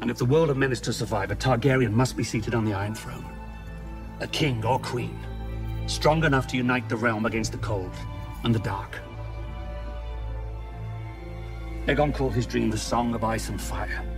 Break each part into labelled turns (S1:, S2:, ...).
S1: And if the world of men is to survive, a Targaryen must be seated on the Iron Throne. A king or queen, strong enough to unite the realm against the cold and the dark. Aegon called his dream the Song of Ice and Fire.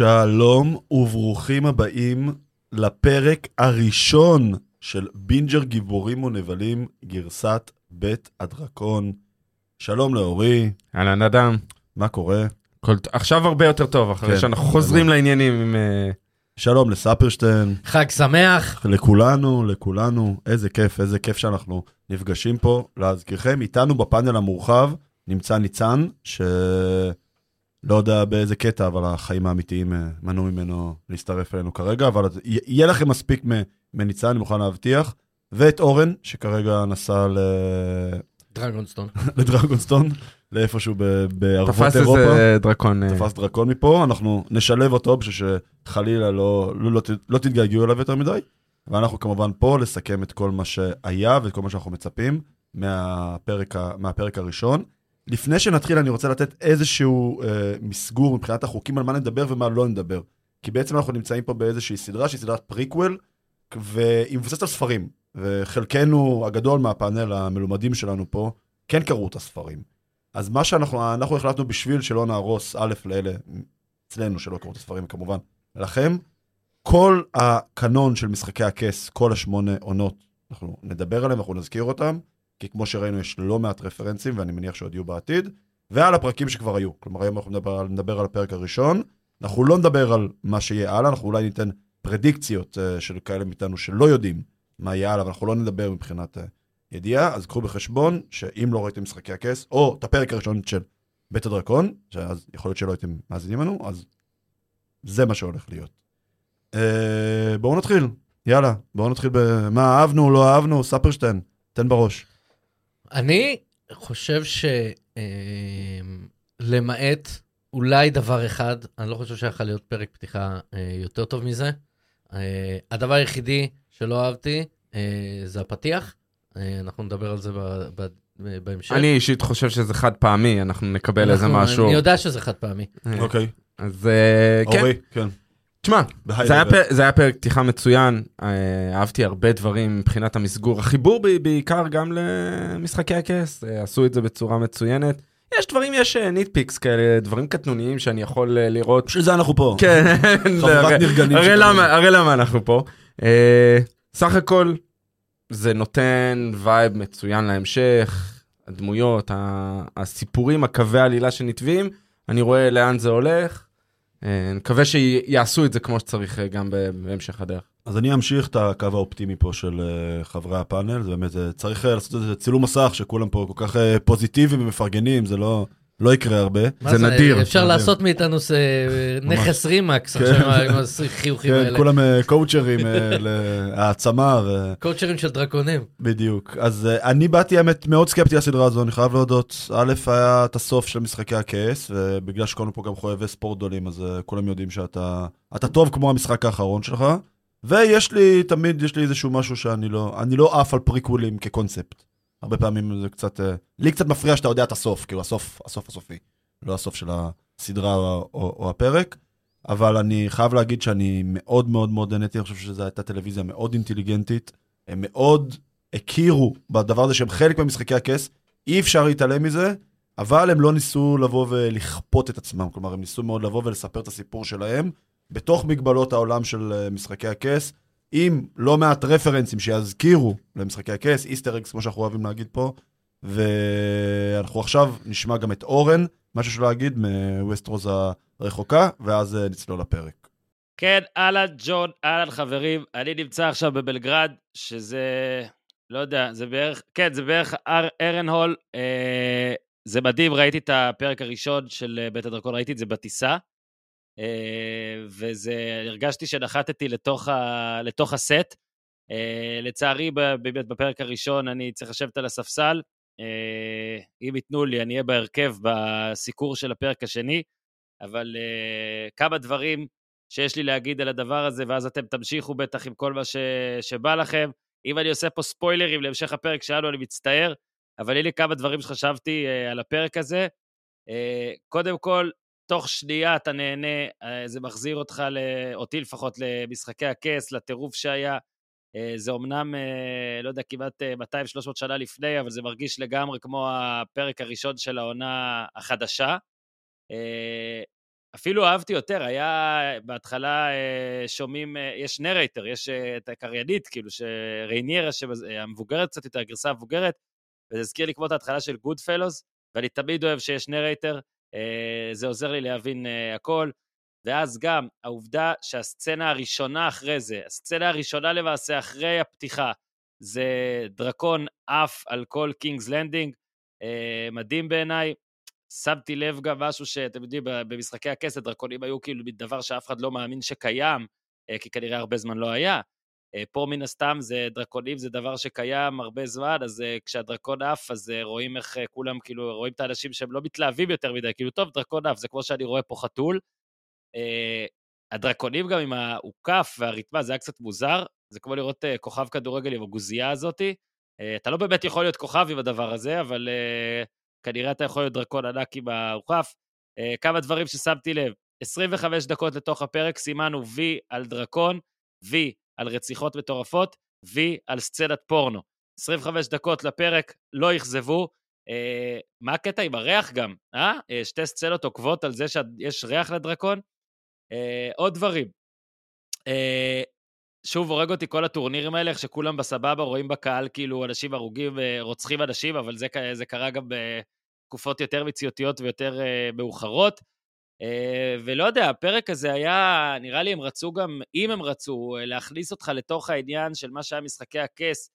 S2: שלום וברוכים הבאים לפרק הראשון של בינג'ר גיבורים ונבלים, גרסת בית הדרקון. שלום לאורי,
S3: אהלן אדם.
S2: מה קורה?
S3: כל... עכשיו הרבה יותר טוב, אחרי
S2: כן,
S3: שאנחנו חוזרים לעניינים עם... אה,
S2: שלום לספרשטיין,
S4: חג שמח.
S2: לכולנו, לכולנו, איזה כיף, איזה כיף שאנחנו נפגשים פה. להזכירכם, איתנו בפאנל המורחב נמצא ניצן, שלא יודע באיזה קטע, אבל החיים האמיתיים אה, מנעו ממנו להצטרף אלינו כרגע, אבל יהיה לכם מספיק מניצן, אני מוכן להבטיח. ואת אורן, שכרגע נסע ל...
S4: דרגונסטון.
S2: לדרגונסטון, לאיפשהו ב- בערבות
S3: תפס
S2: אירופה.
S3: איזה דרקון. אה,
S2: תפס דרקון מפה, אנחנו נשלב אותו בשביל שחלילה לא, לא, לא, לא תתגעגעו אליו יותר מדי. ואנחנו כמובן פה לסכם את כל מה שהיה ואת כל מה שאנחנו מצפים מהפרק, ה- מהפרק הראשון. לפני שנתחיל אני רוצה לתת איזשהו אה, מסגור מבחינת החוקים על מה נדבר ומה לא נדבר. כי בעצם אנחנו נמצאים פה באיזושהי סדרה שהיא סדרת פריקוול, והיא מבוססת על ספרים. וחלקנו הגדול מהפאנל המלומדים שלנו פה כן קראו את הספרים. אז מה שאנחנו אנחנו החלטנו בשביל שלא נהרוס א' לאלה אצלנו שלא קראו את הספרים כמובן, לכם, כל הקנון של משחקי הכס, כל השמונה עונות, אנחנו נדבר עליהם, אנחנו נזכיר אותם, כי כמו שראינו יש לא מעט רפרנסים ואני מניח שעוד יהיו בעתיד, ועל הפרקים שכבר היו. כלומר היום אנחנו נדבר, נדבר על הפרק הראשון, אנחנו לא נדבר על מה שיהיה הלאה, אנחנו אולי ניתן פרדיקציות uh, של כאלה מאיתנו שלא יודעים מה יהיה הלאה, ואנחנו לא נדבר מבחינת uh, ידיעה, אז קחו בחשבון שאם לא ראיתם משחקי הכס, או את הפרק הראשון של בית הדרקון, שאז יכול להיות שלא הייתם מאזינים לנו, אז זה מה שהולך להיות. אה, בואו נתחיל, יאללה, בואו נתחיל במה אהבנו, לא אהבנו, ספרשטיין, תן בראש.
S4: אני חושב שלמעט אולי דבר אחד, אני לא חושב שיכול להיות פרק פתיחה אה, יותר טוב מזה. אה, הדבר היחידי שלא אהבתי אה, זה הפתיח. אה, אנחנו נדבר על זה ב- ב- בהמשך.
S3: אני אישית חושב שזה חד פעמי, אנחנו נקבל איזה משהו.
S4: אני יודע שזה חד פעמי.
S3: אה,
S2: אוקיי,
S3: אז אה, כן,
S2: אורי, כן.
S3: תשמע, זה היה. פר- זה היה פרק פתיחה מצוין, אה, אהבתי הרבה דברים מבחינת המסגור, החיבור ב- בעיקר גם למשחקי הכס, אה, עשו את זה בצורה מצוינת. יש דברים, יש nitpicks כאלה, דברים קטנוניים שאני יכול אה, לראות.
S2: בשביל זה אנחנו פה.
S3: כן, הרי-
S2: נרגנים
S3: הרי
S2: שכאלה.
S3: למה, הרי למה אנחנו פה. אה, סך הכל, זה נותן vibe מצוין להמשך, הדמויות, הסיפורים, הקווי העלילה שנתווים, אני רואה לאן זה הולך. אה, נקווה שיעשו את זה כמו שצריך אה, גם בהמשך הדרך.
S2: אז אני אמשיך את הקו האופטימי פה של אה, חברי הפאנל, זה באמת, צריך לעשות איזה צילום מסך שכולם פה כל כך פוזיטיביים ומפרגנים, זה לא, לא יקרה הרבה.
S3: זה נדיר.
S4: אפשר. לעשות מאיתנו נכס רימקס
S2: כן.
S4: עכשיו עם החיוכים
S2: כן,
S4: האלה.
S2: כולם אה, קואוצ'רים אה, להעצמה.
S4: קואוצ'רים של דרקונים.
S2: בדיוק. אז uh, אני באתי האמת מאוד סקפטי לסדרה הזו, אני חייב להודות. א', היה את הסוף של משחקי הכס, ובגלל שכולנו פה גם חובבי ספורט גדולים, אז כולם יודעים שאתה אתה טוב כמו המשחק האחרון שלך. ויש לי, תמיד יש לי איזשהו משהו שאני לא, אני לא עף על פריקוולים כקונספט. הרבה פעמים זה קצת, uh, לי קצת מפריע שאתה יודע את הסוף, כאילו הסוף, הסוף הסופי, לא הסוף של הסדרה או, או, או הפרק. אבל אני חייב להגיד שאני מאוד מאוד מאוד נהניתי, אני חושב שזו הייתה טלוויזיה מאוד אינטליגנטית. הם מאוד הכירו בדבר הזה שהם חלק ממשחקי הכס, אי אפשר להתעלם מזה, אבל הם לא ניסו לבוא ולכפות את עצמם, כלומר הם ניסו מאוד לבוא ולספר את הסיפור שלהם בתוך מגבלות העולם של אה, משחקי הכס, עם לא מעט רפרנסים שיזכירו למשחקי הכס, איסטר אקס כמו שאנחנו אוהבים להגיד פה, ואנחנו עכשיו נשמע גם את אורן, משהו שלא להגיד מווסטרוז הרחוקה, ואז אה, נצלול לפרק.
S5: כן, אהלן ג'ון, אהלן חברים. אני נמצא עכשיו בבלגרד, שזה, לא יודע, זה בערך, כן, זה בערך אר, ארן הול. אה, זה מדהים, ראיתי את הפרק הראשון של אה, בית הדרקון, ראיתי את זה בטיסה. אה, וזה, הרגשתי שנחתתי לתוך, ה, לתוך הסט. אה, לצערי, באמת בפרק הראשון אני צריך לשבת על הספסל. אה, אם ייתנו לי, אני אהיה בהרכב בסיקור של הפרק השני. אבל כמה דברים שיש לי להגיד על הדבר הזה, ואז אתם תמשיכו בטח עם כל מה ש... שבא לכם. אם אני עושה פה ספוילרים להמשך הפרק שלנו, אני מצטער, אבל הנה כמה דברים שחשבתי על הפרק הזה. קודם כל, תוך שנייה אתה נהנה, uh, זה מחזיר אותך. אותי לפחות, למשחקי הכס, לטירוף שהיה. Uh, זה אומנם, uh, לא יודע, כמעט uh, 200-300 שנה לפני, אבל זה מרגיש לגמרי כמו הפרק הראשון של העונה החדשה. אפילו אהבתי יותר, היה בהתחלה שומעים, יש נרייטר, יש את הקריינית, כאילו, שרייניירה, המבוגרת קצת יותר, הגרסה המבוגרת, וזה הזכיר לי כמו את ההתחלה של Goodfellas, ואני תמיד אוהב שיש narrator, זה עוזר לי להבין הכל. ואז גם העובדה שהסצנה הראשונה אחרי זה, הסצנה הראשונה למעשה אחרי הפתיחה, זה דרקון עף מעל כל King's Landing, מדהים בעיניי. שמתי לב גם משהו שאתם יודעים, במשחקי הכס דרקונים היו כאילו דבר שאף אחד לא מאמין שקיים, כי כנראה הרבה זמן לא היה. פה מן הסתם זה דרקונים, זה דבר שקיים הרבה זמן, אז כשהדרקון עף, אז רואים איך כולם, כאילו, רואים את האנשים שהם לא מתלהבים יותר מדי, כאילו, טוב, דרקון עף, זה כמו שאני רואה פה חתול. הדרקונים גם עם האוכף והרתמה, זה היה קצת מוזר, זה כמו לראות כוכב כדורגל עם הגוזייה הזאתי. אתה לא באמת יכול להיות כוכב עם הדבר הזה, אבל כנראה אתה יכול להיות דרקון ענק עם האוכף. כמה דברים ששמתי לב, 25 דקות לתוך הפרק סימנו וי על דרקון, וי על רציחות מטורפות, וי על סצנת פורנו. 25 דקות לפרק, לא אכזבו. אה, מה הקטע עם הריח גם, אה? אה שתי סצנות עוקבות על זה שיש ריח לדרקון. אה, עוד דברים. אה, שוב הורג אותי כל הטורנירים האלה, איך שכולם בסבבה רואים בקהל כאילו אנשים הרוגים ורוצחים אנשים, אבל זה, זה קרה גם בתקופות יותר מציאותיות ויותר uh, מאוחרות. אה, ולא יודע, הפרק הזה היה, נראה לי הם רצו גם, אם הם רצו, אה, להכניס אותך לתוך העניין של מה שהיה משחקי הכס,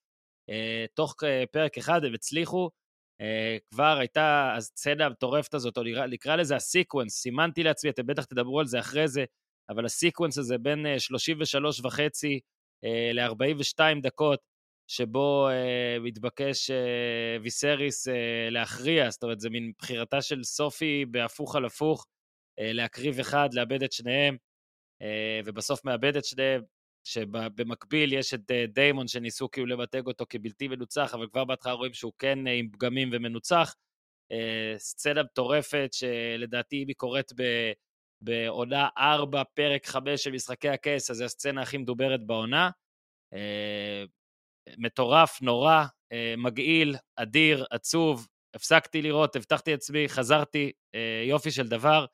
S5: אה, תוך פרק אחד, הם הצליחו. כבר הייתה הסצנה המטורפת הזאת, או נקרא לזה ה sequence, סימנתי לעצמי, אתם בטח תדברו על זה אחרי זה, אבל ה sequence הזה בין 33 אה, וחצי אה, ל-42 דקות, שבו מתבקש ויסריס להכריע, זאת אומרת, זה מין בחירתה של סופי בהפוך על הפוך, להקריב אחד, לאבד את שניהם, uh, ובסוף מאבד את שניהם, שבמקביל יש את uh, דיימון שניסו כאילו למתג אותו כבלתי מנוצח, אבל כבר בהתחלה רואים שהוא כן עם פגמים ומנוצח. סצנה מטורפת שלדעתי אם היא קורית. בעונה 4, פרק 5 של משחקי הכס, אז זו הסצנה הכי מדוברת בעונה. אה, מטורף, נורא, אה, מגעיל, אדיר, עצוב. הפסקתי לראות, הבטחתי עצמי, חזרתי, אה, יופי של דבר.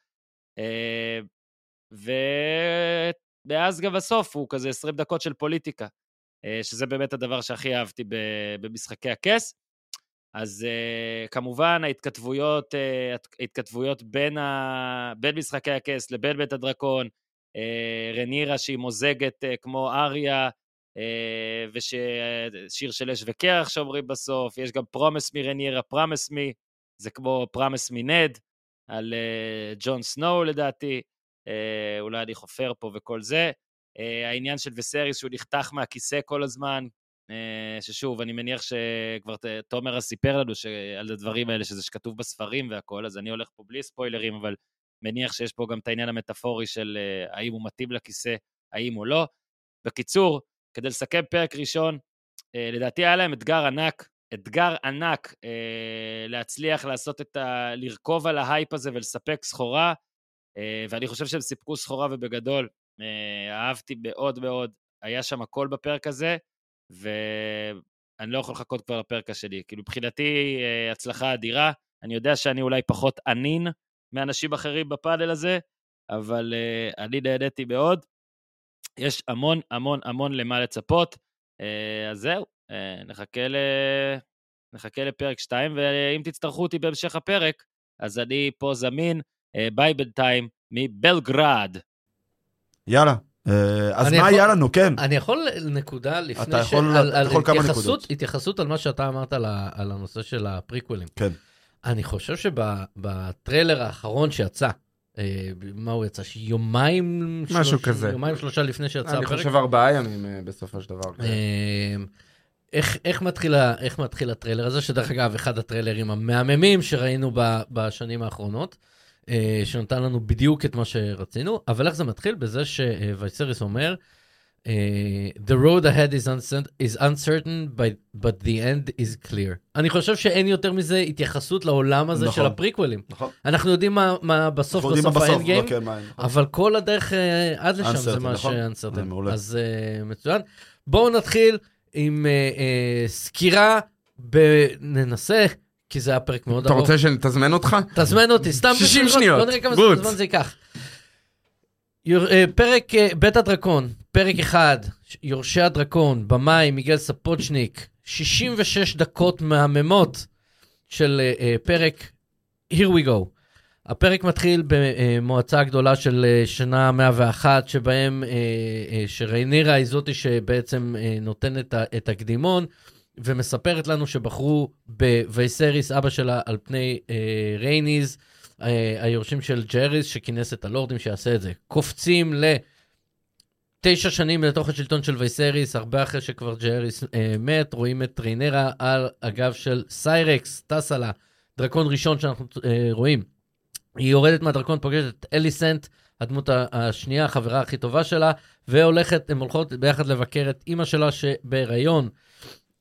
S5: ומאז גם בסוף הוא כזה 20 דקות של פוליטיקה, שזה באמת הדבר שהכי אהבתי במשחקי הכס. אז uh, כמובן ההתכתבויות, ההתכתבויות בין, ה... בין משחקי הכס לבין בית הדרקון, רנירה שהיא מוזגת כמו אריה, ושיר של אש וקרח שאומרים בסוף, יש גם פרומס מרנירה, פרומס מי, זה כמו פרומס מנד, על uh, ג'ון סנואו לדעתי, uh, אולי אני חופר פה וכל זה. Uh, העניין של וסריס שהוא נחתך מהכיסא כל הזמן, אה, ששוב, אני מניח שכבר תומר סיפר לנו על הדברים האלה, שזה שכתוב בספרים והכל, אז אני הולך פה בלי ספוילרים, אבל מניח שיש פה גם את העניין המטאפורי של אה, האם הוא מתאים לכיסא, האם הוא לא. בקיצור, כדי לסכם פרק ראשון, אה, לדעתי היה להם אתגר ענק, אתגר ענק להצליח לעשות את ה... לרכוב על ההייפ הזה ולספק סחורה, ואני חושב שהם סיפקו סחורה ובגדול, אהבתי מאוד מאוד, היה שם הכל בפרק הזה. ואני לא יכול לחכות כבר לפרק השני. כאילו, מבחינתי, אה, הצלחה אדירה. אני יודע שאני אולי פחות ענין מאנשים אחרים בפאנל הזה, אבל uh, אני נהניתי מאוד. יש המון המון המון למה לצפות. Uh, אז זהו, uh, נחכה, ל... נחכה לפרק 2, ואם תצטרכו אותי בהמשך הפרק, אז אני פה זמין. Uh, ביי בינתיים מבלגרד.
S2: יאללה, אה, אז מה יכול, היה לנו, כן.
S4: אני יכול נקודה לפני
S2: אתה יכול, ש... על, אתה יכול
S4: כמה נקודות. התייחסות על מה שאתה אמרת על, על הנושא של הפריקוולים.
S2: כן.
S4: אני חושב שבטריילר האחרון שיצא, אה, מה הוא יצא? יומיים...
S3: משהו שלוש, כזה.
S4: יומיים שלושה לפני שיצא הפרק.
S3: אני חושב ארבעה ימים אה, בסופו של דבר.
S4: איך, איך, מתחיל, איך מתחיל הטריילר הזה, שדרך אגב, אחד הטריילרים המהממים שראינו בשנים האחרונות. אה, שנתן לנו בדיוק את מה שרצינו, אבל איך זה מתחיל? בזה שווייסריס אומר, אה, The road ahead is uncertain, is uncertain but, but the end is clear. אני חושב שאין יותר מזה התייחסות לעולם הזה
S2: נכון.
S4: של הפריקוולים.
S2: נכון.
S4: אנחנו יודעים מה, מה בסוף בסוף
S2: בסוף,
S4: האנד גיים,
S2: כן,
S4: אבל כל הדרך אה, עד לשם זה מה
S2: נכון.
S4: ש-uncertain.
S2: זה מעולה.
S4: אז אה, מצוין. בואו נתחיל עם אה, אה, סקירה, ב- ננסה, כי זה היה פרק מאוד
S3: אתה
S4: ארוך.
S3: רוצה שנתזמן אותך?
S4: תזמן אותי, סתם
S3: 60
S4: בשביל לראות,
S3: שניות,
S4: בוא נראה כמה. זמן זה ייקח. אה, פרק אה, בית הדרקון, פרק אחד, יורשי הדרקון, במאי מיגל ספוצ'ניק, 66 דקות מהממות של אה, פרק Here we go. הפרק מתחיל במועצה הגדולה של שנה 101, שבהם, שריינירה היא זאתי שבעצם נותנת את הקדימון, ומספרת לנו שבחרו בווייסריס, אבא שלה, על פני רייניז, היורשים של ג'הריס, שכינס את הלורדים שיעשה את זה. קופצים לתשע שנים לתוך השלטון של וייסריס, הרבה אחרי שכבר ג'הריס אה, מת, רואים את ריינרה על הגב של סיירקס, טסה לה, דרקון ראשון שאנחנו אה, רואים. היא יורדת מהדרקון, פוגשת את אליסנט, הדמות השנייה, החברה הכי טובה שלה, והולכת, הן הולכות ביחד לבקר את אימא שלה שבהיריון.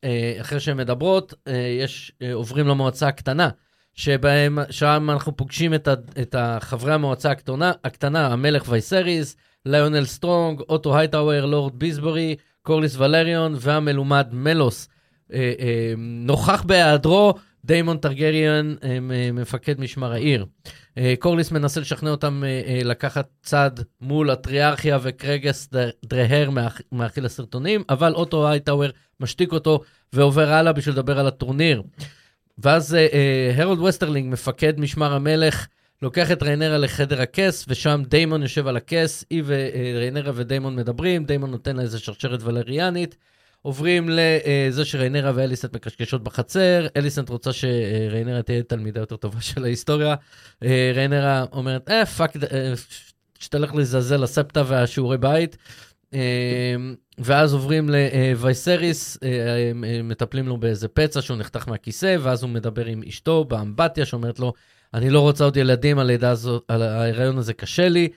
S4: אה, אחרי שהן מדברות, אה, יש, אה, עוברים למועצה הקטנה, שבהם, שם אנחנו פוגשים את, ה, את החברי המועצה הקטנה, הקטנה, המלך וייסריס, ליונל סטרונג, אוטו הייטאוור, לורד ביסבורי, קורליס ולריון והמלומד מלוס. אה, אה, נוכח בהיעדרו, דיימון טרגריאן, אה, מפקד משמר העיר. אה, קורליס מנסה לשכנע אותם אה, אה, לקחת צד מול הטריארכיה וקרגס דרהר מאכיל הסרטנים, אבל אוטו הייטאוור משתיק אותו ועובר הלאה בשביל לדבר על הטורניר. ואז אה, אה, הרולד וסטרלינג, מפקד משמר המלך, לוקח את ריינרה לחדר הכס, ושם דיימון יושב על הכס, היא וריינרה ודיימון מדברים, דיימון נותן לה איזה שרשרת ולריאנית. עוברים לזה שריינרה ואליסנט מקשקשות בחצר, אליסנט רוצה שריינרה תהיה תלמידה יותר טובה של ההיסטוריה. אה, ריינרה אומרת, אה, fuck, אה, שתלך לעזאזל לספטה והשיעורי בית. ואז עוברים לווייסריס, אה, מטפלים לו באיזה פצע שהוא נחתך מהכיסא, ואז הוא מדבר עם אשתו באמבטיה, שאומרת לו, אני לא רוצה עוד ילדים, הלידה הזאת, על ההיריון הזה קשה לי.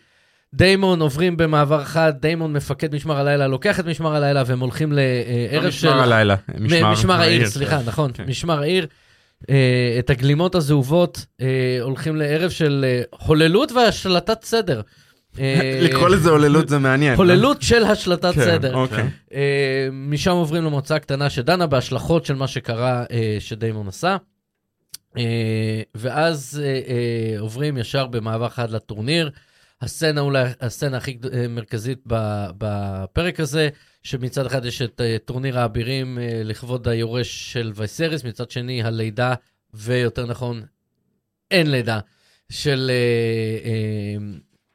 S4: דיימון עוברים במעבר חד, דיימון מפקד משמר הלילה, לוקח את משמר הלילה והם הולכים לערב של...
S3: משמר הלילה.
S4: משמר, משמר העיר, סליחה, נכון,
S3: כן.
S4: משמר העיר. אה, את הגלימות הזהובות אה, הולכים לערב של הוללות והשלטת סדר. אה,
S3: לקרוא לזה הוללות זה מעניין.
S4: הוללות של השלטת
S3: כן,
S4: סדר.
S3: אוקיי.
S4: אה, משם עוברים למועצה הקטנה שדנה בהשלכות של מה שקרה אה, שדיימון עשה. ואז עוברים ישר במעבר חד לטורניר. הסצנה אולי הסצנה הכי מרכזית בפרק הזה, שמצד אחד יש את טורניר האבירים לכבוד היורש של וייסריס, מצד שני הלידה, ויותר נכון, אין לידה, של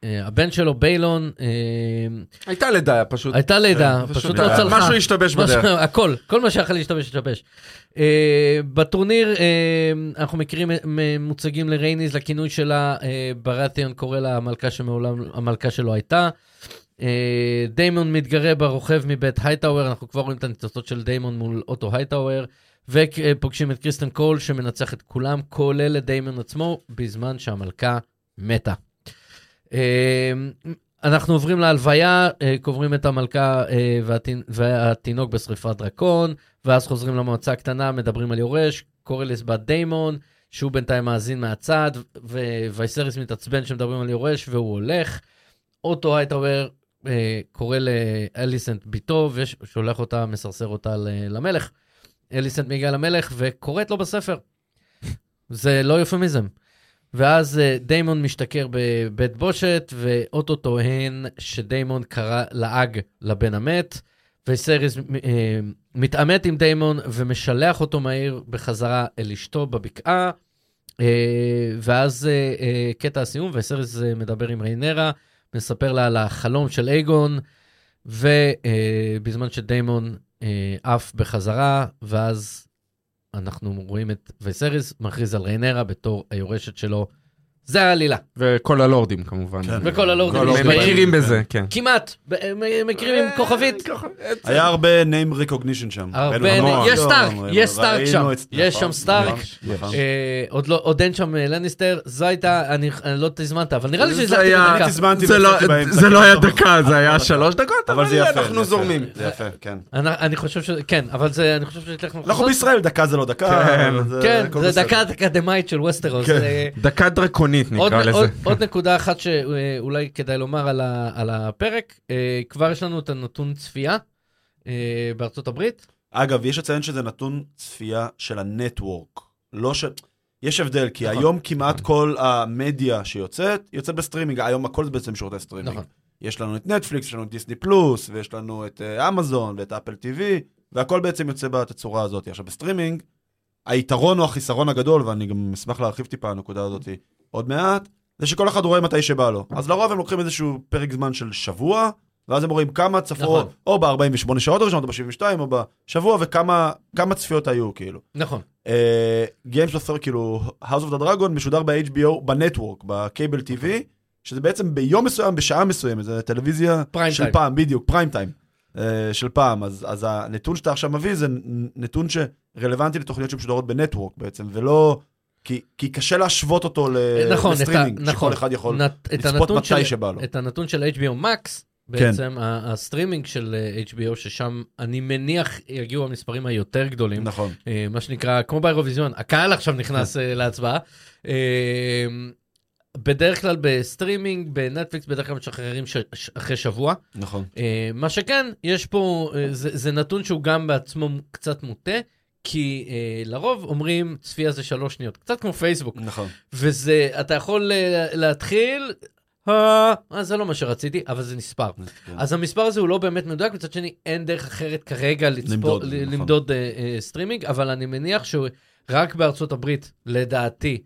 S4: הבן שלו, ביילון. אה,
S3: הייתה לידה, פשוט.
S4: הייתה לידה,
S3: כן,
S4: פשוט
S3: אה,
S4: לא צלחה.
S3: משהו השתבש בדרך.
S4: הכל, כל מה שיכול להשתבש, השתבש. אה, בטורניר אנחנו מכירים, מוצגים לרייניז, לכינוי שלה, ברתיאון קורא לה המלכה שמעולם, המלכה שלא הייתה. דיימון מתגרה ברוכב מבית הייטאוור, אנחנו כבר רואים את הניצוצות של דיימון מול אוטו הייטאוור, ופוגשים את קריסטן קול שמנצח את כולם, כולל את דיימון עצמו, בזמן שהמלכה מתה. אה, אנחנו עוברים להלוויה, אה, קוברים את המלכה אה, והתינ- והתינוק בשריפת דרקון, ואז חוזרים למועצה הקטנה, מדברים על יורש, קורליס בעד דיימון, שהוא בינתיים מאזין מהצד, ווייסריס מתעצבן שמדברים על יורש, והוא הולך. אוטו הייטאוור אה, קורא לאליסנט בתו, ושולח אותה, מסרסר אותה למלך. אליסנט מגיע למלך וקוראת לו בספר. זה לא יופמיזם. ואז אה, דיימון משתכר בבית בושת, ואוטו טוען שדיימון קרא לעג לבן המת, וסריס אה, מתעמת עם דיימון ומשלח אותו מהעיר בחזרה אל אשתו בבקעה. אה, ואז קטע הסיום, וסריס מדבר עם ריינרה, מספר לה על החלום של אייגון, ובזמן שדיימון עף בחזרה, ואז אנחנו רואים את וסריס מכריז על ריינרה בתור היורשת שלו, זה העלילה.
S3: וכל הלורדים כמובן.
S2: כן.
S4: וכל הלורדים
S3: הם. מכירים בזה, כן.
S4: כמעט, ב- מ- מכירים עם כוכבית.
S2: היה הרבה name recognition שם.
S4: הרבה,
S3: המון.
S2: המון.
S4: יש סטארק, יש סטארק שם.
S2: את-
S4: יש
S2: נכון,
S4: שם סטארק.
S2: נכון, נכון.
S4: אה, עוד לא- עוד אין שם אה, לניסטר, זו הייתה, אני לא תזמנת, אבל נראה לי
S3: זה
S4: שהזכתי
S3: היה- זה לא- לא היה דקה, זה היה שלוש דקות,
S2: אבל זה יפה.
S3: אנחנו זורמים.
S2: זה יפה, כן.
S4: אני אני חושב ש... כן, אבל זה, אני חושב שיש לכם...
S2: אנחנו בישראל, דקה זה לא דקה.
S3: כן.
S4: כן, זה
S2: בסדר.
S4: דקה אקדמאית של ווסטרוס.
S2: כן.
S4: אה,
S3: דקה דרקונית
S4: עוד,
S3: נקרא
S4: עוד,
S3: לזה.
S4: עוד נקודה אחת שאולי כדאי לומר על, ה, על הפרק, אה, כבר יש לנו את הנתון צפייה אה, בארצות הברית.
S2: אגב, יש לציין שזה נתון צפייה של הנטוורק. לא ש... יש הבדל, כי
S4: נכון.
S2: היום כמעט כל המדיה שיוצאת, יוצאת בסטרימינג. היום הכל זה בעצם שירותי סטרימינג.
S4: נכון.
S2: יש לנו את נטפליקס, יש לנו את דיסני פלוס, ויש לנו את אה, אמזון ואת אפל טיווי, והכל בעצם יוצא בתצורה הזאת. עכשיו, בסטרימינג, היתרון או החיסרון הגדול, ואני גם אשמח להרחיב טיפה הנקודה הזאת עוד מעט, זה שכל אחד רואה מתי שבא לו. אז לרוב הם לוקחים איזשהו פרק זמן של שבוע, ואז הם רואים כמה צפו,
S4: נכון.
S2: או ב-48 שעות הראשונות, או ב-72, או בשבוע, וכמה כמה צפיות היו, כאילו.
S4: נכון.
S2: Games of כאילו, House of the Dragon משודר ב-HBO, ב network, ב cable TV, שזה בעצם ביום מסוים, בשעה מסוימת, זה טלוויזיה
S4: prime
S2: של
S4: time.
S2: פעם, בדיוק, prime time. אה, של פעם, אז, אז הנתון שאתה עכשיו מביא זה נתון שרלוונטי לתוכניות שמשודרות ב network בעצם, ולא... כי, כי קשה להשוות אותו
S4: נכון, את ה-
S2: לסטרימינג,
S4: נכון.
S2: שכל אחד יכול
S4: נת-
S2: לצפות מתי
S4: של-
S2: שבא לו.
S4: את הנתון של HBO Max, בעצם, ה- הסטרימינג של אה, HBO, ששם אני מניח יגיעו המספרים היותר גדולים.
S2: נכון.
S4: אה, מה שנקרא, כמו באירוויזיון, הקהל עכשיו נכנס אה, להצבעה. בדרך כלל בסטרימינג, בנטפליקס, בדרך כלל משחררים ש- ש- אחרי שבוע.
S2: נכון.
S4: מה שכן, יש פה, זה, זה נתון שהוא גם בעצמו קצת מוטה, כי אה, לרוב אומרים צפייה זה שלוש שניות, קצת כמו פייסבוק.
S2: נכון.
S4: וזה, אתה יכול אה, להתחיל, אה, זה לא מה שרציתי, אבל זה נספר.
S2: כן.
S4: אז המספר הזה הוא לא באמת מדויק, מצד שני אין דרך אחרת כרגע לצפות,
S2: למדוד,
S4: ל-
S2: נכון.
S4: למדוד אה, אה, סטרימינג, אבל אני מניח שרק בארצות הברית, לדעתי,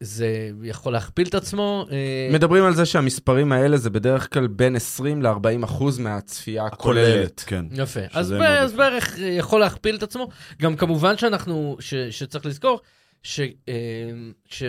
S4: זה יכול להכפיל את עצמו. אה,
S3: מדברים על זה שהמספרים האלה זה בדרך כלל בין 20 ל-40 אחוז מהצפייה הכוללת.
S2: כן.
S4: יפה. אז, ב- אז. בערך אה, יכול להכפיל את עצמו. גם כמובן שאנחנו, ש, שצריך לזכור, ש, אה, ש,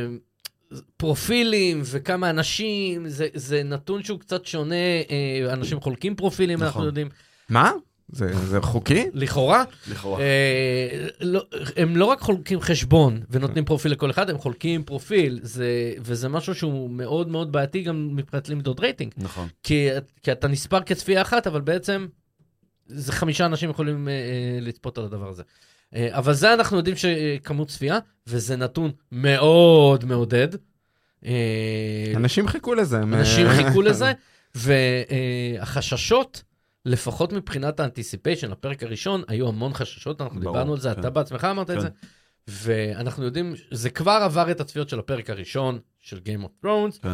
S4: פרופילים וכמה אנשים, זה, זה נתון שהוא קצת שונה, אה, אנשים חולקים פרופילים,
S2: נכון.
S4: אנחנו יודעים,
S3: מה? זה זה חוקי?
S4: לכאורה.
S2: לכאורה.
S4: אה, לא, הם לא רק חולקים חשבון ונותנים פרופיל לכל אחד, הם חולקים פרופיל, זה, וזה משהו שהוא מאוד מאוד בעייתי גם מבחינת למדוד רייטינג.
S2: נכון.
S4: כי, כי אתה נספר כצפייה אחת, אבל בעצם זה חמישה אנשים יכולים אה, אה, לצפות על הדבר הזה. אה, אבל זה אנחנו יודעים שכמות צפייה, וזה נתון מאוד מעודד. אה,
S3: אנשים חיכו לזה.
S4: אנשים חיכו לזה, והחששות, לפחות מבחינת האנטיסיפיישן, הפרק הראשון, היו המון חששות, אנחנו
S2: ברור,
S4: דיברנו על זה,
S2: כן.
S4: אתה בעצמך אמרת את
S2: כן.
S4: זה, ואנחנו יודעים, זה כבר עבר את הצפיות של הפרק הראשון של Game of Thrones.
S2: כן.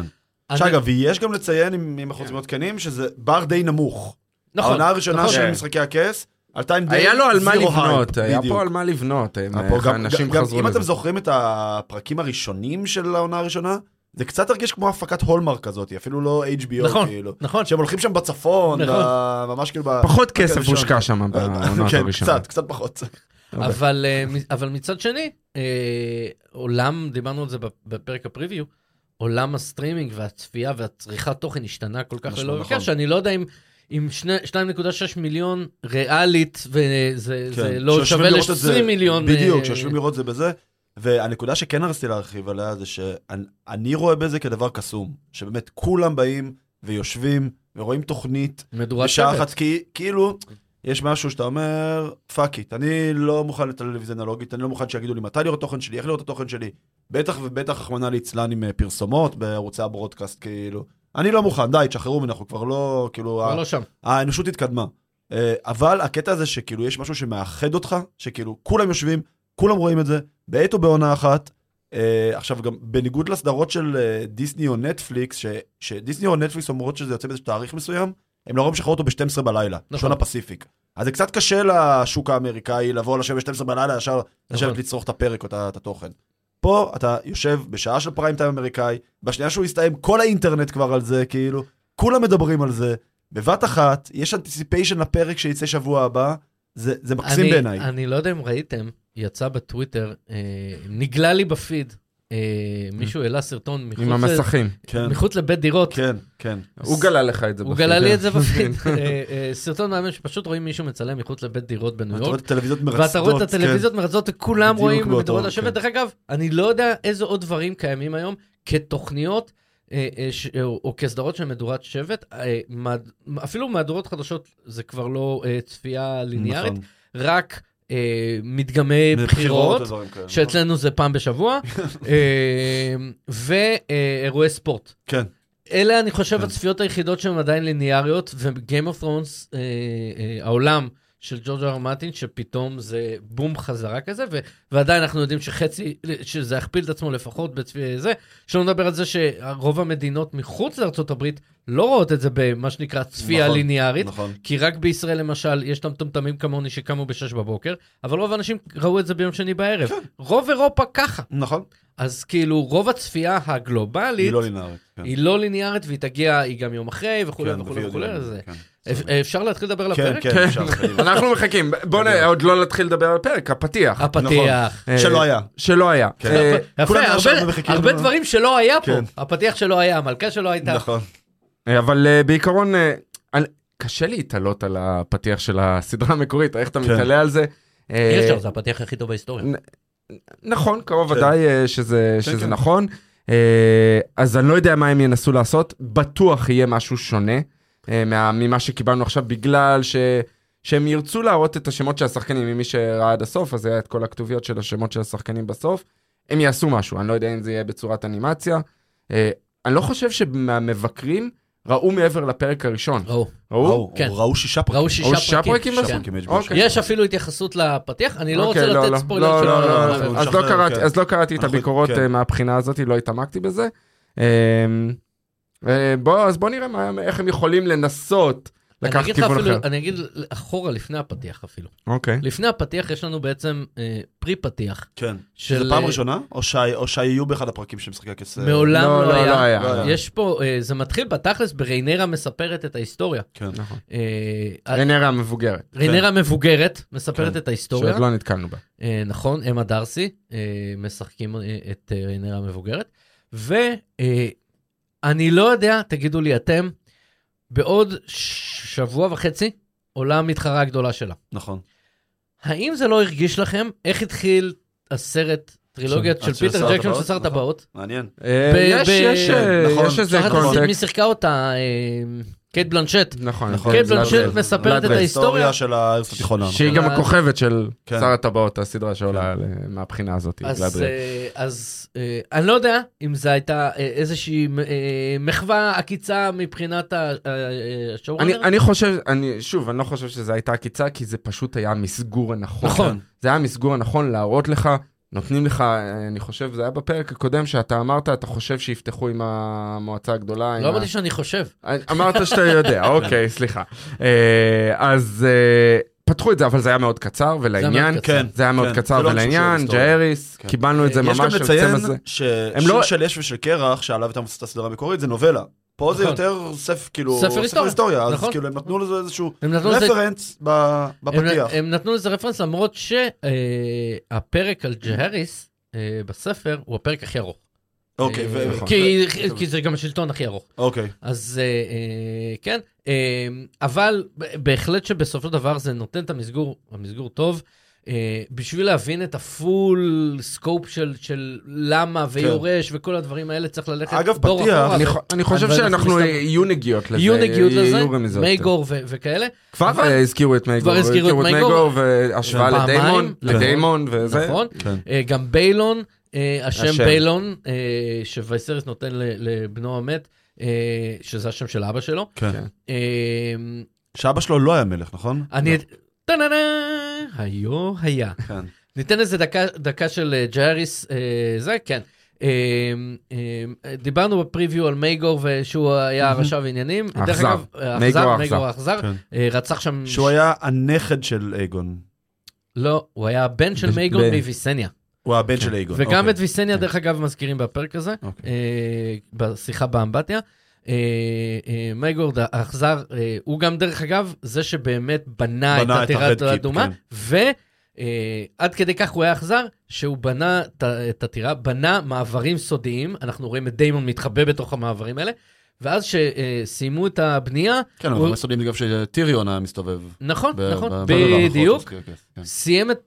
S4: אני-
S2: שאגב, ויש גם לציין, אם אם אנחנו רוצים להיות כנים, שזה בר די נמוך.
S4: נכון,
S2: העונה הראשונה
S4: נכון.
S2: של
S3: כן.
S2: משחקי הכס, עלתה עם די
S3: היה לו על מה לבנות, היה. פה על מה לבנות. איך
S2: גם-
S3: אנשים חזרו
S2: אם
S3: לזה.
S2: אתם זוכרים את הפרקים הראשונים של העונה הראשונה, זה קצת הרגיש כמו הפקת הולמרק כזאת, אפילו לא HBO
S4: נכון,
S2: כאילו.
S4: נכון.
S2: שהם הולכים שם בצפון,
S4: נכון.
S2: ב- ממש כאילו... ב-
S3: פחות כסף. הושקע שם בעונות
S2: כן. קצת, קצת פחות.
S4: אבל, אה, אבל מצד שני, אה, עולם, דיברנו על זה בפ- בפרק הפריוויו, עולם הסטרימינג והצפייה והצריכת תוכן השתנה כל כך
S2: משהו,
S4: ללא
S2: נכון.
S4: הכר, שאני לא יודע אם... עם שני- 2.6 מיליון ריאלית, וזה זה
S2: כן,
S4: לא שווה
S2: לראות את זה-
S4: ל-20 מיליון.
S2: בדיוק,
S4: אה,
S2: שיושבים לראות זה בזה. והנקודה שכן רציתי להרחיב עליה זה שאני רואה בזה כדבר קסום, שבאמת כולם באים ויושבים ורואים תוכנית
S4: מדורת
S2: בשעה
S4: שבט.
S2: אחת, כי כאילו, יש משהו שאתה אומר, fuck it, אני לא מוכן לטלוויזיה אנלוגית, אני לא מוכן שיגידו לי מתי לראות את התוכן שלי, איך לראות את התוכן שלי. בטח ובטח, רחמנא ליצלן עם אה, פרסומות בערוצי ה broadcast, כאילו. אני לא מוכן, די, תשחררו ממנו, אנחנו כבר לא, כאילו,
S4: כבר
S2: ה-
S4: לא שם.
S2: האנושות התקדמה. אה, אבל הקטע הזה שכאילו יש משהו שמאחד אותך, שכאילו כולם יושבים, כולם רואים את זה, בעת או בעונה אחת. אה, עכשיו גם בניגוד לסדרות של אה, דיסני או נטפליקס, ש- שדיסני או נטפליקס אומרות שזה יוצא באיזה תאריך מסוים, הם לרוב משחררו אותו ב-12 בלילה,
S4: נכון.
S2: שעון הפסיפיק. אז זה קצת קשה לשוק האמריקאי לבוא לשבת ב-12 בלילה, ישר לשבת
S4: נכון.
S2: לצרוך את הפרק או את התוכן. פה אתה יושב בשעה של prime time אמריקאי, בשנייה שהוא יסתיים, כל האינטרנט כבר על זה, כאילו, כולם מדברים על זה. בבת אחת, יש anticipation לפרק שיצא שבוע הבא, זה, זה מקסים בעיניי.
S4: אני לא יודע אם ראיתם, יצא בטוויטר, אה, נגלה לי בפיד, אה, מישהו העלה סרטון מחוץ
S3: עם
S4: ל-
S3: המסכים.
S2: כן,
S4: מחוץ לבית דירות.
S2: כן, כן.
S3: הוא גלה לך את זה.
S4: הוא
S3: בפיד.
S4: גלה לי
S3: כן.
S4: את זה בפיד. אה, אה, סרטון מהמם שפשוט רואים מישהו מצלם מחוץ לבית דירות בניו
S2: אתה רואה
S4: יורק.
S2: את הטלוויזיות מרצדות.
S4: ואתה רואה את
S2: כן.
S4: הטלוויזיות מרצות וכולם
S2: בדיוק
S4: רואים לשבט.
S2: כן.
S4: דרך אגב, אני לא יודע איזה עוד דברים קיימים היום כתוכניות אה, אה, ש- או כסדרות של מדורת שבט. אה, אפילו מהדורות חדשות זה כבר לא אה, צפייה ליניארית,
S2: נכון.
S4: רק אה, מדגמי
S2: בחירות
S4: בחירות.
S2: כאלה.
S4: שאצלנו זה פעם בשבוע, אה, ואירועי ספורט.
S2: כן.
S4: אלה, אני חושב,
S2: כן.
S4: הצפיות היחידות שהן עדיין ליניאריות, ו-game of Thrones, אה, אה, העולם של ג'ורג' אר מרטין, שפתאום זה בום חזרה כזה, ו- ועדיין אנחנו יודעים שחצי, שזה יכפיל את עצמו לפחות בצפייה זה, שלא נדבר על זה שרוב המדינות מחוץ הברית לא רואות את זה במה שנקרא צפייה
S2: נכון,
S4: ליניארית,
S2: נכון.
S4: כי רק בישראל למשל יש את המטומטמים כמוני שקמו ב-6 בבוקר, אבל רוב האנשים ראו את זה ביום שני בערב.
S2: כן.
S4: רוב אירופה ככה.
S2: נכון.
S4: אז כאילו רוב הצפייה הגלובלית
S2: היא לא לינארית. כן.
S4: היא לא ליניארית והיא תגיע, היא גם יום אחרי וכולי
S2: כן,
S4: וכולי וכולי. אז
S2: כן.
S4: אפ- אפשר להתחיל לדבר על
S2: כן,
S4: הפרק?
S2: כן, אפשר. קדימה.
S3: אנחנו מחכים. בוא נ... עוד לא נתחיל לדבר על הפרק, הפתיח.
S4: הפתיח.
S3: אה,
S2: שלא היה.
S3: שלא היה.
S2: כן.
S3: אה,
S4: יפה, הרבה-. דברים שלא היה פה.
S2: כן.
S4: הפתיח שלא היה, המלכה שלא הייתה.
S2: נכון.
S3: אבל אה, בעיקרון, אה, קשה להתעלות על הפתיח של הסדרה המקורית, איך אתה
S2: כן.
S3: מתעלה על זה. אה,
S4: אי אפשר, זה הפתיח הכי טוב בהיסטוריה.
S3: נכון, קרוב
S2: כן.
S3: ודאי אה, שזה,
S2: כן,
S3: שזה
S2: כן.
S3: נכון. אה, אז אני לא יודע מה הם ינסו לעשות, בטוח יהיה משהו שונה אה, מה, ממה שקיבלנו עכשיו, בגלל ש, שהם ירצו להראות את השמות של השחקנים, ממי שראה עד הסוף, אז היה את כל הכתוביות של השמות של השחקנים בסוף. הם יעשו משהו, אני לא יודע אם זה יהיה בצורת אנימציה. אני לא חושב שמהמבקרים ראו מעבר לפרק הראשון.
S4: ראו.
S3: ראו?
S4: כן.
S2: ראו שישה פרקים.
S4: ראו שישה פרקים.
S3: פרקים
S4: כן.
S2: שישה פרקים, HBO.
S3: אוקיי.
S4: יש אפילו התייחסות לפתיח, אני לא
S3: אוקיי,
S4: רוצה לתת
S3: לא,
S4: ספוילר
S3: לא,
S4: של
S3: לא,
S4: מה-
S3: לא,
S4: מה-
S3: לא,
S2: אנחנו
S3: אז לא
S2: נשחרר,
S3: קראתי,
S2: כן.
S3: אז לא קראתי את הביקורות
S2: כן.
S3: אה, מהבחינה הזאת, לא התעמקתי בזה. אה, אה, בוא, אז בוא נראה מה- איך הם יכולים לנסות לקחת כיוון אחר.
S4: אני אגיד אחורה לפני הפתיח אפילו.
S3: אוקיי.
S4: לפני הפתיח יש לנו בעצם אה, פרי פתיח.
S2: כן.
S4: של...
S2: זה פעם
S4: אה,
S2: ראשונה? או שהי- או שהיו באחד הפרקים של משחקי הכס?
S4: מעולם
S3: לא,
S4: לא
S3: לא, לא
S4: היה.
S3: היה.
S2: לא היה.
S4: יש פה, אה, זה מתחיל בתכלס בריינרה מספרת את ההיסטוריה.
S2: כן.
S3: נכון.
S4: אה,
S3: רנרה המבוגרת,
S4: ריינרה מבוגרת מספרת
S2: כן.
S4: את ההיסטוריה.
S3: שעוד לא נתקלנו בה.
S4: אה, נכון, אמה דרסי, אה, משחקים אה, את אה, ריינרה המבוגרת. ואני לא יודע, תגידו לי אתם, בעוד שבוע וחצי עולה המתחרה הגדולה שלה.
S2: נכון.
S4: האם זה לא הרגיש לכם איך התחיל הסרט, טרילוגיית של פיטר
S2: שר
S4: ג'קסון של? שר
S2: נכון.
S4: טבעות?
S2: מעניין.
S3: אה, יש, יש, אה,
S2: נכון.
S4: מי. שיחקה אותה, אה, קייט בלנצ'ט.
S3: נכון,
S2: נכון.
S4: קייט
S3: בלאנ-
S4: מספרת את. ההיסטוריה.
S2: היסטוריה של הארץ התיכונה.
S3: שהיא
S2: נכון.
S3: גם הכוכבת של
S2: כן.
S3: שר הטבעות, הסדרה שעולה על- מהבחינה הזאת.
S4: אז. אה, אה, אני לא יודע אם זו הייתה אה, איזושהי מחווה עקיצה מבחינת ה- השואורנר.
S3: אני, אני חושב, אני, שוב, אני לא חושב שזו הייתה עקיצה, כי זה פשוט היה המסגור הנכון.
S4: נכון.
S3: זה היה המסגור הנכון להראות לך, נותנים לך, אני חושב, זה היה בפרק הקודם שאתה אמרת, אתה חושב שיפתחו עם המועצה הגדולה.
S4: לא
S3: ה-
S4: אמרתי שאני חושב.
S3: אמרת שאתה יודע, אוקיי, סליחה. אה, אז אה, פתחו את זה, אבל זה היה מאוד קצר ולעניין.
S4: מאוד קצר.
S2: כן.
S3: זה היה מאוד
S2: כן.
S3: קצר
S2: זה לא
S3: ולעניין. ג'אריס,
S2: כן.
S3: קיבלנו את זה
S2: יש
S3: ממש
S2: גם
S3: על קצה
S2: לציין
S3: מזה.
S2: ששיר
S3: לא-
S2: של יש ושל קרח, שעליו הייתה מבוססת הסדרה המקורית, זה נובלה. פה זה
S4: נכון.
S2: יותר ספר, כאילו,
S4: ספר היסטוריה.
S2: אז
S4: נכון.
S2: כאילו הם נתנו לזה איזשהו. רפרנס בפתיח.
S4: הם, נתנו לזה רפרנס למרות שהפרק על ג'הריס אה, בספר הוא הפרק הכי ארוך.
S2: אוקיי,
S4: אה,
S3: נכון.
S4: כי, זה גם השלטון הכי ארוך.
S2: אוקיי.
S4: אז אה, אה, כן, אה, אבל בהחלט שבסופו של דבר זה נותן את המסגור, המסגור טוב. אה, בשביל להבין את ה full scope של, של למה ויורש וכל הדברים האלה צריך ללכת
S2: אגב,
S4: דור
S2: פתיח,
S4: אחורה.
S3: אני
S4: ו-
S3: חו- אני חושב
S4: אבל אנחנו
S3: שאנחנו
S4: מסתבר-
S3: יהיו נגיעות לזה.
S4: יהיו נגיעות לזה,
S3: יהיו רמיזות.
S4: מייגור ו- וכאלה.
S3: כבר
S4: אבל-
S3: אה, הזכירו את מייגור,
S4: כבר הזכירו את מייגור.
S3: והשוואה
S4: פעמיים,
S3: לדיימון,
S4: נכון.
S3: לדיימון וזה.
S4: נכון.
S2: כן.
S4: אה, גם ביילון, אה, השם
S3: השם.
S4: ביילון, אה, שוויסריס נותן לבנו המת, אה, שזה השם של אבא שלו.
S2: כן.
S3: כן.
S4: אה,
S2: שאבא שלו לא היה מלך, נכון?
S4: אני... טה-נה-נה, היו היה.
S2: כן.
S4: ניתן איזה דקה, דקה של אה, ג'אריס, אה, זה, כן. אה, אה, דיברנו בפריוויו על מייגור ושהוא היה הרשע ועניינים. דרך
S3: האכזר.
S4: אגב, אה,
S3: מייגור
S4: האכזר. מייגור האכזר,
S2: כן.
S4: אה, רצח שם...
S2: שהוא היה הנכד של אייגון.
S4: לא, הוא היה הבן של
S3: ב-
S4: מוויסניה.
S2: הוא הבן של אייגון.
S4: וגם
S2: אוקיי.
S4: את ויסניה,
S3: כן.
S4: דרך אגב, מזכירים בפרק הזה,
S2: אוקיי.
S4: אה, בשיחה באמבטיה. אה, אה, מייגורד האכזר, אה, הוא גם, דרך אגב, זה שבאמת בנה את הטירת
S2: Keep,
S4: האדומה,
S2: כן.
S4: ו... אה, עד כדי כך הוא היה אכזר, שהוא בנה את הטירה, בנה מעברים סודיים, אנחנו רואים את דיימון מתחבא בתוך המעברים האלה, ואז שסיימו את הבנייה,
S2: כן, אבל מסודים גם שטיריון היה מסתובב.
S4: נכון, נכון,
S2: במערכות,
S4: בדיוק,
S2: כן, כן, כן.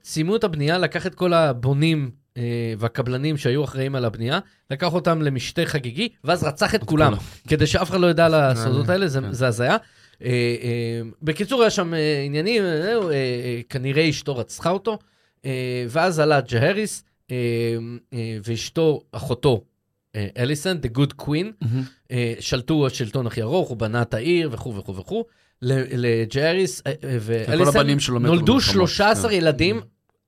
S4: סיימו את הבנייה, לקח את כל הבונים והקבלנים שהיו אחראים על הבנייה, לקח אותם למשתה חגיגי, ואז רצח את כולם, כדי שאף אחד לא ידע על הסודות האלה, זה,
S2: כן.
S4: הזיה. אה, אה, בקיצור, היה שם אה, עניינים, אה, אה, אה, כנראה אשתו רצחה אותו, אה, ואז עלה ג'הריס, אה, אה, ואשתו, אחותו, אה, אליסן, The Good Queen. אה, שלטו השלטון הכי ארוך, הוא בנה את העיר וכו' וכו' וכו'. ל- לג'אריס אה, אה, ואליסן נולדו
S2: במלחמות,
S4: 13
S2: כן.
S4: ילדים,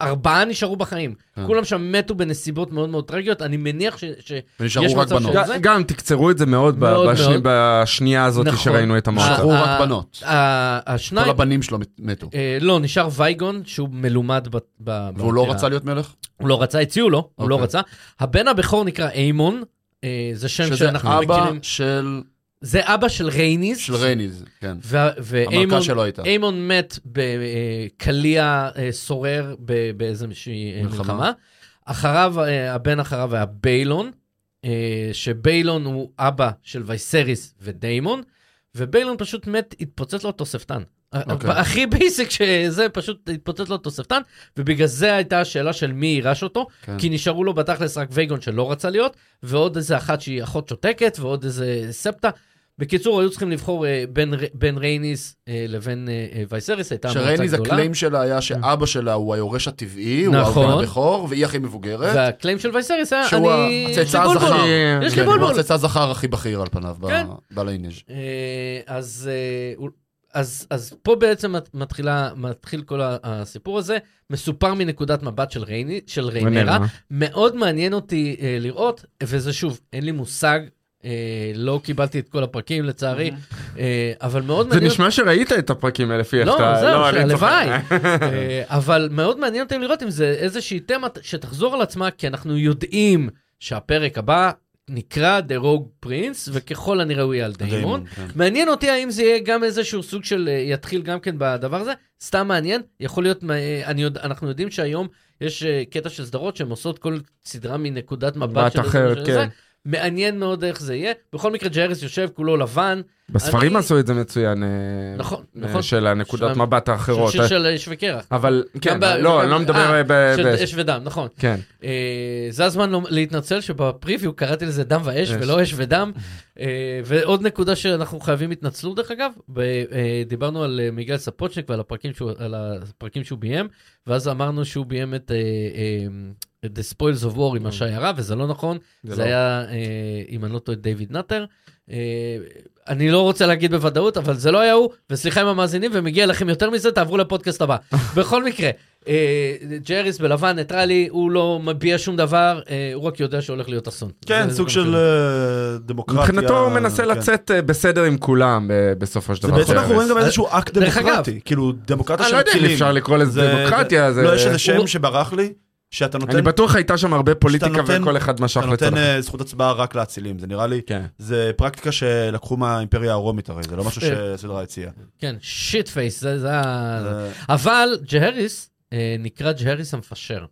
S4: ארבעה נשארו בחיים.
S2: כן.
S4: כולם שם מתו בנסיבות מאוד מאוד טרגיות, אני מניח ש... ש- יש
S2: ונשארו רק
S4: מצב
S2: בנות.
S4: של- זה-
S3: גם תקצרו את זה מאוד. בשנייה הזאת
S4: נכון.
S3: שראינו את המועצה.
S2: נשארו
S4: אה,
S2: רק בנות. כל הבנים שלו מת- מתו.
S4: אה, לא, נשאר וייגון, שהוא מלומד ב...
S2: והוא לא. רצה להיות מלך?
S4: הוא לא רצה, הציעו לו, הוא לא
S2: אוקיי.
S4: רצה. הבן הבכור נקרא איימון, אה, זה שם
S2: שזה
S4: שאנחנו
S2: אבא
S4: מכירים.
S2: של
S4: זה אבא של רייניס.
S2: של רייניז, כן.
S4: ואיימון
S2: המלכה שלו הייתה.
S4: איימון מת בקליע אה, סורר באיזושהי אה,
S2: מלחמה.
S4: אחריו, אה, הבן אחריו היה ביילון, שביילון הוא אבא של וייסריס ודיימון, וביילון פשוט מת, התפוצץ לו תוספתן.
S2: אוקיי.
S4: הכי basic שזה, פשוט התפוצץ לו תוספתן, ובגלל זה הייתה השאלה של מי יירש אותו,
S2: כן.
S4: כי נשארו לו בתכלס רק וייגון שלא רצה להיות, ועוד איזה אחת שהיא אחות שותקת, ועוד איזה ספטה. בקיצור, היו צריכים לבחור אה, בין, בין רייניס אה, לבין אה, וייסריס, הייתה מועצה
S2: שרייניס
S4: גדולה.
S2: ה claim שלה היה שאבא שלה הוא היורש הטבעי, הוא
S4: נכון.
S2: הבן הבכור, והיא הכי מבוגרת.
S4: וה claim של וייסריס היה,
S2: שהוא
S4: אני... לי
S2: הצאצא
S4: בולבול.
S2: הזכר.
S4: יש לי
S2: כן, הוא
S4: בולבול.
S2: הצאצא הזכר הכי בכיר על פניו,
S4: כן.
S2: בליינג'.
S4: אה, אז, אה, הוא- אז, אז פה בעצם מת- מתחילה, מתחיל כל הסיפור הזה, מסופר מנקודת מבט של, ריינ-, של ריינרה. מאוד מעניין אותי אה, לראות, וזה שוב, אין לי מושג, לא קיבלתי את כל הפרקים לצערי, אה, אבל מאוד
S3: זה
S4: מעניין...
S3: נשמע שראית את הפרקים האלה לפי איך
S4: לא,
S3: שאתה...
S4: זהו,
S3: אני צוחק.
S4: שהלוואי. אה, אבל מאוד מעניין אותי לראות אם זה איזושהי תמה שתחזור על עצמה, כי אנחנו יודעים שהפרק הבא נקרא The Rogue Prince, וככל הנראה הוא יהיה על דיימון.
S2: כן.
S4: מעניין אותי האם זה יהיה גם איזשהו סוג של, אה, יתחיל גם כן בדבר הזה, סתם מעניין, יכול להיות, אה, אני יודע, אנחנו יודעים שהיום יש אה, קטע של סדרות שהן עושות כל סדרה מנקודת מבט של
S3: אחרת. כן.
S4: מעניין מאוד איך זה יהיה. בכל מקרה, ג'רס יושב כולו לבן,
S3: בספרים
S4: אני-
S3: עשו את זה מצוין. אה,
S4: נכון,
S3: אה,
S4: נכון.
S3: של הנקודות
S4: של-
S3: מבט האחרות.
S4: של, של אש וקרח.
S3: אבל כן,
S4: ב-
S3: לא, אני לא מדבר
S4: אה,
S3: ב...
S4: של אש ודם, נכון.
S3: כן.
S4: אה, זה הזמן לא- להתנצל שבפריוויו קראתי לזה דם ואש
S3: אש.
S4: ולא אש ודם. אה, ועוד נקודה שאנחנו חייבים התנצלות דרך אגב, ב- אה, דיברנו על אה, מיגל ספוצ'ניק ועל הפרקים שהוא, הפרקים שהוא ביים, ואז אמרנו שהוא ביים את אה, אה, The Spoils of War עם השיירה, וזה לא נכון,
S3: זה
S4: זה
S3: לא.
S4: היה, אה, אם אני לא טועה, דיוויד נאטר. אה, אני לא רוצה להגיד בוודאות, אבל זה לא היה הוא, וסליחה עם המאזינים, ומגיע לכם יותר מזה, תעברו לפודקאסט הבא. בכל מקרה, אה, ג'הריס בלבן, ניטרלי, הוא לא מביע שום דבר, אה, הוא רק יודע שהולך להיות אסון.
S2: כן,
S4: זה- זה
S2: סוג של דמוקרטיה.
S3: מבחינתו הוא מנסה
S2: כן.
S3: לצאת בסדר עם כולם בסופו של
S2: זה
S3: דבר.
S2: בעצם אנחנו. רואים גם איזשהו אקט דמוקרטי, כאילו דמוקרטיה
S3: אני
S2: של
S3: לא יודע אם. אפשר לקרוא לזה
S2: זה-
S3: דמוקרטיה, זה...
S2: לא, יש איזה שם שברח לי, שאתה נותן
S3: אני בטוח הייתה שם הרבה פוליטיקה
S2: נותן-
S3: וכל אחד משך
S2: אתה
S3: לצד
S2: נותן. אה, זכות הצבעה רק לאצילים, זה נראה לי,
S3: כן.
S2: זה פרקטיקה שלקחו מהאימפריה הרומית הרי, זה לא משהו
S4: אה.
S2: שסדרה הציעה.
S4: כן, shit face, זה זה.
S2: זה-
S4: אבל ג'הריס אה, נקרא ג'הריס המפשר.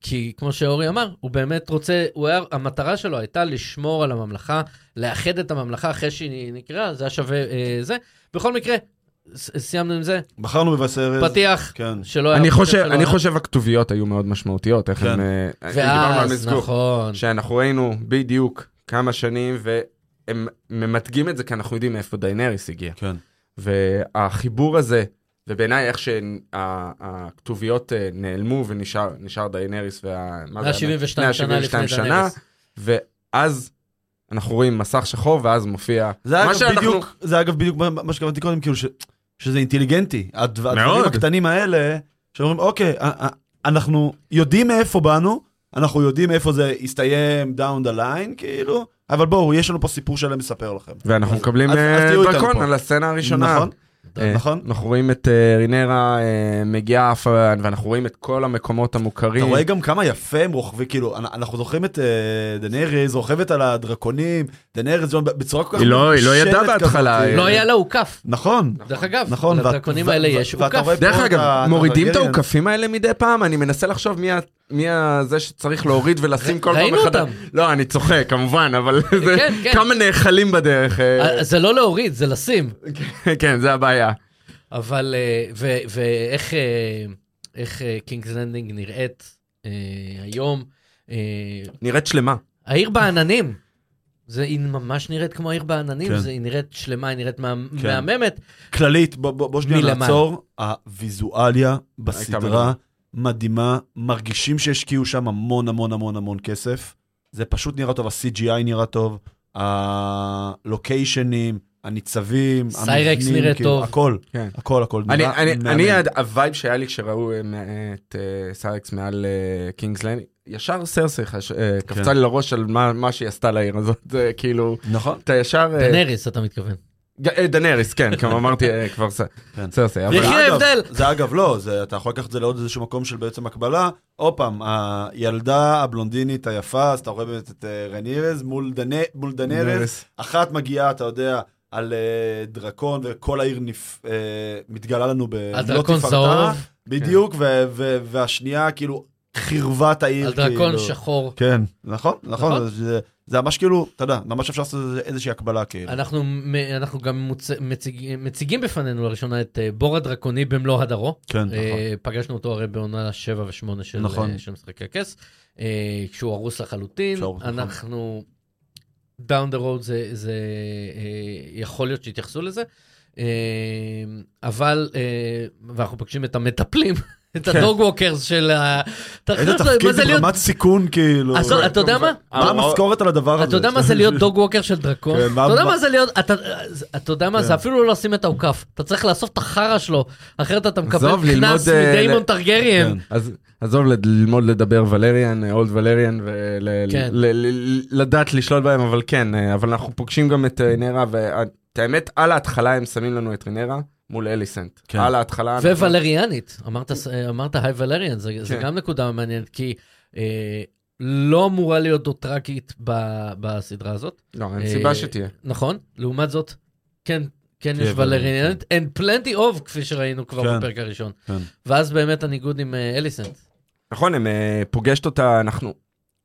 S4: כי כמו שאורי אמר, הוא באמת רוצה, הוא היה, המטרה שלו הייתה לשמור על הממלכה, לאחד את הממלכה אחרי שהיא נקראה, זה היה שווה אה, זה. בכל מקרה, סיימנו עם זה,
S2: בחרנו בבשר
S4: פתיח
S2: כן.
S4: שלא היה...
S3: אני חושב, אני. חושב הכתוביות היו מאוד משמעותיות, איך
S2: כן.
S3: הם... אה,
S4: ואז. נכון.
S3: שאנחנו ראינו בדיוק כמה שנים, והם ממתגים את זה כי אנחנו יודעים מאיפה דיינריס הגיע.
S2: כן.
S3: והחיבור הזה, ובעיניי איך שהכתוביות אה, נעלמו ונשאר נשאר דיינריס, וה... מה זה היה?
S4: 172 שנה לפני
S3: 172 שנה,
S4: דיינריס.
S3: ואז אנחנו רואים מסך שחור, ואז מופיע...
S2: זה אגב
S3: שאנחנו-
S2: בדיוק, זה אגב בדיוק מה- מה שקראתי קודם, כאילו ש- שזה אינטליגנטי. הדב- הדברים
S3: מאוד.
S2: הקטנים האלה, שאומרים, אוקיי, אנחנו יודעים מאיפה באנו, אנחנו יודעים איפה זה יסתיים down the line, כאילו, אבל בואו, יש לנו פה סיפור שלם לספר לכם.
S3: ואנחנו
S2: אז-
S3: מקבלים
S2: אז-
S3: אה,
S2: אז
S3: דרכון
S2: פה.
S3: על הסצנה הראשונה.
S2: נכון.
S3: אה,
S2: נכון.
S3: אנחנו רואים את אה, רינרה אה, מגיעה עף, אה, ואנחנו רואים את כל המקומות המוכרים.
S2: אתה רואה גם כמה יפה הם רוכבים, כאילו, אנ- אנחנו זוכרים את אה, דנאריז רוכבת על הדרקונים, דנאריז ג'ון, בצורה כל כך
S3: היא לא- לא ידעה בהתחלה. אה,
S4: לא היה לה עוקף.
S2: נכון,
S4: דרך אגב,
S2: נכון.
S4: לדרקונים האלה יש.
S2: רואה
S3: דרך אגב, מורידים את. האוכפים האלה מדי פעם? אני מנסה לחשוב מי מי זה שצריך להוריד ולשים כל פעם
S4: ראינו
S3: מחדש.
S4: אותם.
S3: לא, אני צוחק, כמובן, אבל זה-
S4: כן, כן.
S3: כמה נאכלים בדרך. אה,
S4: אה, זה לא להוריד, זה לשים.
S3: כן, זה הבעיה.
S4: אבל, אה, ואיך איך קינגס לנדינג נראית היום.
S3: נראית שלמה.
S4: העיר בעננים. זה, היא ממש נראית כמו העיר בעננים,
S2: כן.
S4: זה, היא נראית שלמה, היא נראית מה,
S2: כן.
S4: מהממת.
S2: כללית, בוא- בוא שנייה. נעצור, הוויזואליה בסדרה
S3: מדהימה.
S2: מרגישים שהשקיעו שם המון המון המון המון כסף. זה פשוט נראה טוב, ה CGI נראה טוב, הלוקיישנים, הניצבים,
S4: סיירקס
S2: המבנים,
S4: נראה
S2: כאילו,
S4: טוב.
S2: הכל,
S3: כן.
S2: הכל, הכל.
S3: אני,
S2: נראה
S3: אני,
S2: מהמם.
S3: אני, ה vibe שהיה לי כשראו אה, את אה, סיירקס מעל קינגסלנדינג, ישר סרסי חש- אה, קפצה לי לראש על מה, מה שהיא עשתה לעיר הזאת, זה כאילו,
S2: נכון.
S3: אתה ישר... אה,
S4: דנריס, אתה מתכוון.
S3: אה, דנריס, כן, כמו אמרתי אה, כבר
S2: כן.
S3: סרסי.
S4: יחי ההבדל.
S2: זה אגב לא, זה, אתה יכול לקחת את זה לעוד איזשהו מקום של בעצם הקבלה. עוד פעם, הילדה הבלונדינית היפה, אז אתה רואה באמת את אה, רניירה מול,
S3: דנריס.
S2: אחת מגיעה, אתה יודע, על דרקון, וכל העיר מתגלה לנו ב...
S4: על
S2: לא
S4: דרקון
S2: תפארתה",
S4: זהוב,
S2: בדיוק, ו- והשנייה כאילו חירבה את העיר.
S4: על דרקון
S2: כאילו.
S4: שחור.
S2: כן, נכון, נכון,
S4: נכון.
S2: זה, ממש כאילו, אתה יודע, ממש אפשר לעשות איזושהי הקבלה כאילו.
S4: אנחנו, אנחנו גם מוצ... מציג... מציגים בפנינו לראשונה את אה, בור הדרקוני במלוא הדרו.
S2: כן, נכון.
S4: אה, פגשנו אותו הרי בעונה 7 ו-8 של,
S2: נכון.
S4: אה, של משחקי הכס, אה, כשהוא הרוס לחלוטין.
S2: נכון.
S4: אנחנו, down the road זה, זה אה, יכול להיות שיתייחסו לזה, אה, אבל, אה, ואנחנו פוגשים את המטפלים, את
S2: כן.
S4: ה dog walkers של ה...
S2: איזה תפקיד. ברמת סיכון כאילו.
S4: אז אתה יודע מה?
S2: מה המשכורת על הדבר הזה?
S4: אתה יודע מה זה להיות dog walker של דרקון?
S2: כן,
S4: אתה יודע
S2: מה-
S4: זה להיות, אתה- יודע מה
S2: כן.
S4: זה אפילו לא לשים את האוכף, אתה צריך לאסוף את החרא שלו, אחרת אתה מקבל קנס
S3: אה,
S4: מדיימון טרגריאן.
S2: כן.
S3: עזוב ללמוד לדבר ולריאן, אולד ולריאן,
S4: כן.
S3: ולדעת לשלוט בהם, אבל כן, אה, אבל אנחנו פוגשים גם את אה, רינרה, ואת האמת, על ההתחלה הם שמים לנו את רינרה מול אליסנט.
S2: כן.
S3: על ההתחלה. אנחנו-
S4: וולריאנית, אמרת, אמרת היי ולריאן, זה, זה
S3: כן.
S4: גם נקודה מעניינת, כי אה, לא אמורה להיות דוטרקית ב- בסדרה הזאת,
S3: לא, אין
S4: אה,
S3: סיבה שתהיה.
S4: נכון? לעומת זאת, כן, כן
S2: כן,
S4: יש
S2: כן,
S4: ולריאנית, and plenty of, כפי שראינו כבר
S2: כן.
S4: בפרק הראשון.
S2: כן.
S4: ואז באמת הניגוד עם אה, אליסנט.
S3: נכון, הם אה, פוגשת אותה, אנחנו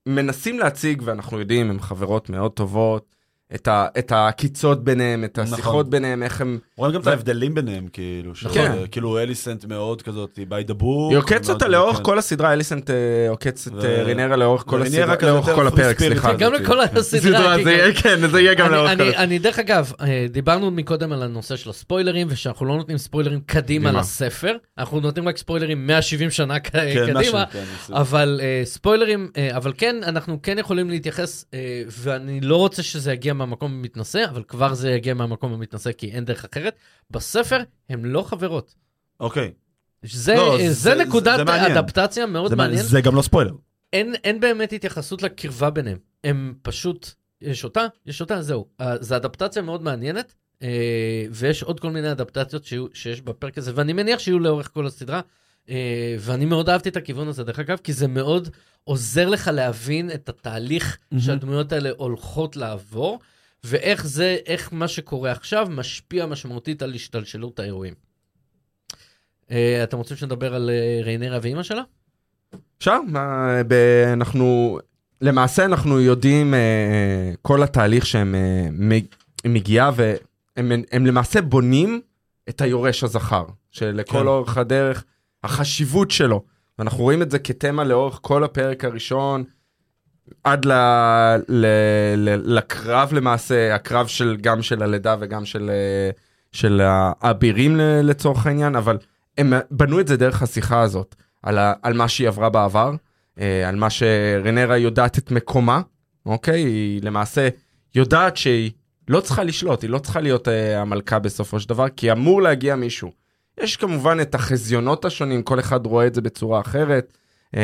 S3: מנסים להציג, ואנחנו יודעים, הן חברות מאוד טובות, את ה- את העקיצות ביניהם, את
S2: נכון.
S3: השיחות ביניהם, איך הם...
S2: רואים גם את
S3: ו-
S2: ההבדלים ביניהם, כאילו, של-
S3: כן.
S2: כאילו אליסנט מאוד כזאת, היא בידבור.
S3: היא עוקצת אותה לאורך כל הסדרה, אליסנט אה, עוקצת את
S2: ו-
S3: אה, רינרה לאורך כל הסדרה, לאורך כל הפרק. סליחה.
S2: כן,
S4: גם לכל
S2: כן.
S4: הסדרה.
S3: זה יהיה, כן, זה יהיה גם לאורך כל
S4: אני,
S3: הסדרה.
S4: אני דרך אגב, אה, דיברנו מקודם על הנושא של הספוילרים, ושאנחנו לא נותנים ספוילרים קדימה. לספר, אנחנו נותנים רק ספוילרים 170 שנה
S2: כן,
S4: קדימה,
S2: כן.
S4: אבל אה, ספוילרים, אה, אבל כן, אנחנו כן יכולים להתייחס, אה, ואני לא רוצה שזה יגיע מהמקום המתנשא, אבל כבר זה יגיע מהמקום המתנשא, כי אין דרך אחרת. בספר הן לא חברות.
S2: אוקיי.
S4: זה,
S2: לא,
S4: אה,
S2: זה-
S4: זה
S2: זה-
S4: נקודת
S2: זה מעניין.
S4: אדפטציה מאוד
S2: זה
S4: מעניינת.
S2: זה גם לא ספוילר.
S4: אין, אין באמת התייחסות לקרבה ביניהם. הם פשוט, יש אותה, יש אותה, זהו. Uh, זו אדפטציה מאוד מעניינת, uh, ויש עוד כל מיני אדפטציות שיהיו, שיש בפרק הזה, ואני מניח שיהיו לאורך כל הסדרה, ואני מאוד אהבתי את הכיוון הזה, דרך אגב, כי זה מאוד עוזר לך להבין את התהליך
S2: מהמם.
S4: שהדמויות האלה הולכות לעבור, ואיך זה, איך מה שקורה עכשיו משפיע משמעותית על השתלשלות האירועים. Uh, אתם רוצים שנדבר על uh, ריינרה ואימא שלה?
S3: אפשר? מה, ב- אנחנו, למעשה אנחנו יודעים אה, כל התהליך שהם אה, מג- מגיעה והם הם למעשה בונים את היורש הזכר, שלכל
S2: כן.
S3: אורך הדרך, החשיבות שלו. ואנחנו רואים את זה כתמה לאורך כל הפרק הראשון, עד ל, ל, ל, לקרב למעשה, הקרב של גם של הלידה וגם של, אה, של האבירים לצורך העניין, אבל הם בנו את זה דרך השיחה הזאת, על, ה, על מה שהיא עברה בעבר, אה, על מה שרנרה יודעת את מקומה, אוקיי? היא למעשה יודעת שהיא לא צריכה לשלוט, היא לא צריכה להיות אה, המלכה בסופו של דבר, כי אמור להגיע מישהו. יש כמובן את החזיונות השונים, כל אחד רואה את זה בצורה אחרת. אה,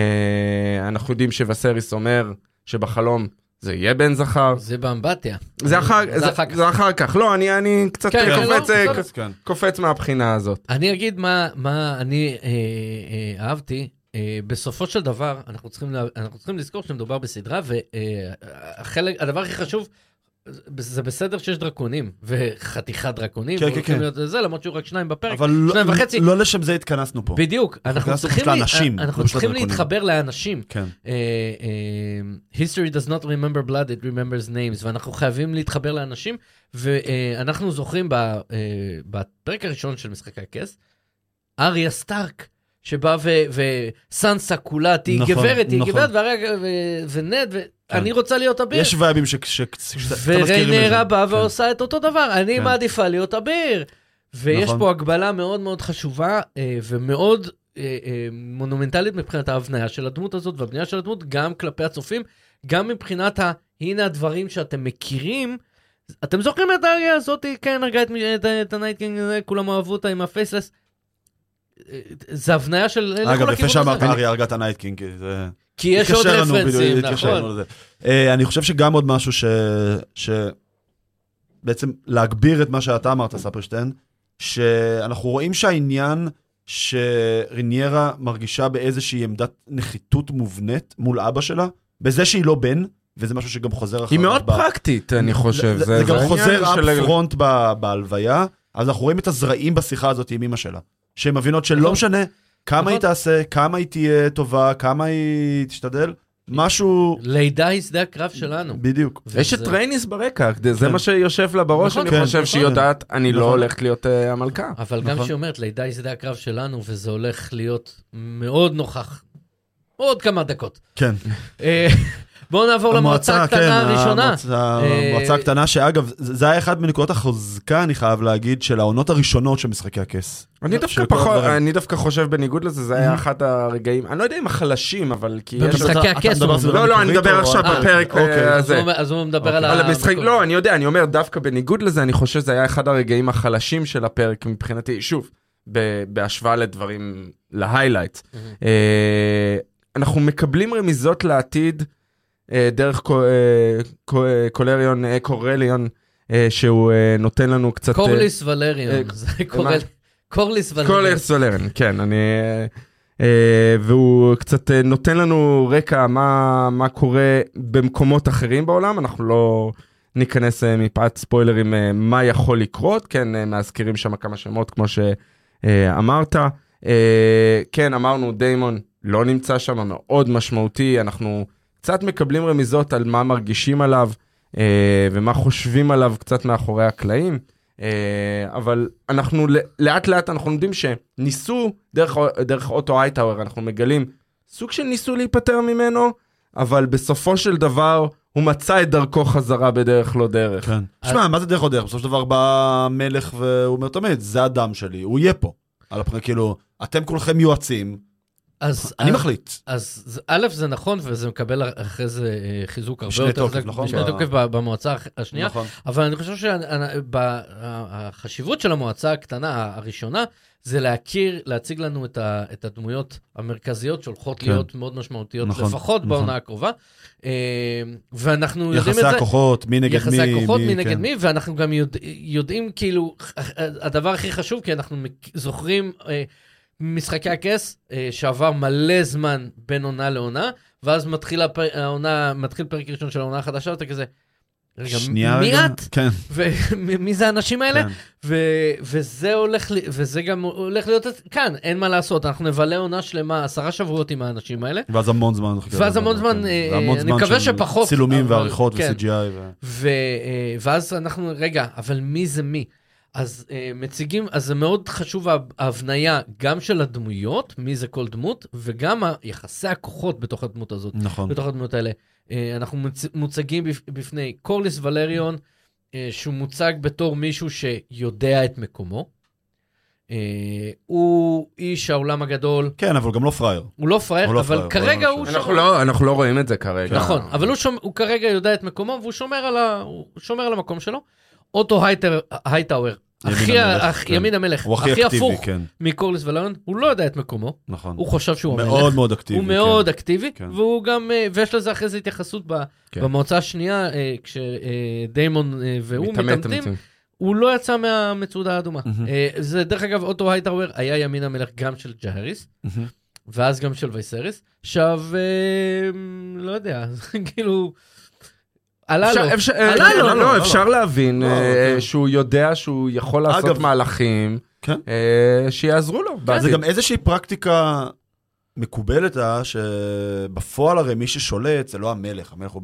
S3: אנחנו יודעים שווסריס אומר שבחלום זה יהיה בן זכר.
S4: זה באמבטיה.
S3: זה אחר,
S4: זה
S3: זה,
S4: אחר כך.
S3: זה אחר כך. לא, אני, אני קצת
S4: כן, כן,
S3: קופץ,
S4: לא,
S3: אה,
S4: בסדר.
S3: ק-
S2: כן.
S3: קופץ מהבחינה הזאת.
S4: אני אגיד מה, מה אני אה, אה, אהבתי. אה, בסופו של דבר, אנחנו צריכים, לה, אנחנו צריכים לזכור שמדובר בסדרה, והחלק, הדבר הכי חשוב, זה בסדר שיש דרקונים, וחתיכת דרקונים,
S2: כן, כן, כן.
S4: להיות זה, למרות שהוא רק שניים בפרק.
S2: אבל לא-
S4: שניים וחצי.
S2: לא לשם זה התכנסנו פה.
S4: בדיוק, אנחנו צריכים, לי-
S2: לאנשים,
S4: אנחנו
S2: לא
S4: צריכים. להתחבר לאנשים.
S2: כן.
S4: אה, אה, history does not remember blood, it remembers names, ואנחנו חייבים להתחבר לאנשים, ואנחנו זוכרים ב, אה, בפרק הראשון של משחקי הכס, אריה סטארק, שבא וסנסה כולה, תהיי
S2: נכון,
S4: גברת, תהיי
S2: נכון.
S4: גברת, והרגע, ו- ונד, ואני רוצה להיות אביר.
S2: יש וייבים שאתה מזכירים
S4: וריינרה
S2: את זה.
S4: באה
S2: כן.
S4: ועושה את אותו דבר, אני
S2: כן.
S4: מעדיפה להיות אביר. ויש
S2: נכון.
S4: פה הגבלה מאוד מאוד חשובה אה, ומאוד אה, אה, מונומנטלית מבחינת ההבניה של הדמות הזאת והבנייה של הדמות, גם כלפי הצופים, גם מבחינת ה... הנה הדברים שאתם מכירים. אתם זוכרים את האריה הזאתי, כן, הרגה את, מי- את, את הנייטקינג הזה, כולם אהבו אותה עם הפייסלס. זה הבניה של...
S2: אגב, יפה
S4: לכיוון
S2: שאמרת. אריה הרגה את ה Night King,
S4: כי זה... יש עוד
S2: referenceים,
S4: נכון.
S2: אה, אני חושב שגם עוד משהו ש... ש... בעצם להגביר את מה שאתה אמרת, ספרשטיין, שאנחנו רואים שהעניין שריניירה מרגישה באיזושהי עמדת נחיתות מובנית מול אבא שלה, בזה שהיא לא בן, וזה משהו שגם חוזר אחר
S3: היא מאוד
S2: ב-
S3: פרקטית, אני חושב.
S2: זה, זה גם
S3: העניין
S2: חוזר
S3: של-
S2: up front ב- בהלוויה, אז אנחנו רואים את הזרעים בשיחה הזאת עם אמא שלה. שהן מבינות שלא
S4: נכון.
S2: משנה כמה
S4: נכון.
S2: היא תעשה, כמה היא תהיה טובה, כמה היא תשתדל, משהו...
S4: לידה היא שדה הקרב שלנו.
S2: בדיוק.
S3: יש את רייניס ברקע, זה
S2: כן.
S3: מה שיושב לה בראש,
S4: נכון,
S3: אני
S2: כן,
S3: חושב
S2: נכון.
S3: שהיא יודעת, אני לא
S2: נכון.
S3: הולכת להיות אה, המלכה.
S4: אבל גם
S2: נכון.
S4: כשהיא אומרת, לידה היא שדה הקרב שלנו, וזה הולך להיות מאוד נוכח. עוד כמה דקות.
S2: כן.
S4: אה, בואו נעבור למועצה הקטנה
S2: כן,
S4: הראשונה.
S2: המועצה,
S4: אה,
S2: המועצה הקטנה, שאגב, זה היה אחד מנקודות החוזקה, אני חייב להגיד, של העונות הראשונות של משחקי הכס.
S3: אני דווקא פחות. אני דווקא חושב בניגוד לזה, זה היה אחד הרגעים, אני לא יודע אם החלשים, אבל כי.
S4: במשחקי הכס
S2: מדבר
S4: הוא
S2: על סדרה
S3: לא, לא, אני מדבר
S2: או-
S3: עכשיו
S4: אה,
S3: בפרק אה,
S2: אוקיי.
S4: אז
S3: הזה.
S4: אומר- אז הוא מדבר על
S3: על
S4: ה...
S3: המשחק, לא, אני יודע, אני אומר דווקא בניגוד לזה, אני חושב שזה היה אחד הרגעים החלשים של הפרק מבחינתי, שוב, ב- בהשוואה לדברים. אה, אנחנו מקבלים רמיזות לעתיד אה, דרך קו- אה, אה, קולריון, אה, קורליון, אה, שהוא אה, נותן לנו קצת... אה,
S4: קורליס ולריון.
S3: אה,
S4: זה? קורל- קורליס ולריון.
S3: קולרס ולרן, כן, אני... אה, אה, והוא קצת אה, נותן לנו רקע מה, מה קורה במקומות אחרים בעולם, אנחנו לא ניכנס אה, מפאת ספוילרים אה, מה יכול לקרות, כן, אה, מאזכירים שם כמה שמות כמו שאמרת. אה, כן, אמרנו דיימון לא נמצא שם, מאוד משמעותי, אנחנו קצת מקבלים רמיזות על מה מרגישים עליו אה, ומה חושבים עליו קצת מאחורי הקלעים. אה, אבל אנחנו לאט לאט אנחנו יודעים שניסו דרך, דרך אוטו הייטאוור אנחנו מגלים סוג של ניסו להיפטר ממנו אבל בסופו של דבר הוא מצא את דרכו חזרה בדרך לא דרך.
S2: כן. שמע, מה זה דרך עוד דרך? בסופו של דבר בא מלך והוא אומר תמיד, זה הדם שלי, הוא יהיה פה. כאילו, אתם כולכם יועצים,
S4: אז
S2: אני
S4: אז-
S2: מחליט.
S4: אז א', זה נכון, וזה מקבל אחרי זה אה, חיזוק הרבה
S2: משנה
S4: יותר
S2: תוקף,
S4: חזק,
S2: נכון?
S4: משנה תוקף ב- במועצה השנייה,
S2: נכון.
S4: אבל אני חושב שהחשיבות של המועצה הקטנה הראשונה, זה להכיר, להציג לנו את, ה, את הדמויות המרכזיות שהולכות
S2: כן.
S4: להיות מאוד משמעותיות,
S2: נכון,
S4: לפחות
S2: נכון.
S4: בעונה הקרובה. אה, ואנחנו יודעים את
S2: יחסי
S4: זה.
S2: הכוחות, מי נגד מי.
S4: יחסי הכוחות, מי נגד
S2: כן.
S4: מי, ואנחנו גם יודע, יודעים, כאילו, הדבר הכי חשוב, כי אנחנו זוכרים אה, משחקי הכס, אה, שעבר מלא זמן בין עונה לעונה, ואז מתחיל הפר, העונה, מתחיל פרק ראשון של העונה החדשה, ואתה כזה, רגע,
S2: שנייה
S4: מי
S2: רגע.
S4: את?
S2: כן,
S4: ומי זה האנשים האלה?
S2: כן.
S4: ו- וזה הולך, לי- וזה גם הולך להיות כאן, אין מה לעשות, אנחנו נבלה עונה שלמה, עשרה שבועות עם האנשים האלה,
S2: ואז המון זמן.
S4: ואז המון זמן,
S2: כן.
S4: אה,
S2: והמון
S4: אני
S2: זמן
S4: מקווה שפחות,
S2: צילומים
S4: אבל-
S2: ועריכות
S4: כן.
S2: ו-CGI. ו-
S4: ו, אה, ואז אנחנו, רגע, אבל מי זה מי? אז אה, מציגים, אז זה מאוד חשוב ההב- ההבניה גם של הדמויות, מי זה כל דמות, וגם יחסי הכוחות בתוך הדמות הזאת,
S2: נכון.
S4: בתוך הדמות האלה. אה, אנחנו מוצ, מוצגים בפ, בפני קורליס ולריון, אה, שהוא מוצג בתור מישהו שיודע את מקומו. הוא איש העולם הגדול,
S2: כן, אבל הוא גם לא פראייר.
S4: הוא לא פראייר,
S2: לא
S4: אבל
S2: פראייר,
S4: כרגע
S2: הוא לא
S3: אנחנו לא, אנחנו לא רואים את זה כרגע.
S4: נכון, אבל הוא, שומע, הוא כרגע יודע את מקומו והוא שומר על, ה, הוא שומר על המקום שלו. אוטו הייטאוור הכי
S2: ימין המלך, כן.
S4: ימין המלך,
S2: הוא הכי אקטיבי,
S4: הפוך
S2: כן,
S4: מקורליס ולאון, הוא לא יודע את מקומו,
S2: נכון.
S4: הוא חושב שהוא המלך.
S2: מאוד מאוד אקטיבי.
S4: הוא
S2: כן.
S4: מאוד אקטיבי,
S2: כן.
S4: והוא גם, אה, ויש לזה אחרי זה התייחסות ב-
S3: כן.
S4: במועצה השנייה, אה, כשדיימון והוא
S3: מתעמת,
S4: מתעמתים,
S3: מתעמת.
S4: הוא לא יצא מהמצודה האדומה. אה, זה, דרך אגב, אוטו הייטאוור היה ימין המלך גם של ג'הריס. ואז גם של וייסריס. עכשיו, אה, לא יודע, כאילו, עלה לו.
S3: אפשר- אפשר-
S4: עלה
S3: אה,
S4: לו.
S3: לא,
S2: לא,
S3: אפשר להבין
S2: לא,
S3: אה,
S2: כן.
S3: שהוא יודע שהוא יכול לעשות מהלכים
S2: כן.
S3: אה, שיעזרו לו.
S2: זה
S3: בעתיד.
S2: גם איזושהי פרקטיקה מקובלת, אה, שבפועל הרי מי ששולט זה לא המלך, המלך הוא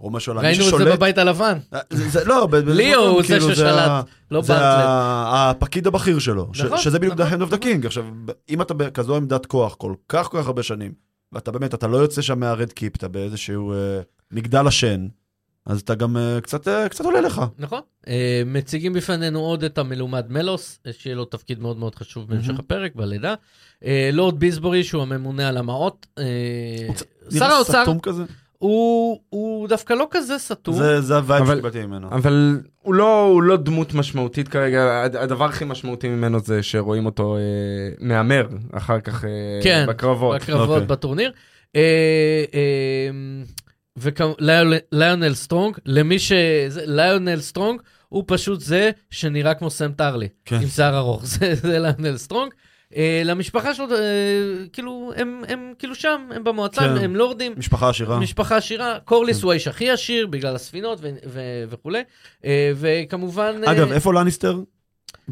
S2: ברומא של מי
S4: ראינו את זה. בבית הלבן,
S2: אה, זה, זה, לא, ב- ב-
S4: ליאו הוא זה
S2: כאילו,
S4: ששלט,
S2: ה-
S4: לא
S2: זה
S4: ברטלט.
S2: ה- הפקיד הבכיר שלו, ש-
S4: נכון,
S2: שזה בדיוק the hand of the king. עכשיו, ב- אם אתה בכזו עמדת כוח כל כך כל כך הרבה שנים, ואתה באמת, אתה לא יוצא שם מה Red Keep, אתה באיזשהו אה, מגדל השן, אז אתה גם אה, קצת, אה, קצת עולה לך.
S4: נכון. אה, מציגים בפנינו עוד את המלומד מלוס, אה, שיהיה לו תפקיד מאוד מאוד חשוב בהמשך. הפרק, בלידה. אה, לורד ביסבורי, שהוא הממונה על המעות. אה, שר האוצר,
S2: סתום כזה.
S4: הוא הוא דווקא לא כזה סתום.
S2: זה זה ה vibe
S3: אבל-
S2: שקיבלתי ממנו.
S3: אבל הוא לא, הוא לא דמות משמעותית כרגע, הד- הדבר הכי משמעותי ממנו זה שרואים אותו אה, מהמר אחר כך אה,
S4: כן,
S3: בקרבות.
S4: בקרבות
S2: אוקיי.
S4: בטורניר. אה, וליונל סטרונג, למי ש... ליונל סטרונג הוא פשוט זה שנראה כמו סם טארלי,
S2: כן.
S4: עם שיער ארוך, זה זה ליונל סטרונג. אה, למשפחה שלו, אה, כאילו, הם הם כאילו שם, הם במועצה,
S2: כן.
S4: הם לורדים.
S2: משפחה עשירה.
S4: משפחה עשירה, קורליס
S2: כן.
S4: הוא האיש הכי עשיר בגלל הספינות ו- ו- וכולי, אה, וכמובן... אה,
S2: אגב, איפה לניסטר?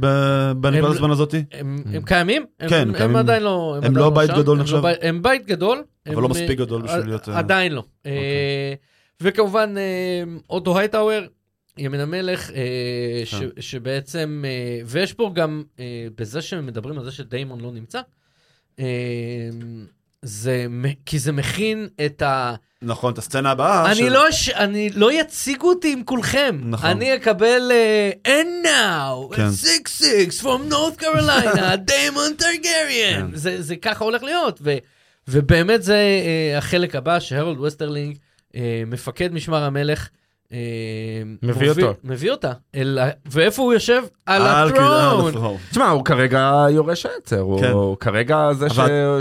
S2: ב- בנקודת
S4: הם-
S2: הזמן הזאתי?
S4: הם, הם קיימים? הם,
S2: כן,
S4: הם,
S2: קיימים.
S4: עדיין לא...
S2: הם
S4: עדיין
S2: לא בית
S4: שם.
S2: גדול
S4: הם
S2: נחשב?
S4: לא בית- הם בית גדול.
S2: אבל
S4: הם,
S2: לא מספיק גדול בשביל
S4: אה,
S2: להיות, אה,
S4: עדיין לא. אה, וכמובן, אוטו הייטאוור, ימין המלך, ש,
S2: כן.
S4: שבעצם... ויש פה גם, בזה שמדברים על זה שדיימון לא נמצא, זה, כי זה מכין את ה...
S2: נכון, את הסצנה הבאה.
S4: אני
S2: של-
S4: לא, ש... אני לא יציגו אותי עם כולכם.
S2: נכון.
S4: אני אקבל, uh, and now,
S2: כן.
S4: 6-6 from North Carolina, דיימון טרגריאן.
S2: כן.
S4: זה, זה ככה הולך להיות. ו... ובאמת זה uh, החלק הבא, שהרולד וסטרלינג, uh, מפקד משמר המלך,
S3: מביא
S4: מוביל-
S3: אותו.
S4: מביא אותה. אל... ואיפה הוא יושב? על
S2: ה throne.
S4: ה
S2: throne.
S3: תשמע, הוא כרגע יורש העצר, הוא
S2: כן.
S3: כרגע זה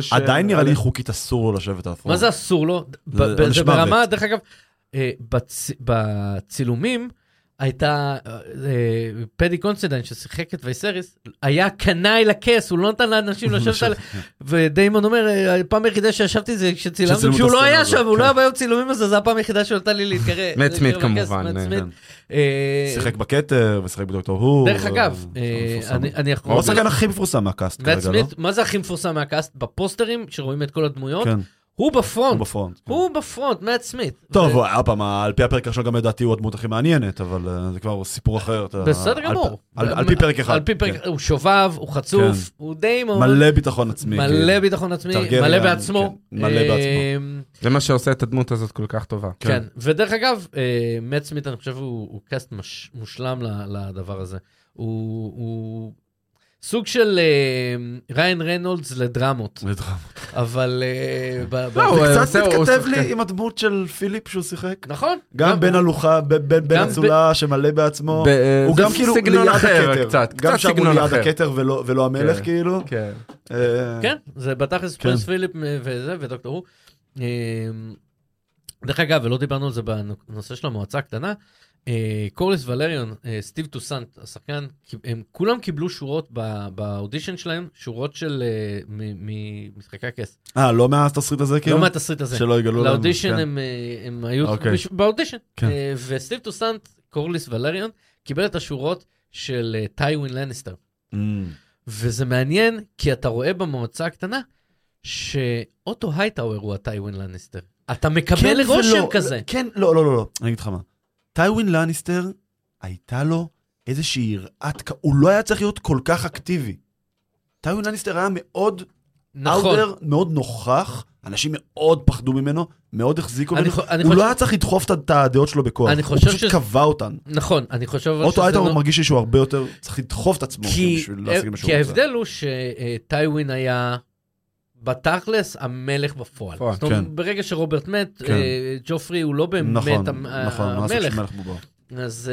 S3: ש...
S2: עדיין נראה לי חוקית אסור לו לשבת על הטרון.
S4: מה זה אסור לו?
S2: זה
S4: ברמה. דרך אגב, אה, בצ- בצילומים הייתה, אה, אה, פדי קונסידיין ששיחק את וייסריס, היה קנאי לכס, הוא לא נתן לאנשים לשבת על... ודיימון אומר, אה, הפעם היחידה שישבתי זה כשצילמנו, כשהוא לא היה שם, הוא
S2: כן.
S4: לא היה ביום צילומים הזה, זו הפעם היחידה שהוא נתן לי להתקרב.
S3: מאט סמית כמובן.
S2: כן. שיחק בכתר ושיחק בדוקטור הו.
S4: דרך אגב. אני- יכול...
S2: הוא השחקן הכי מפורסם מה
S4: cast
S2: כרגע, לא?
S4: סמית, מה זה הכי מפורסם מה cast? בפוסטרים, שרואים את כל הדמויות, הוא
S2: הוא
S4: ב
S2: front. ב front. כן.
S4: הוא ב front, מאט סמית.
S2: טוב, עוד פעם, על פי הפרק עכשיו גם לדעתי הוא הדמות הכי מעניינת, אבל אה, זה כבר סיפור אחר.
S4: בסדר גמור.
S2: על פי פרק אחד.
S4: על פי פרק,
S2: כן.
S4: הוא שובב, הוא חצוף,
S2: כן.
S4: הוא דיימון.
S2: מלא ביטחון עצמי.
S4: מלא
S2: כאילו.
S4: ביטחון עצמי, מלא בעצמו.
S2: מלא בעצמו.
S4: אה,
S3: זה מה שעושה את הדמות הזאת כל כך טובה.
S4: כן, ודרך אגב, אה, מאט סמית, אני חושב, הוא cast מושלם לדבר הזה. הוא הוא סוג של אה, ראיין ריינולדס לדרמות, אבל... ב- ב-
S3: לא, הוא-
S2: זה קצת מתכתב. לי עם הדמות של פיליפ שהוא שיחק.
S4: נכון.
S2: גם בן ב- בן אצולה שמלא בעצמו.
S3: ב-
S2: הוא גם כאילו ליד הכתר.
S3: קצת,
S2: גם שם הוא ליד. הכתר ולא המלך
S3: כן.
S2: כאילו.
S3: כן.
S2: אה,
S4: כן, זה בתכלס. Prince פיליפ וזה, ודוקטור הו. דרך אגב, ולא דיברנו על זה בנושא של המועצה הקטנה, קורליס ולריון, אה, סטיב טוסנט, השחקן, הם כולם קיבלו שורות באודישן שלהם, שורות של אה, מ- ממשחקי הכס.
S2: אה, לא מהתסריט הזה כאילו?
S4: לא מהתסריט הזה.
S2: שלא יגלו לנו.
S4: לאודישן
S2: כן.
S4: הם, אה, היו
S2: אוקיי.
S4: באודישן.
S2: כן.
S4: אה, וסטיב טוסנט, קורליס ולריון, קיבל את השורות של אה, טיווין לניסטר.
S2: Mm.
S4: וזה מעניין, כי אתה רואה במועצה הקטנה שאוטו הייטאוור הוא הטיווין לניסטר. אתה מקבל
S2: כן
S4: רושם. כזה.
S2: כן, לא, לא, לא, לא. אני אגיד לך מה. טיווין לניסטר, הייתה לו איזושהי יראת... הוא לא היה צריך להיות כל כך אקטיבי. טיווין לניסטר היה מאוד
S4: נכון.
S2: outer, מאוד נוכח, אנשים מאוד פחדו ממנו, מאוד החזיקו ממנו. הוא
S4: חושב-
S2: לא היה צריך לדחוף את- הדעות שלו בכוח. הוא פשוט
S4: שזה-
S2: קבע אותן.
S4: נכון, אני חושב
S2: אוטו הייטאוור
S4: לא...
S2: מרגיש שהוא הרבה יותר צריך לדחוף את עצמו
S4: כי,
S2: בשביל להשיג מה שהוא
S4: כי. ההבדל הוא שטיווין היה בתכלס המלך בפועל.
S3: בפועל,
S4: זאת אומרת,
S2: כן.
S4: ברגע שרוברט מת,
S2: כן.
S4: אה, ג'ופרי הוא לא באמת
S2: נכון,
S4: המ-
S2: נכון, מה לעשות
S4: המלך.
S2: בובה.
S4: אז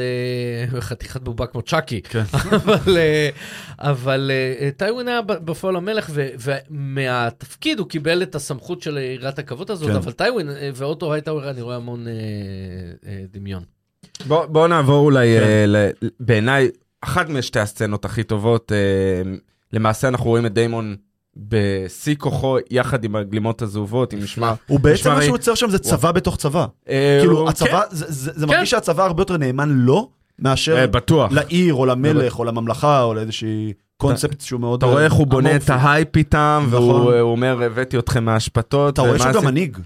S4: אה, חתיכת בובה כמו צ'אקי.
S2: כן.
S4: אבל, אה, אבל אה, טיווין היה בפועל המלך, ו- ומהתפקיד הוא קיבל את הסמכות של יראת הכבוד הזאת,
S2: כן.
S4: אבל טיווין ואוטו הייטאוור, אני רואה המון אה, אה, דמיון.
S3: בוא, בוא נעבור אולי,
S2: כן.
S3: אה, ל- בעיניי, אחת משתי הסצנות הכי טובות. אה, למעשה אנחנו רואים את דיימון בשיא כוחו, יחד עם הגלימות הזהובות, עם משמר.
S2: הוא בעצם מה שהוא יוצר שם זה צבא בתוך צבא.
S3: אה,
S2: כאילו, הצבא, זה- זה
S4: כן.
S2: מרגיש שהצבא הרבה יותר נאמן לו,
S3: כן,
S2: מאשר
S3: אה.
S2: לעיר או למלך או לממלכה או לאיזושהי קונספט שהוא מאוד...
S3: אתה רואה איך הוא בונה את. ההייפ איתם,
S2: נכון.
S3: והוא הוא אומר, הבאתי אתכם מהאשפתות.
S2: אתה רואה שהוא גם
S3: עשית?"
S2: מנהיג.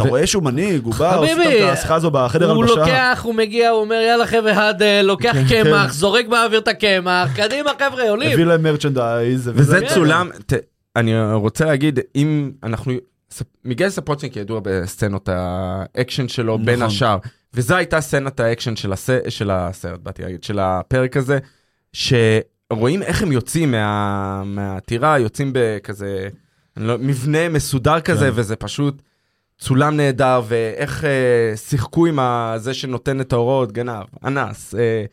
S2: אתה
S3: ו-
S2: רואה שהוא מנהיג, הוא בא, עושה את השיחה הזו בחדר
S4: הוא
S2: הלבשה.
S4: לוקח, הוא מגיע, הוא אומר, יאללה חבר'ה, הדל, לוקח
S2: כן.
S4: קמח, זורק באוויר את הקמח, קדימה חבר'ה, עולים.
S2: הביא להם merchandise.
S3: וזה
S4: כן.
S3: צולם, אני רוצה להגיד, אם אנחנו, מיגל ספוצ'ניק ידוע בסצנות האקשן שלו
S2: נכון.
S3: בין השאר, וזו הייתה סצנת האקשן של, הס, של הסרט, באתי להגיד, של הפרק הזה, שרואים איך הם יוצאים מה, מהטירה, יוצאים בכזה, לא, מבנה מסודר כזה,
S2: כן.
S3: וזה פשוט צולם נהדר, ואיך אה, שיחקו עם זה שנותן את ההוראות, גנב, אנס, אה,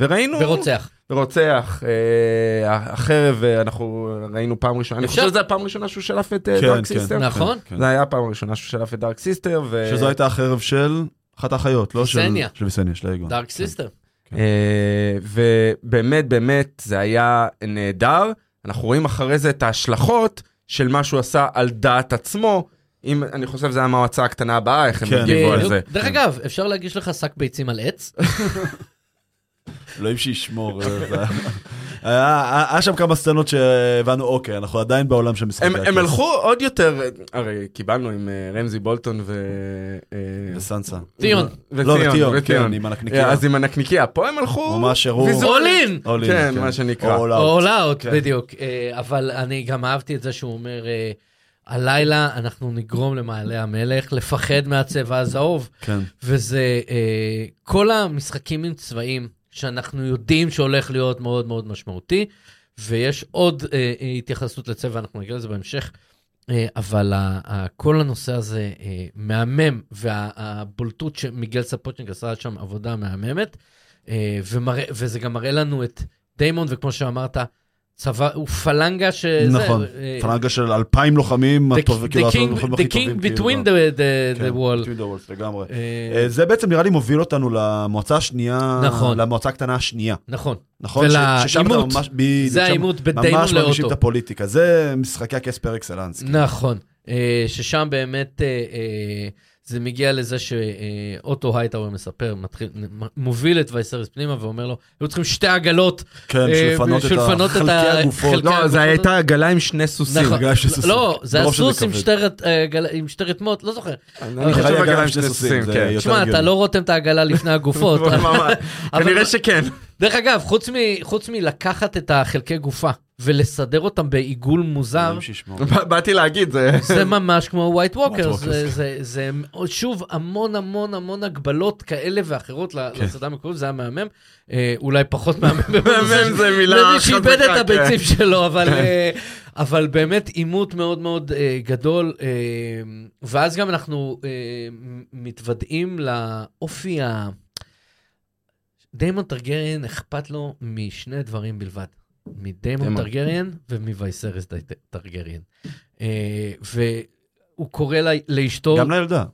S3: וראינו...
S4: ורוצח.
S3: רוצח, אה, החרב, אה, אנחנו ראינו פעם ראשונה, אני חושב שזו הפעם הראשונה שהוא שלף את אה,
S2: כן,
S3: דארק
S2: כן.
S3: סיסטר.
S4: נכון.
S2: כן.
S3: זה היה הפעם הראשונה שהוא שלף את דארק סיסטר, ו...
S2: שזו הייתה החרב של אחת האחיות, לא של...
S4: ויסניה.
S2: של ויסניה, של האגון.
S4: דארק
S2: כן.
S4: סיסטם.
S3: אה, ובאמת, באמת, זה היה נהדר. אנחנו רואים אחרי זה את ההשלכות של מה שהוא עשה על דעת עצמו. אם, אני חושב שזה המועצה הקטנה הבאה, איך הם
S2: כן.
S3: הגיבו על. זה.
S4: דרך אגב, אפשר להגיש לך שק ביצים על עץ?
S2: אלוהים שישמור. אה, היה שם כמה סצנות שהבנו, אוקיי, אנחנו עדיין בעולם של משחקי
S3: הם,
S2: הכס.
S3: הם הלכו עוד יותר, הרי קיבלנו עם אה, רמזי בולטון ו... אה,
S2: וסנסה.
S4: טיון.
S2: לא, וטיון, כן, עם הנקניקייה.
S3: אז עם הנקניקייה. פה הם הלכו...
S2: ממש הראו...
S4: All in,
S3: כן, מה שנקרא.
S2: Out, כן.
S4: בדיוק. אבל אני גם אהבתי את זה שהוא אומר, הלילה אנחנו נגרום למעלה המלך לפחד מהצבע הזהוב.
S2: כן.
S4: וזה אה, כל המשחקים עם צבעים שאנחנו יודעים שהולך להיות מאוד מאוד משמעותי, ויש עוד אה, התייחסות לצבע, אנחנו נגיע לזה בהמשך, אה, אבל ה, ה, כל הנושא הזה אה, מהמם, והבולטות שמיגל ספוטניק עשה שם עבודה מהממת, אה, ומראה, וזה גם מראה לנו את דיימון, וכמו שאמרת, צבא, הוא פלנגה שזה...
S2: נכון.
S4: אה,
S2: פלנגה של אלפיים לוחמים,
S4: the-
S2: הטוב-
S4: the
S2: כאילו,
S4: king-
S2: הלוחמים הכי
S4: the king
S2: טובים. כאילו,
S4: between
S2: ב-
S4: the- the-
S2: כן,
S4: the wall.
S2: between the walls, לגמרי.
S4: אה,
S2: אה, זה בעצם נראה לי מוביל אותנו למועצה השנייה,
S4: נכון.
S2: למועצה הקטנה השנייה.
S4: נכון.
S2: נכון? ש- ששם אתה
S4: ולעימות.
S2: בדיוק,
S4: זה העימות בין דיימון
S2: ממש מרגישים
S4: לאוטו.
S2: את הפוליטיקה. זה משחקי הכס פר אקסלנס. כאילו.
S4: נכון, אה, ששם באמת אה, אה, זה מגיע לזה שאוטו הייטאוור מספר, מתחיל, מוביל את וייסריס פנימה ואומר לו, היו צריכים שתי עגלות.
S2: כן,
S4: אה,
S2: בשביל לפנות את חלקי הגופות.
S3: לא, זו
S4: הגופות-
S3: הייתה עגלה עם שני סוסים.
S4: נכון. לא, זה עם. שתי רת- אה, עם שתי רתמות, לא זוכר.
S3: אני חושב עגלה עם שני סוסים,
S2: זה
S3: כן.
S4: תשמע, אתה. לא רותם את העגלה לפני הגופות.
S3: כנראה שכן.
S4: דרך אגב, חוץ מלקחת את החלקי גופה ולסדר אותם בעיגול מוזר,
S3: באתי להגיד, זה...
S4: זה ממש כמו ווייט ווקר,
S2: White Walkers,
S4: זה, זה, זה שוב המון המון המון הגבלות כאלה ואחרות
S2: כן.
S4: לסדה המקורית, זה היה מהמם, אה, אולי פחות מהמם,
S3: מהמם זה מילה
S4: למי שאיבד
S3: חזקה,
S4: את הביצים
S3: כן.
S4: שלו, אבל, אה, אבל באמת עימות מאוד מאוד אה, גדול, אה, ואז גם אנחנו אה, מתוודעים לאופי ה... דיימון טרגריאן אכפת לו משני דברים בלבד, מדיימון
S3: דיימון.
S4: טרגריאן ומווייסרס טרגריאן. אה, והוא קורא לאשתו,
S2: גם לילדה.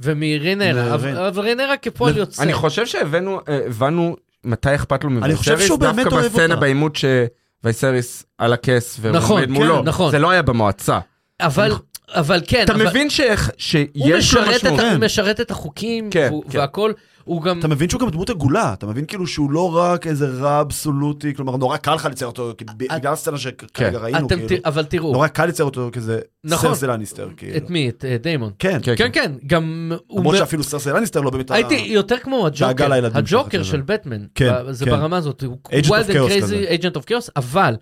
S4: ומרינרה, אבל רינרה כפועל יוצא.
S3: אני חושב שהבאנו, אה, הבנו מתי אכפת לו
S2: אני חושב
S3: מווייסריס,
S2: שהוא באמת
S3: דווקא בסצנה. בעימות שווייסריס על הכס
S4: נכון,
S3: ועומד מולו.
S2: כן,
S4: נכון.
S3: זה לא היה במועצה.
S4: אבל, אבל כן,
S3: אתה
S4: אבל
S3: מבין ש-
S4: הוא
S3: שיש לו
S4: משרת, את,
S3: משמעות.
S4: ה-
S2: כן.
S4: הוא משרת את החוקים
S3: כן,
S4: והוא-
S3: כן.
S4: הוא גם...
S2: אתה מבין שהוא גם דמות עגולה, אתה מבין כאילו שהוא לא רק איזה רע אבסולוטי, כלומר נורא קל לך לצייר אותו, בגלל הסצנה שכרגע ראינו,
S4: אתם,
S2: כאילו,
S4: אבל תראו,
S2: נורא קל לצייר אותו כזה
S4: נכון.
S2: סרסי לניסטר, כאילו.
S4: את מי? את אה, דיימון.
S2: כן,
S3: כן,
S4: כן, כן, גם... הוא
S2: למרות
S4: מ-
S2: שאפילו סרסי לניסטר לא באמת... ה-
S4: הייתי יותר כמו הג'וקר, הג'וקר של בטמן.
S2: כן,
S4: זה
S2: כן.
S4: ברמה הזאת, הוא
S2: Chaos
S4: crazy
S2: כזה.
S4: agent of chaos, אבל,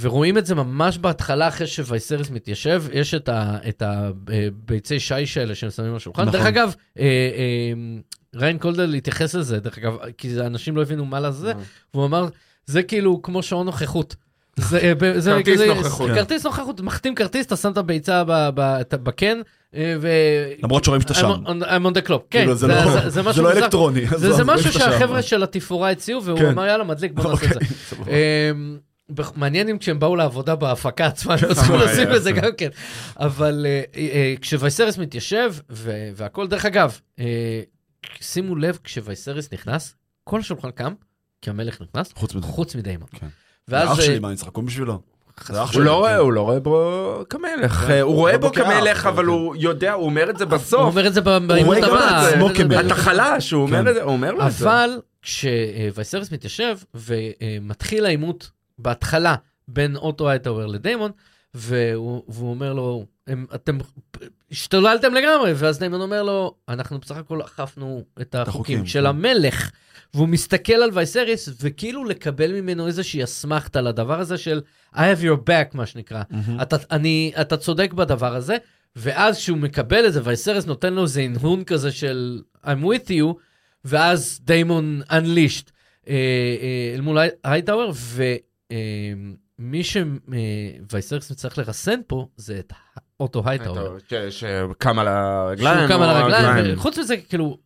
S4: ורואים את זה ממש בהתחלה אחרי שווייסרס מתיישב, יש את ה- את הביצי שיש האלה שהם שמים על השולחן.
S2: נכון.
S4: דרך אגב, אה, אה, ריין קולדל התייחס לזה, דרך אגב, כי זה- אנשים לא הבינו מה לזה, והוא אמר, זה כאילו כמו שעון נוכחות. זה, אה, זה
S3: כרטיס
S4: כזה-
S3: נוכחות.
S4: כרטיס נוכחות, מחתים כרטיס, אתה שם את הביצה בקן, אה, ו...
S2: למרות שרואים שאתה שם.
S4: I'm on- the clock, כן,
S2: כאילו,
S4: זה-
S2: לא-
S4: זה- זה
S2: זה לא. אלקטרוני.
S4: זה זה משהו. שהחבר'ה של התפאורה הציעו, והוא
S2: כן.
S4: אמר יאללה מדליק בוא נעשה את זה. מעניין אם כשהם באו לעבודה בהפקה עצמה, הם צריכים לשים את זה. גם כן. אבל אה, אה, כשווייסרס מתיישב, והכל, דרך אגב, אה, שימו לב, כשווייסרס נכנס, כל השולחן קם, כי המלך נכנס,
S2: חוץ מזה.
S4: חוץ מדיימון.
S2: כן.
S4: ואז...
S2: אח שלי, מה, אני צחקו בשבילו?
S3: הוא. לא
S2: כן.
S3: רואה, הוא לא רואה בו כמלך. אה, הוא רואה בו
S2: בו
S3: כמלך,
S2: כן,
S3: אבל
S2: כן.
S3: הוא יודע, הוא אומר את זה
S4: הוא
S3: בסוף.
S4: אומר את זה בעימות הבא.
S3: אתה חלש, הוא אומר
S2: כן.
S3: הוא אומר לו את זה.
S4: אבל כשווייסרס מתיישב ומתחיל העימות בהתחלה בין אוטו הייטאוור לדיימון, והוא, והוא אומר לו, הם, אתם השתוללתם לגמרי, ואז דיימון אומר לו, אנחנו בסך הכל אכפנו את החוקים
S2: החוקים,
S4: של
S2: כן.
S4: המלך. והוא מסתכל על וייסריס, וכאילו לקבל ממנו איזושהי אסמכתה לדבר הזה של I have your back, מה שנקרא.
S2: מהמם.
S4: אתה, אני, אתה צודק בדבר הזה, ואז כשהוא מקבל את זה, וייסרס נותן לו איזה הנהון כזה של I'm with you, ואז דיימון unleashed אה, אה, אל מול הייטאוור, ומי שווייסרס צריך לרסן פה זה את אוטו הייטאוור.
S3: שקם על הרגליים.
S4: שהוא קם על הרגליים, וחוץ מזה, כאילו,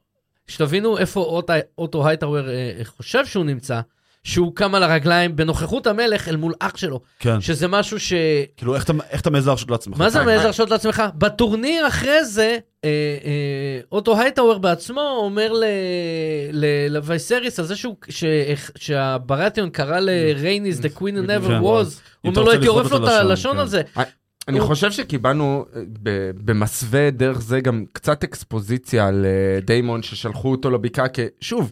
S4: שתבינו איפה אוטו- אוטו הייטאוור אה, חושב שהוא נמצא, שהוא קם על הרגליים בנוכחות המלך אל מול אח שלו,
S2: כן.
S4: שזה משהו ש...
S2: כאילו, איך אתה- איך אתה מעז להרשות לעצמך?
S4: מה זה
S3: אה,
S4: מעז
S3: אה.
S4: להרשות לעצמך? בטורניר אחרי זה, אה, אה, אוטו הייטאוור בעצמו אומר ל- ל- לווייסריס על זה שהוא- ש- שהברטיון קרא ל-Rain is the queen who never
S2: כן.
S4: was, הוא אומר לו, הייתי עורף לו
S2: את הלשון,
S4: הלשון
S2: כן.
S4: על זה.
S3: אני
S4: הוא-
S3: חושב שקיבלנו אה, ב- במסווה דרך זה גם קצת אקספוזיציה על אה, דיימון ששלחו אותו לבקעה כשוב.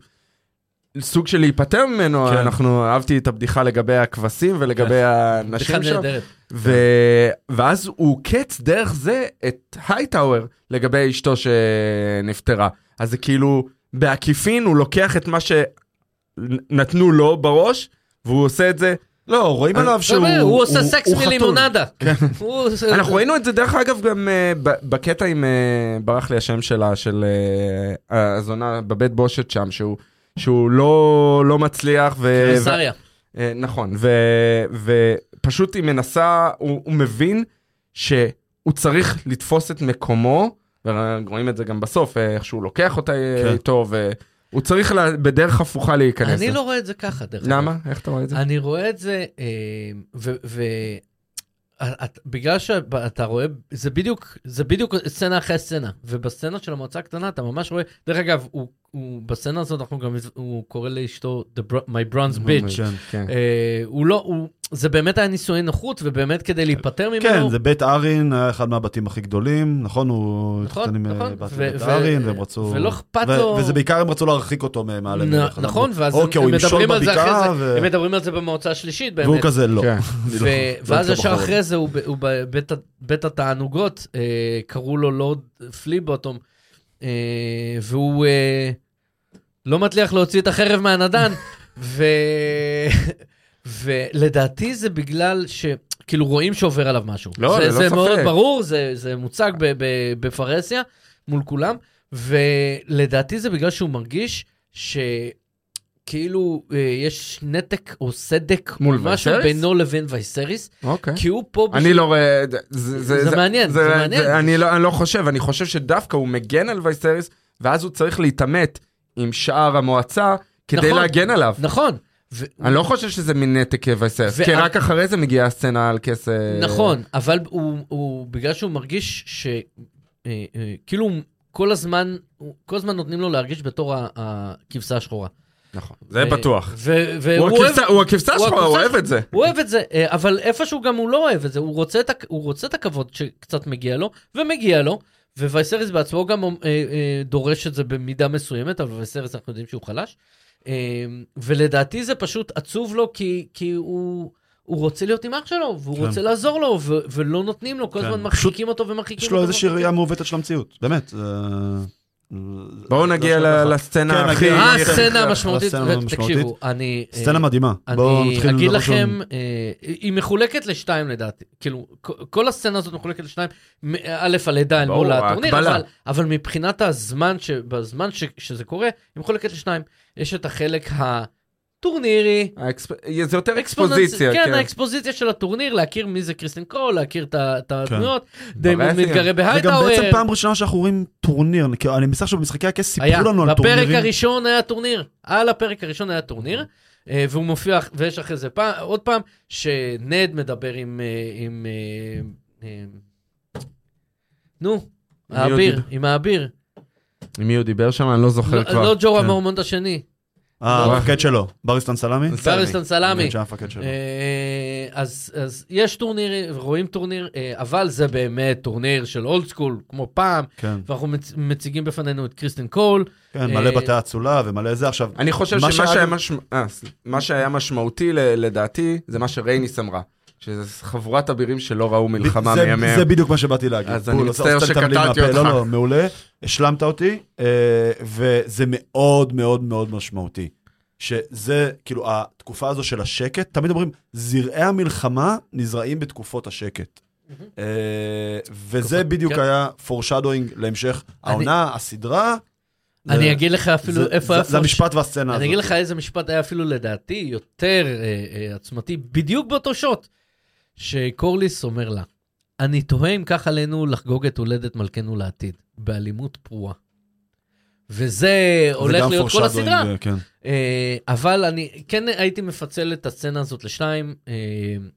S3: סוג של להיפטר ממנו,
S2: כן.
S3: אנחנו אהבתי את הבדיחה לגבי הכבשים ולגבי
S4: בדיחה
S3: הנשים שם,
S4: נהדרת.
S3: ו... ואז הוא קץ דרך זה את הייטאוור לגבי אשתו שנפטרה. אז זה כאילו, בעקיפין הוא לוקח את מה שנתנו לו בראש, והוא עושה את זה.
S2: לא, רואים עליו שהוא...
S4: הוא עושה סקס
S2: חתול.
S4: מלימונדה. הוא עושה-
S3: אנחנו ראינו את זה דרך אגב גם ב- בקטע עם, אה, ברח לי השם שלה, של אה, הזונה בבית בושת שם, שהוא, שהוא לא, לא מצליח. ו...
S4: קיסריה.
S3: אה, נכון, ו- ופשוט היא מנסה, הוא, הוא מבין שהוא צריך לתפוס את מקומו, ורואים את זה גם בסוף, אה, איך שהוא לוקח אותה אה,
S2: כן.
S3: איתו, והוא צריך לה, בדרך הפוכה להיכנס.
S4: אני לא רואה את זה ככה, דרך אגב.
S3: למה? איך אתה רואה את זה?
S4: אני רואה את זה, אה, ו... ו- את, בגלל שאתה רואה, זה בדיוק, זה בדיוק סצנה אחרי סצנה, ובסצנה של המועצה הקטנה אתה ממש רואה, דרך אגב, הוא, הוא בסצנה הזאת אנחנו גם, הוא קורא לאשתו the, my bronze bitch,
S2: כן.
S4: אה, הוא לא, הוא, זה באמת היה נישואי נוחות, ובאמת כדי להיפטר ממנו,
S2: כן, זה בית ארין, היה אחד מהבתים הכי גדולים, נכון? הוא
S4: נכון,
S2: התחתן עם אה,
S4: נכון.
S2: בת בית ארין, והם רצו...
S4: ולא אכפת לו-
S2: וזה בעיקר הם רצו להרחיק אותו מעל.
S4: נכון, ואז
S2: או
S4: הם, מדברים על זה אחרי זה, הם מדברים על זה במועצה השלישית באמת,
S2: והוא כזה לא.
S3: כן.
S2: לא- לא
S4: ואז
S2: אמצא
S4: ישר. אחרי זה הוא בבית התענוגות, אה, קראו לו לורד פליבוטום, אה, והוא לא מצליח להוציא את החרב מהנדן, ו... ולדעתי זה בגלל ש... כאילו רואים שעובר עליו משהו.
S3: לא,
S4: זה,
S3: ללא
S4: זה
S3: ספק.
S4: מאוד ברור, זה, זה מוצג ב- ב- בפרהסיה מול כולם, ולדעתי זה בגלל שהוא מרגיש שכאילו אה, יש נתק או סדק
S3: מול
S4: או משהו
S3: וייסריס?
S4: בינו לבין וייסריס,
S3: אוקיי.
S4: כי הוא פה...
S3: אני
S4: בשביל-
S3: לא רואה, זה,
S4: זה מעניין, זה מעניין.
S3: אני, לא, אני לא חושב, אני חושב שדווקא הוא מגן על וייסריס, ואז הוא צריך להתעמת עם שאר המועצה כדי
S4: נכון.
S3: להגן עליו.
S4: נכון. ו-
S3: אני לא חושב שזה מין נתק וייסריס,
S4: ו-
S3: כי רק אחרי זה מגיעה הסצנה על כס... אה,
S4: נכון, אבל הוא, הוא, בגלל שהוא מרגיש ש... אה, אה, כאילו כל הזמן, כל הזמן נותנים לו להרגיש בתור הכבשה השחורה.
S3: נכון, זה בטוח. הוא הכבשה- הכבשה
S4: הוא
S3: שלך, הוא
S4: הכבשה
S3: אוהב את זה.
S4: הוא אוהב את זה, אבל איפשהו גם הוא לא אוהב את זה, הוא רוצה את, הכבוד שקצת מגיע לו, ומגיע לו, ווייסריס בעצמו גם דורש את זה במידה מסוימת, אבל וייסריס אנחנו יודעים שהוא חלש. אה, ולדעתי זה פשוט עצוב לו, כי, כי הוא, הוא רוצה להיות עם אח שלו, והוא
S2: כן.
S4: רוצה לעזור לו, ו- ולא נותנים לו, כל
S2: כן.
S4: הזמן מרחיקים אותו ומרחיקים
S2: יש
S4: אותו.
S2: לו איזושהי ראייה מעוותת של המציאות, באמת.
S3: בואו
S2: זה
S3: נגיע. לסצנה
S2: כן,
S3: הכי...
S4: אה, הסצנה המשמעותית, ו-
S2: המשמעותית.
S4: תקשיבו, אני... אה,
S2: סצנה מדהימה. בואו
S4: אני
S2: נתחיל
S4: אגיד. לכם, אה, היא מחולקת לשתיים לדעתי. כאילו, כל הסצנה הזאת מחולקת לשתיים. א', הלידה אל מול הטורניר. אבל, מבחינת הזמן, בזמן ש, שזה קורה, היא מחולקת לשניים. יש את החלק טורנירי.
S3: האקספ- זה יותר אקספוזיציה,
S4: כן,
S3: כן.
S4: האקספוזיציה של הטורניר, להכיר מי זה קריסטין קול, להכיר את
S2: כן.
S4: הדמויות. דיימון
S3: ברסיה.
S4: מתגרה
S2: זה גם
S4: בהייטאוור.
S2: בעצם פעם ראשונה שאנחנו רואים טורניר, כי אני מצטער שבמשחקי הכס
S4: היה,
S2: סיפרו לנו על
S4: בפרק
S2: טורנירים.
S4: הראשון היה טורניר, על הפרק הראשון היה טורניר, אה, והוא מופיע, ויש אחרי זה פעם, עוד פעם, שנד מדבר עם, אה, עם, אה, אה, נו,
S3: מי עוד
S4: האביר? עם האביר.
S3: עם מי הוא דיבר שם? אני לא זוכר
S4: לא-
S3: כבר.
S4: לא ג'ורה
S2: כן.
S4: מורמונט השני.
S2: המפקד שלו, בריסטן סלמי? המפקד שלו.
S4: אה, אז, אז יש טורניר, רואים טורניר, אה, אבל זה באמת טורניר של old school, כמו פעם,
S2: כן,
S4: ואנחנו מצ- מציגים בפנינו את קריסטין קול.
S2: כן, מלא
S4: אה,
S2: בתי אצולה ומלא זה. עכשיו,
S3: אני חושב
S2: מה
S3: שמה שהיה. אה, משמעותי ל- לדעתי, זה מה שרייניס אמרה. שזה חבורת אבירים שלא ראו מלחמה
S2: זה-
S3: מימיהם.
S2: זה בדיוק מה שבאתי להגיד.
S3: אז אני מצטער שקטעתי. אותך.
S2: לא, לא, מעולה. השלמת אותי, אה, וזה מאוד מאוד מאוד משמעותי. שזה, כאילו, התקופה הזו של השקט, תמיד אומרים, זרעי המלחמה נזרעים בתקופות השקט. אה, וזה בדיוק
S4: כן.
S2: היה foreshadowing להמשך העונה, הסדרה.
S4: אני אגיד לך אפילו איפה...
S2: זה-
S4: איפה
S2: זה המשפט והסצנה הזאת.
S4: אני אגיד לך איזה משפט היה אפילו לדעתי יותר אה, עצמתי, בדיוק באותו שוט, שקורליס אומר לה, אני תוהה אם כך עלינו לחגוג את הולדת מלכנו לעתיד, באלימות פרועה. וזה
S2: זה
S4: הולך להיות כל הסדרה.
S2: אה, כן.
S4: אה, אבל אני כן הייתי מפצל את הסצנה הזאת לשניים, אה,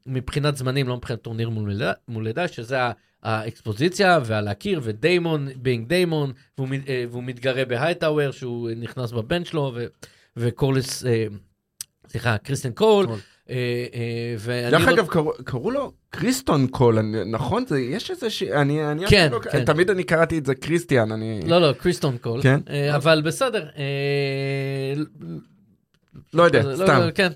S4: מבחינת זמנים, לא מבחינת טורניר מול לידה- שזה האקספוזיציה והלהכיר, ודיימון, being דיימון, והוא, אה, והוא מתגרה בהייטאוור, שהוא נכנס בבן שלו, ו, וקורליס, סליחה, קריסטן קול,
S2: קול.
S4: אה, אה,
S3: דרך
S4: לא-
S3: אגב, קראו- לו קריסטון קול, נכון? יש איזה ש... אני...
S4: כן, כן.
S3: תמיד אני קראתי את זה קריסטיאן, אני...
S4: לא, לא, קריסטון קול,
S3: כן.
S4: אה, אבל בסדר,
S3: לא יודע,
S4: לא,
S3: סתם.
S4: לא, כן.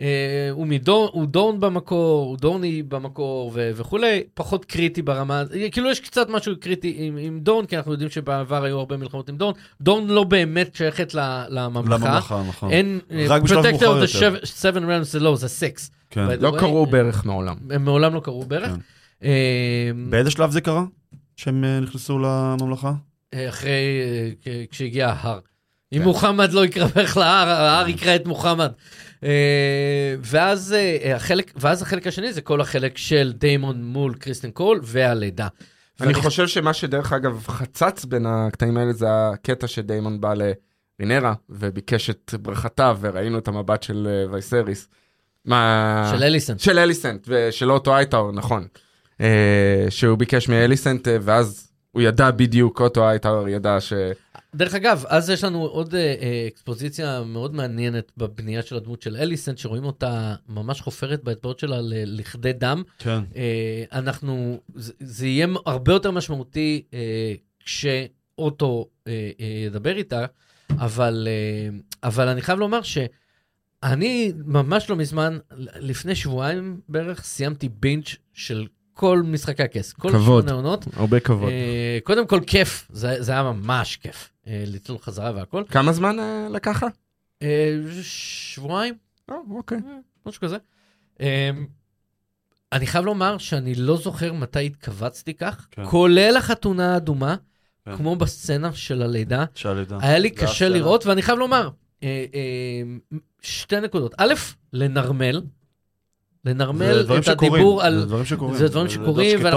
S4: אה, הוא, מדון, הוא דון במקור, הוא דורני במקור ו- וכולי, פחות קריטי ברמה, כאילו יש קצת משהו קריטי עם, עם דון, כי אנחנו יודעים שבעבר היו הרבה מלחמות עם דון. דון לא באמת שייכת ל- לממלכה.
S2: לממלכה, נכון.
S4: אין,
S2: רק בשלב
S4: Protector
S2: מאוחר
S4: of the
S2: יותר.
S4: Seven- Seven Realms זה לא, זה סקס.
S2: כן.
S3: לא
S4: way,
S3: קראו
S4: אה,
S3: בערך מעולם.
S4: הם מעולם לא קראו ברך.
S2: כן.
S4: אה,
S2: באיזה שלב זה קרה? שהם אה, נכנסו לממלכה?
S4: אחרי, אה, כשהגיע ההר. אם מוחמד לא יקרא בערך להר, ההר יקרא את מוחמד. אה, ואז אה, החלק, ואז החלק השני זה כל החלק של דיימון מול קריסטן קול והלידה.
S3: אני
S4: ואני-
S3: חושב שמה שדרך אגב חצץ בין הקטעים האלה זה הקטע שדיימון בא לרינרה וביקש את ברכתה וראינו את המבט של אה, וייסריס. מה...
S4: של אליסן.
S3: של אליסנט ושל אוטו הייטאור, נכון. שהוא ביקש מאליסנט ואז הוא ידע בדיוק, אוטו הייטאור ידע ש...
S4: דרך אגב, אז יש לנו עוד אה, אה, אקספוזיציה מאוד מעניינת בבנייה של הדמות של אליסן, שרואים אותה ממש חופרת באצבעות שלה ל- לכדי דם.
S2: כן.
S4: אה, אנחנו, זה, זה יהיה הרבה יותר משמעותי אה, כשאוטו אה, אה, ידבר איתה, אבל, אה, אבל אני חייב לומר שאני ממש לא מזמן, לפני שבועיים בערך, סיימתי בינג' של כל משחקי הכס. כל
S3: כבוד.
S4: שמונה עונות.
S3: הרבה כבוד.
S4: אה, קודם כל כיף, זה, זה היה ממש כיף. אה, לצלול חזרה והכל.
S3: כמה זמן אה, לקח? לך?
S4: אה, שבועיים,
S3: אה, אוקיי.
S4: משהו כזה. אה, אני חייב לומר שאני לא זוכר מתי התכווצתי כך,
S2: כן.
S4: כולל החתונה האדומה,
S2: כן.
S4: כמו בסצנה של הלידה.
S2: שהלידה.
S4: היה לי קשה
S2: הסצנה.
S4: לראות, ואני חייב לומר, אה, אה, שתי נקודות. א', לנרמל, לנרמל
S2: דברים
S4: את
S2: שקורים,
S4: הדיבור על...
S2: זה דברים שקורים.
S4: זה דברים שקורים,
S2: זה,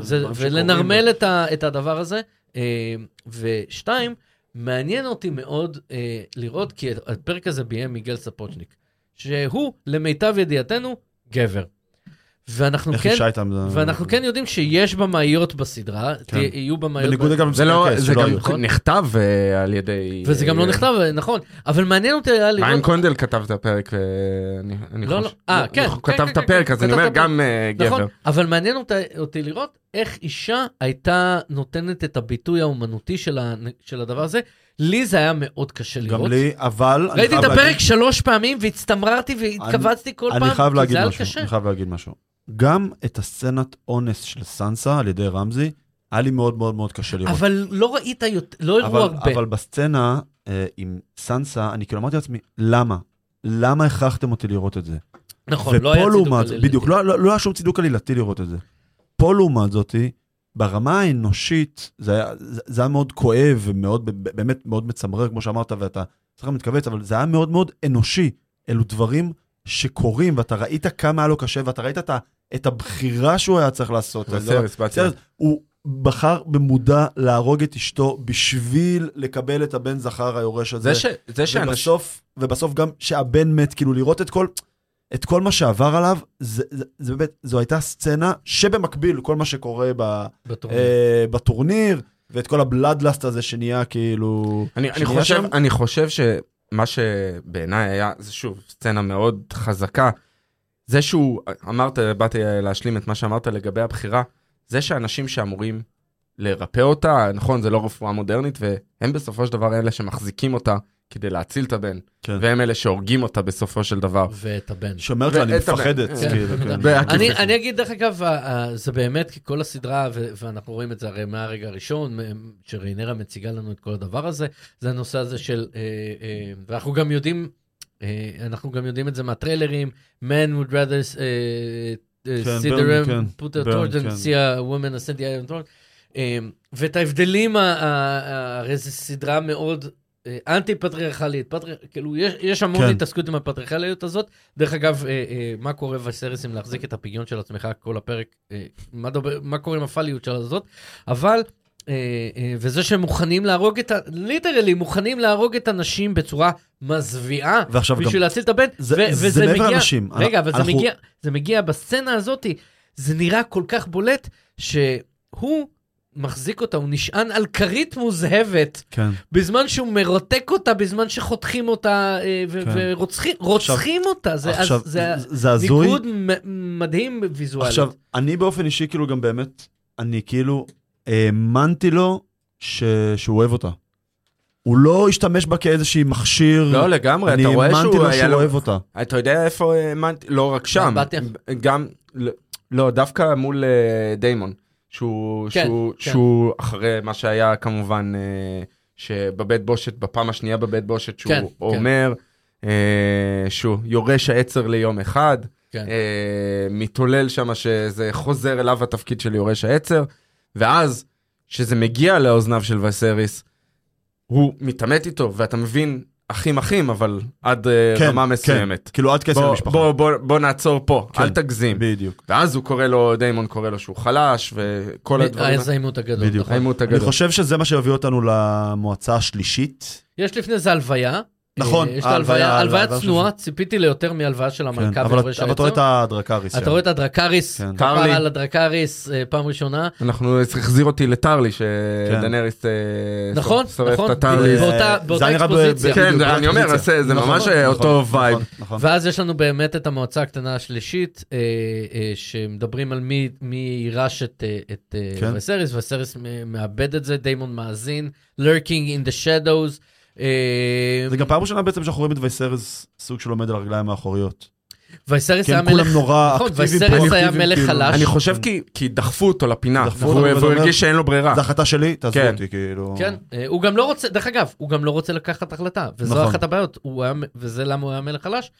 S4: זה-
S2: שקורים.
S4: ולנרמל את הדבר הזה. אה, ושתיים, מעניין אותי מאוד אה, לראות, כי הפרק הזה ביים מיגל ספוצ'ניק, שהוא, למיטב ידיעתנו, גבר. ואנחנו כן...
S2: איתם? זה-
S4: ואנחנו כן יודעים שיש במאיות בסדרה,
S2: כן.
S4: תהיה- יהיו במאיות...
S2: בניגוד אגב
S3: זה לא, זה גם
S2: היו.
S4: נכון?
S3: נכתב אה, על ידי...
S4: וזה גם לא נכתב, נכון. אבל מעניין אותי היה
S3: ריין
S4: לראות...
S3: קונדל כתב את הפרק, ואני אני
S4: לא,
S3: חושב...
S4: לא. אה, כן,
S3: הוא
S4: כן,
S3: כתב
S4: כן,
S3: את הפרק,
S4: כן,
S3: אז אני
S4: כתב
S3: אומר,
S4: הפרק.
S3: גם אה,
S4: נכון,
S3: גבר.
S4: אבל מעניין אותי, אותי לראות איך אישה הייתה נותנת את הביטוי האומנותי של, ה, של הדבר הזה. לי זה היה מאוד קשה לראות.
S2: גם לי, אבל... אני
S4: ראיתי את הפרק שלוש פעמים והצטמררתי והתכווצתי כל פעם,
S2: אני חייב
S4: כי זה היה קשה.
S2: אני חייב להגיד משהו. גם את הסצנת אונס של סנסה על ידי רמזי, היה לי מאוד מאוד מאוד קשה לראות.
S4: אבל לא ראית, יותר- לא הראו הרבה.
S2: אבל בסצנה אה, עם סנסה, אני כאילו אמרתי לעצמי, למה? למה הכרחתם אותי לראות את זה?
S4: נכון, לא היה צידוק עלילתי.
S2: בדיוק, לא, לא, לא היה שום צידוק עלילתי לראות את זה. פה לעומת זאתי, ברמה האנושית, זה היה, זה, זה היה מאוד כואב ומאוד, באמת מאוד מצמרר, כמו שאמרת, ואתה צריך להתכווץ, אבל זה היה מאוד מאוד אנושי. אלו דברים שקורים, ואתה ראית כמה היה לו קשה, ואתה ראית את, ה, את הבחירה שהוא היה צריך לעשות. זה לא-. סרס, הוא בחר במודע להרוג את אשתו בשביל לקבל את הבן זכר היורש הזה.
S3: זה ש- זה.
S2: ובסוף, ובסוף גם שהבן מת, כאילו לראות את כל, את כל מה שעבר עליו, זה, זה, זה באמת, זו הייתה סצנה שבמקביל לכל מה שקורה ב,
S4: בטורניר.
S2: אה, בטורניר, ואת כל הבלאדלאסט הזה שנהיה כאילו...
S3: אני, אני, חושב,
S2: שם.
S3: אני חושב שמה שבעיניי היה, זה שוב, סצנה מאוד חזקה. זה שהוא, אמרת, באתי להשלים את מה שאמרת לגבי הבחירה, זה שאנשים שאמורים לרפא אותה, נכון, זה לא רפואה מודרנית, והם בסופו של דבר אלה שמחזיקים אותה כדי להציל את הבן,
S2: כן.
S3: והם אלה שהורגים אותה בסופו של דבר.
S4: ואת הבן.
S2: שאומרת לה, אני. מפחדת,
S3: כן.
S2: כאילו, כן.
S3: בעקיפין.
S4: אני, אגיד, דרך אגב, זה באמת כי כל הסדרה, ואנחנו רואים את זה הרי מהרגע הראשון, שריינרה מציגה לנו את כל הדבר הזה, זה הנושא הזה של, אה, אה, ואנחנו גם יודעים, אנחנו גם יודעים את זה מהטריילרים, men would rather uh, uh,
S2: כן,
S4: see the ram,
S2: כן,
S4: put a torch and
S2: כן.
S4: see a woman ascend the iron throne. אה, ואת ההבדלים, הרי זו סדרה מאוד אה, אנטי פטריארכלית, פטרי... כאילו יש, יש המון
S2: כן.
S4: התעסקות עם הפטריארכליות הזאת. דרך אגב, אה, אה, מה קורה בסרס אם להחזיק את הפגיון של עצמך כל הפרק, אה, מה, דבר, מה קורה עם הפליות של הזאת, אבל, אה, אה, וזה שהם מוכנים להרוג את ה... ליטרלי, מוכנים להרוג את הנשים בצורה מזוויעה,
S2: ועכשיו גם,
S4: בשביל להציל את הבן,
S2: זה-
S4: ו-
S2: זה
S4: וזה
S2: מעבר
S4: מגיע,
S2: לאנשים.
S4: רגע, אבל זה
S2: אנחנו-
S4: מגיע, זה מגיע בסצנה הזאת, זה נראה כל כך בולט, שהוא מחזיק אותה, הוא נשען על כרית מוזהבת,
S2: כן.
S4: בזמן שהוא מרתק אותה, בזמן שחותכים אותה אה, ו-
S2: כן.
S4: ורוצחים רוצחים אותה. זה,
S2: עכשיו,
S4: אז, זה
S2: זה- זה הזוי.
S4: ניקוד מ- מדהים ויזואלית.
S2: עכשיו, אני באופן אישי, כאילו, גם באמת, אני כאילו האמנתי לו ש... שהוא אוהב אותה. הוא לא השתמש בה כאיזשהי מכשיר.
S3: לא לגמרי,
S2: אני
S3: אתה רואה
S2: האמנתי
S3: שהוא
S2: לו
S3: היה
S2: שהוא
S3: לו...
S2: אוהב אותה.
S3: אתה יודע איפה האמנתי? לא רק שם. גם, לא- דווקא מול אה, דיימון. שהוא,
S4: כן,
S3: שהוא,
S4: כן.
S3: שהוא אחרי מה שהיה כמובן אה, שבבית בושת, בפעם השנייה בבית בושת, שהוא
S4: כן, כן.
S3: אומר אה, שהוא יורש העצר ליום אחד,
S4: כן.
S3: אה, מתעולל שם שזה חוזר אליו התפקיד של יורש העצר, ואז כשזה מגיע לאוזניו של וסריס, הוא מתעמת איתו, ואתה מבין, אחים אחים, אבל עד אה,
S2: כן,
S3: רמה
S2: כן.
S3: מסוימת.
S2: כאילו, עד כסף
S3: בוא,
S2: המשפחה.
S3: בוא, בוא, בוא נעצור פה,
S2: כן,
S3: אל תגזים.
S2: בדיוק.
S3: ואז הוא קורא לו, דיימון קורא לו שהוא חלש, וכל הדברים.
S4: אז העימות הגדול,
S2: בדיוק.
S4: נכון.
S3: העימות
S2: אני
S3: הגדול.
S2: חושב שזה מה שיביא אותנו למועצה השלישית.
S4: יש לפני זה הלוויה.
S2: נכון,
S4: אה, יש
S2: ההלוויה-
S4: ההלוויה, הלוויה צנועה, ציפיתי ליותר מהלוויה של
S2: כן,
S4: המלכה
S2: אבל אתה רואה את
S4: העצר.
S2: הדרקריס.
S4: אתה. רואה את הדרקריס,
S2: כן.
S3: טרלי.
S4: על הדרקריס אה, פעם ראשונה.
S3: אנחנו, זה החזיר אותי לטרלי, שדנריס אה,
S4: נכון,
S3: שורף
S4: נכון,
S3: את הטרלי.
S2: זה-
S4: באותה- אקספוזיציה.
S3: כן, אני אומר. זה-
S2: נכון,
S3: ממש
S2: נכון,
S3: אותו
S2: נכון,
S3: vibe.
S2: נכון.
S4: ואז יש לנו באמת את המועצה הקטנה השלישית, שמדברים על מי, יירש את,
S2: כן.
S4: וסריס, וסריס מאבד את זה, דיימון מאזין, lurking in the shadows.
S2: זה גם פעם ראשונה בעצם שאנחנו רואים את וייסרס סוג של עומד על הרגליים האחוריות. כי
S4: היה
S2: הם כולם
S4: מלך,
S2: נורא
S4: נכון, וסריס היה מלך
S2: כאילו.
S4: חלש.
S3: אני חושב כי- כי דחפו אותו לפינה, והוא הרגיש שאין לו ברירה.
S2: זו החלטה שלי, תעזבו
S3: כן.
S2: אותי, כאילו.
S4: כן, אה, הוא גם לא רוצה, דרך אגב, הוא גם לא רוצה לקחת החלטה, וזו
S2: נכון.
S4: אחת הבעיות, וזה למה הוא היה מלך חלש.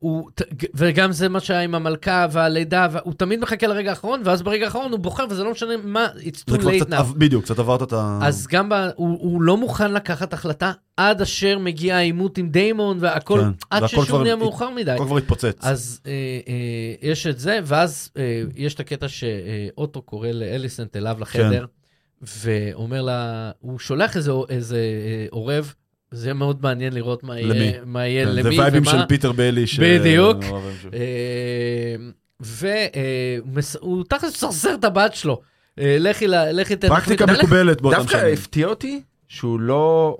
S4: הוא, וגם זה מה שהיה עם המלכה והלידה, הוא תמיד מחכה לרגע האחרון, ואז ברגע האחרון הוא בוחר, וזה לא משנה מה, it's too late now.
S2: בדיוק, קצת עברת את ה...
S4: אז גם ב, הוא, הוא לא מוכן לקחת החלטה עד אשר מגיע העימות עם דיימון, והכל,
S2: כן,
S4: עד ששוב נהיה מאוחר מדי.
S2: הכל כבר התפוצץ.
S4: אז אה, אה, יש את זה, ואז אה, יש את הקטע שאוטו קורא לאליסנט אליו לחדר, ואומר לה, הוא שולח איזה, איזה אה, עורב, זה יהיה מאוד מעניין לראות מה
S2: למי?
S4: יהיה, מה יהיה,
S2: כן,
S4: למי
S2: זה וייבים
S4: ומה.
S2: של פיטר ביילי. ש-
S4: בדיוק.
S2: נורא וייבים של-
S4: והוא תכלס מסרסר את הבת שלו. אה, לכי, לכי תן...
S2: פרקטיקה מקובלת באותם
S3: דווקא
S2: שנים.
S3: הפתיע אותי שהוא לא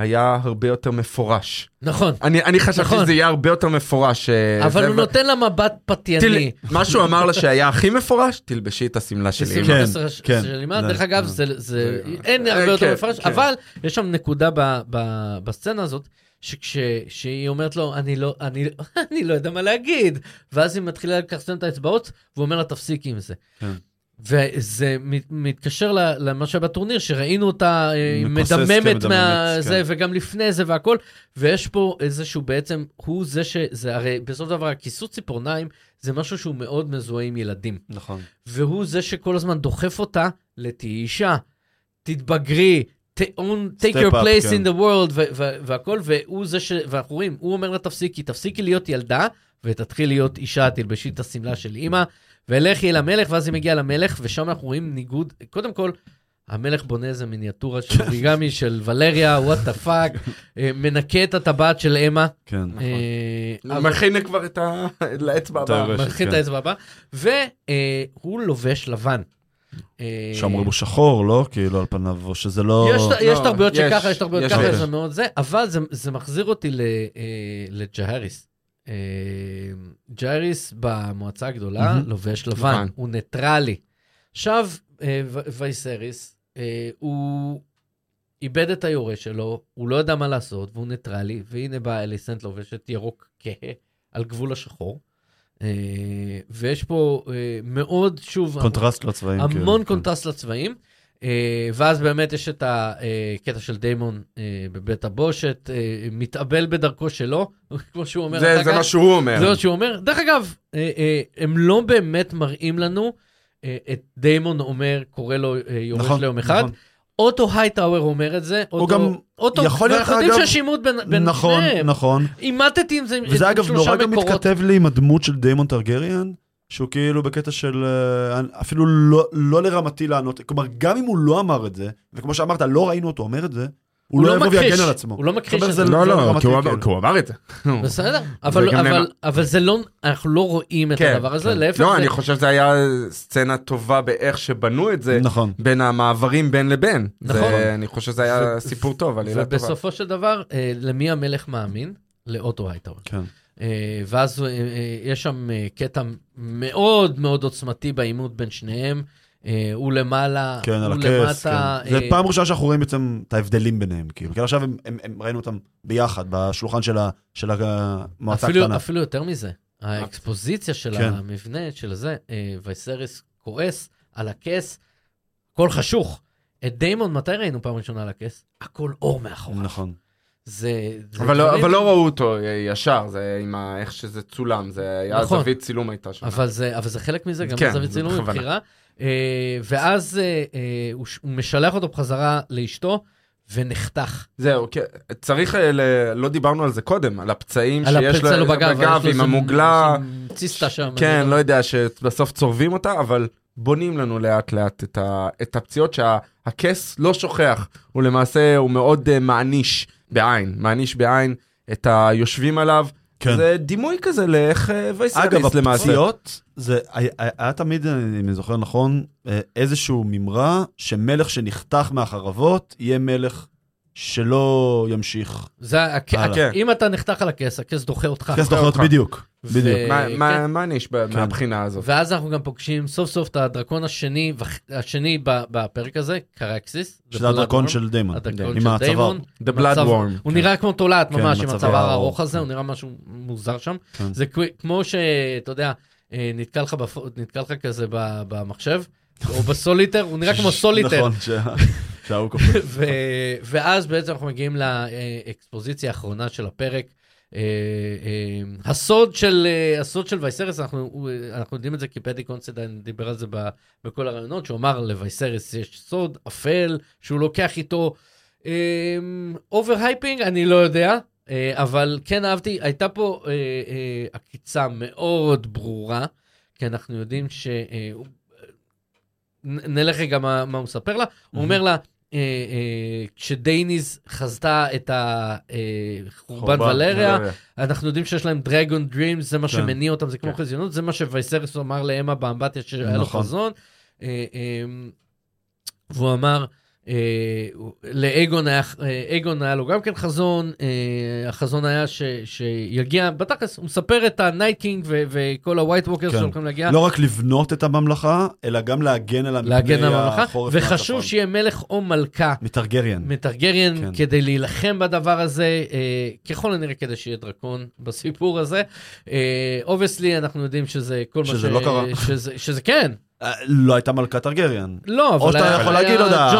S3: היה הרבה יותר מפורש.
S4: נכון,
S3: אני אני חשבתי
S4: נכון.
S3: שזה יהיה הרבה יותר מפורש. אה,
S4: אבל הוא
S3: ו-
S4: נותן לה מבט פתייני.
S3: תראי, מה שהוא אמר לה שהיה הכי מפורש, תלבשי את השמלה שלי.
S4: ששים
S2: כן, כן.
S4: של דרך אגב,
S2: זה-
S4: זה, אין
S3: אה,
S4: הרבה יותר
S3: כן,
S4: מפרש,
S3: כן.
S4: אבל יש שם נקודה ב, ב, בסצנה הזאת, שכשהיא אומרת לו, אני לא, אני, אני לא יודע מה להגיד, ואז היא מתחילה לקחסן את האצבעות, והוא אומר לה, תפסיקי עם זה.
S2: כן.
S4: וזה מת- מתקשר למה שהיה בטורניר, שראינו אותה אה,
S2: כן,
S4: מדממת
S2: מדממת,
S4: מהזה,
S2: כן.
S4: וגם לפני זה והכל, ויש פה איזשהו בעצם, הוא זה שזה, הרי בסופו של דבר הכיסות ציפורניים זה משהו שהוא מאוד מזוהה עם ילדים.
S2: נכון.
S4: והוא זה שכל הזמן דוחף אותה לתהיי אישה, תתבגרי, take your
S2: up,
S4: place
S2: כן.
S4: in the world ו- ו- והכל, והוא זה ש... ואנחנו רואים, הוא אומר לה תפסיקי, תפסיקי להיות ילדה, ותתחיל להיות אישה, תלבשי את השמלה של אימא, ולכי אל המלך, ואז היא מגיעה למלך, ושם אנחנו רואים ניגוד, קודם כל, המלך בונה איזה מיניאטורה של אוריגמי של ולריה, what the fuck, מנקה את הטבעת של אמה.
S2: כן.
S4: אה,
S3: הוא מכין כבר את ה... לאצבע
S2: את
S3: הבאה.
S4: מכין את
S2: כן.
S4: האצבע הבאה, והוא לובש לבן. אה,
S2: שאומרים הוא שחור, לא? כאילו על פניו, או שזה לא...
S4: יש,
S3: לא,
S4: תרבויות שככה, יש תרבויות
S3: יש
S4: ככה. זה מאוד זה, אבל זה, מחזיר אותי אה, לג'הריס. אה, ג'הריס במועצה הגדולה. לובש לבן. הוא ניטרלי. עכשיו, אה, וייסריס, אה, הוא איבד את היורש שלו, הוא לא יודע מה לעשות, והוא ניטרלי, והנה באה אליסנט לובשת ירוק כהה על גבול השחור. ויש פה מאוד, שוב,
S2: קונטרסט לצבעים. כאילו.
S4: המון
S2: כן.
S4: קונטרסט לצבעים. אה, ואז באמת יש את הקטע של דיימון אה, בבית הבושת, אה, מתאבל בדרכו שלו, כמו שהוא אומר.
S3: זה זה. מה שהוא אומר.
S4: זה מה שהוא אומר. דרך אגב, אה, אה, הם לא באמת מראים לנו אה, את דיימון אומר, קורא לו אה, יורש
S2: נכון,
S4: ליום אחד.
S2: נכון.
S4: אוטו הייטאוור אומר את זה.
S2: הוא
S4: אוטו-
S2: גם
S4: אוטו,
S2: יכול להיות,
S4: ואנחנו יודעים
S2: אגב,
S4: שיש עימות בין בין
S2: נכון,
S4: שניהם.
S2: נכון.
S4: אימתתי עם זה עם
S2: וזה
S4: עם
S2: אגב
S4: שלושה
S2: נורא גם
S4: מקורות.
S2: מתכתב לי עם הדמות של דיימון טרגריאן, שהוא כאילו בקטע של אה, אפילו לא, לא לרמתי לענות, כלומר גם אם הוא לא אמר את זה, וכמו שאמרת, לא ראינו אותו אומר את זה, הוא לא יבוא
S4: מכחיש,
S2: ויגן על עצמו.
S4: הוא לא מכחיש את זה.
S3: לא,
S2: זה
S3: לא,
S2: רמתי,
S3: כי הוא אמר-
S2: כן.
S3: כי הוא אמר את זה.
S4: בסדר, אבל, אבל,
S3: נאמר.
S4: אבל זה לא, אנחנו לא רואים את
S3: כן,
S4: הדבר הזה,
S2: כן.
S4: להפך,
S3: לא,
S4: זה,
S3: אני חושב שזה היה סצנה טובה באיך שבנו את זה,
S2: נכון.
S3: בין המעברים בין לבין.
S4: נכון.
S3: זה- אני חושב שזה היה
S4: ו-
S3: סיפור טוב, עלילה טובה.
S4: ובסופו של דבר, אה, למי המלך מאמין? לאוטו הייטאוור.
S2: כן.
S4: אה, ואז אה, אה, יש שם קטע מאוד מאוד עוצמתי בעימות בין שניהם. הוא למעלה,
S2: כן,
S4: הוא למטה.
S2: כן. זה פעם ראשונה שאנחנו רואים בעצם את ההבדלים ביניהם, כאילו. כי עכשיו הם- הם- הם- ראינו אותם ביחד, בשולחן של ה- של המועצה
S4: אפילו,
S2: הקטנה.
S4: אפילו יותר מזה, האקספוזיציה של
S2: כן.
S4: המבנה, של זה, וייסריס כועס על הכס, הכל חשוך. את דיימון, מתי ראינו פעם ראשונה על הכס? הכל אור מאחוריו.
S2: נכון.
S4: זה... זה
S3: אבל לא- אבל לא ראו אותו ישר, זה עם ה- איך שזה צולם, זה היה
S4: נכון.
S3: זווית צילום הייתה שם.
S4: אבל זה, אבל זה חלק מזה, גם
S3: כן,
S4: זווית צילום
S3: בכוונה.
S4: מבחירה. אה, ואז אה, אה, הוא הוא משלח אותו בחזרה לאשתו, ונחתך.
S3: זהו, כן, צריך, אה, ל- לא דיברנו על זה קודם, על הפצעים
S4: על
S3: שיש
S4: לו בגב, לו
S3: עם המוגלה,
S4: ציסטה שם.
S3: כן, לא יודע, שבסוף צורבים אותה, אבל בונים לנו לאט לאט את, ה, את הפציעות שהכס לא שוכח, הוא למעשה, הוא מאוד uh, מעניש בעין, מעניש בעין את היושבים עליו.
S2: כן.
S3: זה דימוי כזה לאיך וייסריס
S2: אגב,
S3: למעשה.
S2: הפציעות, זה היה, היה תמיד, אם אני זוכר נכון, אה, איזשהו מימרה שמלך שנחתך מהחרבות יהיה מלך שלא ימשיך.
S4: זה, הכ-
S2: הלאה.
S4: הכ- אם אתה נחתך על הכס, הכס דוחה אותך.
S2: כס דוחה אותך בדיוק, בדיוק.
S3: מה-
S4: כן.
S3: מה- מה מעניש ב- מהבחינה הזאת?
S4: ואז אנחנו גם פוגשים סוף סוף את הדרקון השני, השני ב- בפרק הזה, קרקסיס.
S2: שזה הדרקון של דיימון,
S4: הדרקון
S2: עם
S4: של
S2: הצוואר.
S4: דיימון.
S3: The
S4: מצב-
S3: Blood Wyrm.
S4: הוא נראה כמו תולעת
S2: כן,
S4: ממש, עם הצוואר
S2: הארוך.
S4: הזה, הוא נראה משהו מוזר שם.
S2: כן.
S4: זה כמו שאתה יודע, אה, נתקע לך בפ- נתקע לך כזה ב- במחשב, או בסוליטר, הוא נראה כמו סוליטר.
S2: שה- שההוא קופץ.
S4: ואז בעצם אנחנו מגיעים לאקספוזיציה האחרונה של הפרק. אה, אה, הסוד של אה, הסוד של וייסרס, אנחנו אנחנו יודעים את זה כי פדי קונסידיין דיבר על זה בכל הראיונות, שהוא אמר לווייסרס יש סוד אפל שהוא לוקח איתו over hyping, אני לא יודע, אבל כן אהבתי, הייתה פה עקיצה מאוד ברורה, כי אנחנו יודעים ש... נלך רגע מה, מה הוא מספר לה, הוא אומר לה, כשדייניס חזתה את החורבן
S2: חורבן,
S4: ולריה. אנחנו יודעים שיש להם dragon dreams, זה מה
S2: כן.
S4: שמניע אותם, זה כמו
S3: כן.
S4: חזיונות, זה מה שווייסרס אמר לאמה באמבטיה שהיה לו
S2: נכון.
S4: חזון. אה, אה, והוא אמר, אה, לאגון היה, אה, אגון היה לו גם כן חזון, אה, החזון היה ש, שיגיע, בתכלס, הוא מספר את ה Night King ו- וכל ה White Walkers
S2: כן.
S4: שהולכים להגיע,
S2: לא רק לבנות את הממלכה, אלא גם להגן על
S4: להגן על הממלכה,
S2: החורף
S4: וחשוב. שיהיה מלך או מלכה.
S2: מטרגריאן.
S4: מטרגריאן
S2: כן.
S4: כדי להילחם בדבר הזה, אה, ככל הנראה כדי שיהיה דרקון בסיפור הזה. obviously, אנחנו יודעים שזה כל מה
S2: שזה לא קרה.
S4: שזה, שזה כן,
S2: אה, לא הייתה מלכת טרגריאן.
S4: לא, אבל
S2: או שאתה יכול להגיד, לא יודע.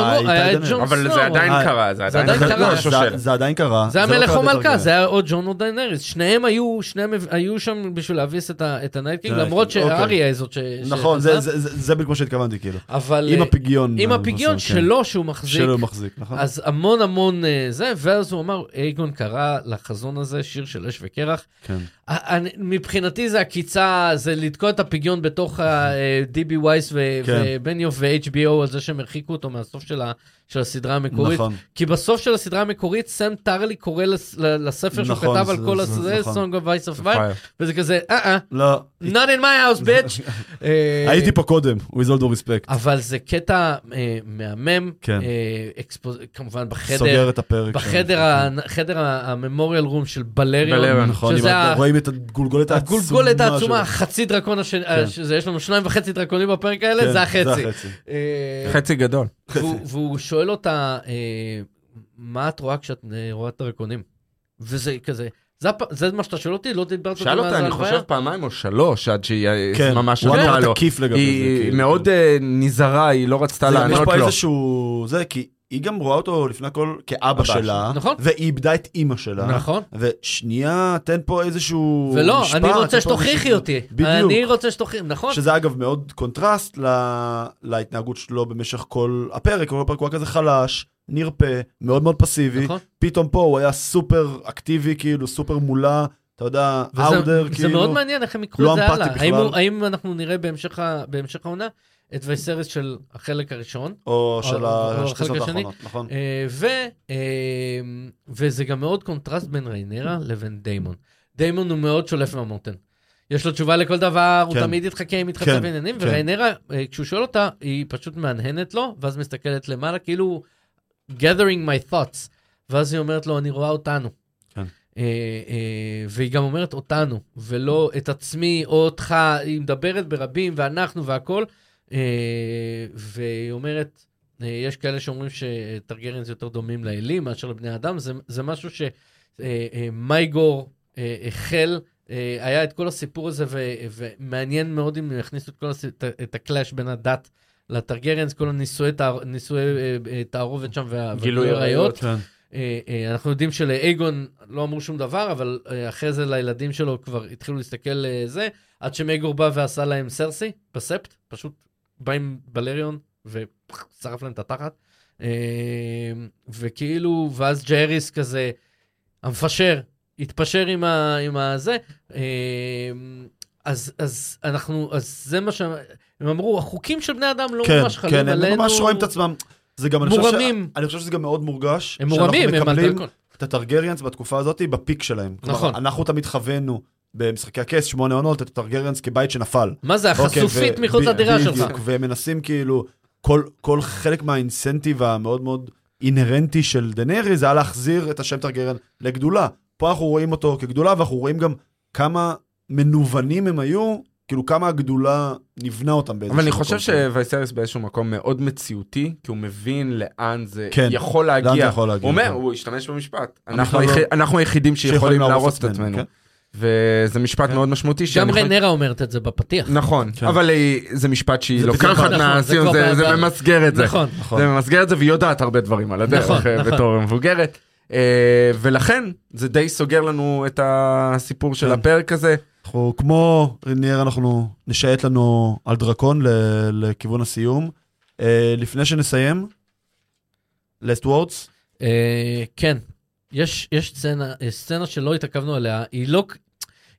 S4: ג'ון
S3: אבל. זה עדיין
S2: אה,
S3: קרה, זה
S4: זה
S3: עדיין
S4: עדיין קרה.
S3: לא
S2: זה- עדיין קרה.
S4: זה
S2: לא
S4: המלך או מלכה. זה היה או ג'ון או דיינריס. שניהם היו, שניהם היו שם בשביל להביס את ה Night
S2: King,
S4: למרות
S2: אוקיי.
S4: שאריה היא זאת ש...
S2: נכון, זה- זה- זה זה בדיוק מה שהתכוונתי, כאילו.
S4: אבל...
S2: עם
S4: אה,
S2: הפיגיון.
S4: עם
S2: אה,
S4: הפיגיון
S2: בסוף, כן.
S4: שלו שהוא מחזיק.
S2: שלו מחזיק, נכון.
S4: אז המון המון אה, זה, ואז הוא אמר, אייגון קרא לחזון הזה שיר של אש וקרח.
S2: כן.
S4: ה- מבחינתי זה עקיצה, זה לתקוע את הפיגיון בתוך ה-DB וייס ו-
S2: כן.
S4: ובניוף ו-HBO על זה שהם הרחיקו אותו מהסוף של ה- של הסדרה המקורית.
S2: נכון.
S4: כי בסוף של הסדרה המקורית, סם טרלי קורא לס- לספר שהוא
S2: נכון,
S4: כתב על כל הזה,
S2: נכון.
S4: Song of Ice of Fire. וזה כזה, אה אה,
S2: לא,
S4: not in my house, bitch. אה,
S2: הייתי פה קודם, with all due respect.
S4: אבל זה קטע אה, מהמם,
S2: כן.
S4: אה, כמובן בחדר,
S2: סוגר את הפרק.
S4: בחדר הממוריאל רום של בלריון,
S3: בלריון,
S2: נכון,
S4: שזה
S2: ה- רואים את הגולגולת העצומה.
S4: הגולגולת העצומה. החצי דרקון השני,
S2: כן.
S4: יש לנו שניים וחצי דרקונים בפרק האלה,
S2: כן,
S4: זה החצי.
S3: חצי גדול.
S4: והוא- והוא שואל אותה, אה, מה את רואה כשאת אה, רואה את הדרקונים? וזה כזה, זה זה מה שאתה שואל אותי? לא דיברת אותי
S3: שאל
S4: מאז
S3: אותה, אני? חושב פעמיים או שלוש, עד שהיא אה,
S2: כן,
S3: ממש
S2: הוא
S3: ענתה
S2: אמר
S3: לו.
S2: תקיף לגבי זה.
S3: היא
S2: כאילו.
S3: מאוד אה, נזהרה, היא לא רצתה
S2: זה- יש
S3: לענות
S2: פה
S3: לו.
S2: איזשהו... זה, כי היא גם רואה אותו לפני הכל כאבא
S3: אבא
S2: שלה,
S4: נכון.
S2: והיא איבדה את אימא שלה.
S4: נכון.
S2: ושנייה, תן פה איזשהו
S4: ולא,
S2: משפט,
S4: אני רוצה שתוכיחי אותי.
S2: בדיוק.
S4: אני רוצה שתוכיחי, נכון?
S2: שזה אגב מאוד קונטרסט ל... להתנהגות שלו במשך כל הפרק, כל הפרק הוא היה כזה חלש, נרפה, מאוד מאוד פסיבי.
S4: נכון.
S2: פתאום פה הוא היה סופר אקטיבי, כאילו סופר מולה, אתה יודע, אאודר, כאילו.
S4: זה מאוד מעניין איך הם יקחו
S2: לא
S4: את זה הלאה. האם, הוא- האם אנחנו נראה בהמשך, בהמשך העונה את וייסרס של החלק הראשון,
S2: או של
S4: או- או
S2: השתי. האחרונות, נכון.
S4: אה, ו, אה, וזה גם מאוד קונטרסט בין ריינרה לבין דיימון. דיימון הוא מאוד שולף מהמותן. יש לו תשובה לכל דבר, הוא
S2: כן.
S4: תמיד יתחכה עם מתחצה
S2: כן,
S4: בעניינים,
S2: כן.
S4: וריינרה, אה, כשהוא שואל אותה, היא פשוט מהנהנת לו, ואז מסתכלת למעלה, כאילו, gathering my thoughts. ואז היא אומרת לו, אני רואה אותנו.
S2: כן.
S4: אה, אה, והיא גם אומרת אותנו, ולא את עצמי או אותך, היא מדברת ברבים, ואנחנו והכל. אה, והיא אומרת, אה, יש כאלה שאומרים שטרגריאנס יותר דומים לאלים מאשר לבני אדם, זה, זה משהו שמייגור אה, החל, היה את כל הסיפור הזה, ו, ומעניין מאוד אם יכניסו את כל הס... את, הקלאש בין הדת לטרגריאנס, כל הנישואי תער- תערובת שם, וה-
S3: גילוי
S4: וגילוי
S3: עריות.
S2: כן.
S4: אנחנו יודעים שלאייגון לא אמרו שום דבר, אבל אחרי זה לילדים שלו כבר התחילו להסתכל זה, עד שמייגור בא ועשה להם סרסי בספט, פשוט בא עם בלריון ושרף להם את התחת. אה, וכאילו, ואז ג'אריס כזה, המפשר, התפשר עם, ה, עם הזה. אה, אז, אז אנחנו, אז זה מה שהם הם אמרו, החוקים של בני אדם לא
S2: כן,
S4: ממש חלים
S2: כן,
S4: עלינו.
S2: הם ממש רואים את עצמם. זה גם, אני חושב, ש...
S4: מורמים.
S2: אני חושב שזה גם מאוד מורגש.
S4: הם מורמים, הם על
S2: מקבלים. את הטרגריאנס בתקופה הזאת בפיק שלהם.
S4: נכון.
S2: כלומר, אנחנו תמיד חווינו במשחקי הכס, שמונה עונות, את הטרגריאנס כבית שנפל.
S4: מה זה,
S2: אוקיי,
S4: החשופית
S2: ו-
S4: מחוץ לדירה
S2: בדיוק,
S4: שלך.
S2: והם מנסים כאילו, כל, כל חלק מהאינסנטיב המאוד מאוד אינהרנטי של דנרי זה היה להחזיר את השם טרגריאן לגדולה. פה אנחנו רואים אותו כגדולה, ואנחנו רואים גם כמה מנוונים הם היו, כאילו כמה הגדולה נבנה אותם באיזשהו
S3: אבל אני
S2: מקום.
S3: חושב שווייסריס באיזשהו מקום מאוד מציאותי, כי הוא מבין לאן זה
S2: כן,
S3: יכול
S2: לאן זה
S3: להגיע.
S2: יכול להגיע,
S3: הוא אומר,
S2: כן.
S3: הוא השתמש במשפט. אנחנו
S2: בכלל לא-
S3: אנחנו היחידים שיכולים להרוס את עצמנו.
S2: כן.
S3: וזה משפט
S2: כן.
S3: מאוד משמעותי.
S4: גם ריינרה אומרת את זה בפתיח.
S3: נכון,
S2: כן.
S3: אבל זה משפט שהיא לוקחת
S4: נכון, זה
S3: מהסיום, זה-. ממסגר את זה.
S4: נכון.
S2: נכון.
S3: זה ממסגר את זה והיא יודעת הרבה דברים על הדרך
S4: נכון,
S3: אה,
S4: נכון.
S3: בתור מבוגרת. אה, ולכן זה די סוגר לנו את הסיפור של
S2: כן.
S3: הפרק הזה.
S2: אנחנו כמו ריניאר אנחנו נשייט לנו על דרקון לכיוון הסיום. אה, לפני שנסיים, last words,
S4: כן, יש, יש סצנה, אה, סצנה שלא התעכבנו עליה, היא לא,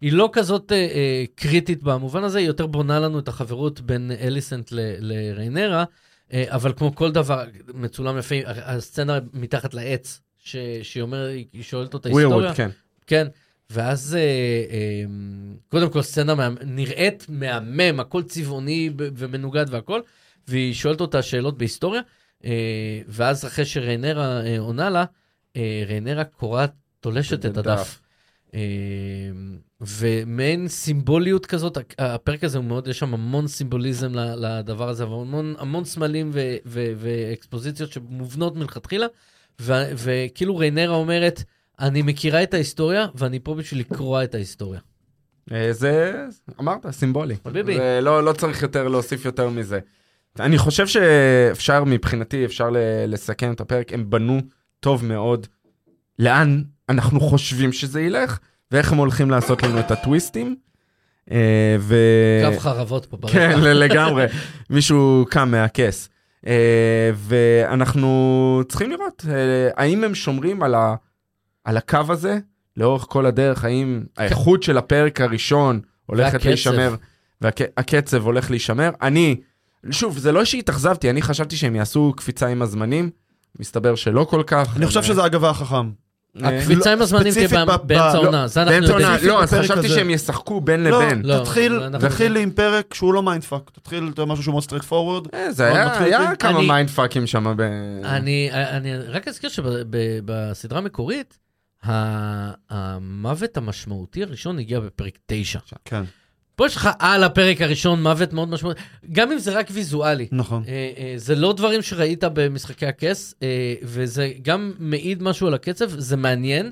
S4: היא לא כזאת אה, אה, קריטית במובן הזה, היא יותר בונה לנו את החברות בין אליסנט ל, לריינרה, אה, אבל כמו כל דבר, מצולם יפה, הסצנה מתחת לעץ, ש, שהיא אומרת, היא שואלת אותה היסטוריה.
S3: ווירווד, כן.
S4: כן, ואז אה, אה, קודם כל סצנה מה, נראית מהמם, הכל צבעוני ומנוגד והכל, והיא שואלת אותה שאלות בהיסטוריה, אה, ואז אחרי שריינרה אה, עונה לה, ריינרה קוראת, תולשת את הדף. אה, ומעין סימבוליות כזאת, הפרק הזה הוא מאוד, יש שם המון סימבוליזם לדבר הזה, והמון המון סמלים ו- ו- ואקספוזיציות שמובנות מלכתחילה, ו- וכאילו ריינרה אומרת, אני מכירה את ההיסטוריה, ואני פה בשביל לקרוע את ההיסטוריה.
S3: אה, זה, אמרת, סימבולי.
S4: חביבי.
S3: לא, לא צריך יותר להוסיף יותר מזה. אני חושב שאפשר, מבחינתי, אפשר לסכם את הפרק, הם בנו טוב מאוד לאן אנחנו חושבים שזה ילך, ואיך הם הולכים לעשות לנו את הטוויסטים. אה, ו...
S4: קו חרבות פה ברקע.
S3: כן, לגמרי. מישהו קם מהכס. אה, ואנחנו צריכים לראות אה, האם הם שומרים על, ה, על הקו הזה לאורך כל הדרך, האם האיכות של הפרק הראשון הולכת. להישמר, והקצב הולך להישמר. אני, שוב, זה לא שהתאכזבתי, אני חשבתי שהם יעשו קפיצה עם הזמנים, מסתבר שלא כל כך.
S2: אני חושב שזה אגב היה חכם.
S3: אה,
S4: הקפיצה עם הזמנים תהיה באמצע העונה, זה אנחנו
S3: באמצע
S4: יודעים.
S3: לא, אז חשבתי. שהם ישחקו בין
S2: לא,
S3: לבין.
S4: לא,
S2: תתחיל. עם פרק שהוא לא mindfuck, תתחיל עם משהו שהוא מאוד straightforward.
S3: אה, זה היה. כמה
S4: אני-
S3: mind fuck ים שם. ב...
S4: אני, אני רק אזכיר שבסדרה המקורית, המוות המשמעותי הראשון הגיע בפרק 9.
S2: כן,
S4: פה יש לך על הפרק הראשון מוות מאוד משמעותי, גם אם זה רק ויזואלי.
S2: נכון.
S4: אה, אה, זה לא דברים שראית במשחקי הכס, אה, וזה גם מעיד משהו על הקצב, זה מעניין.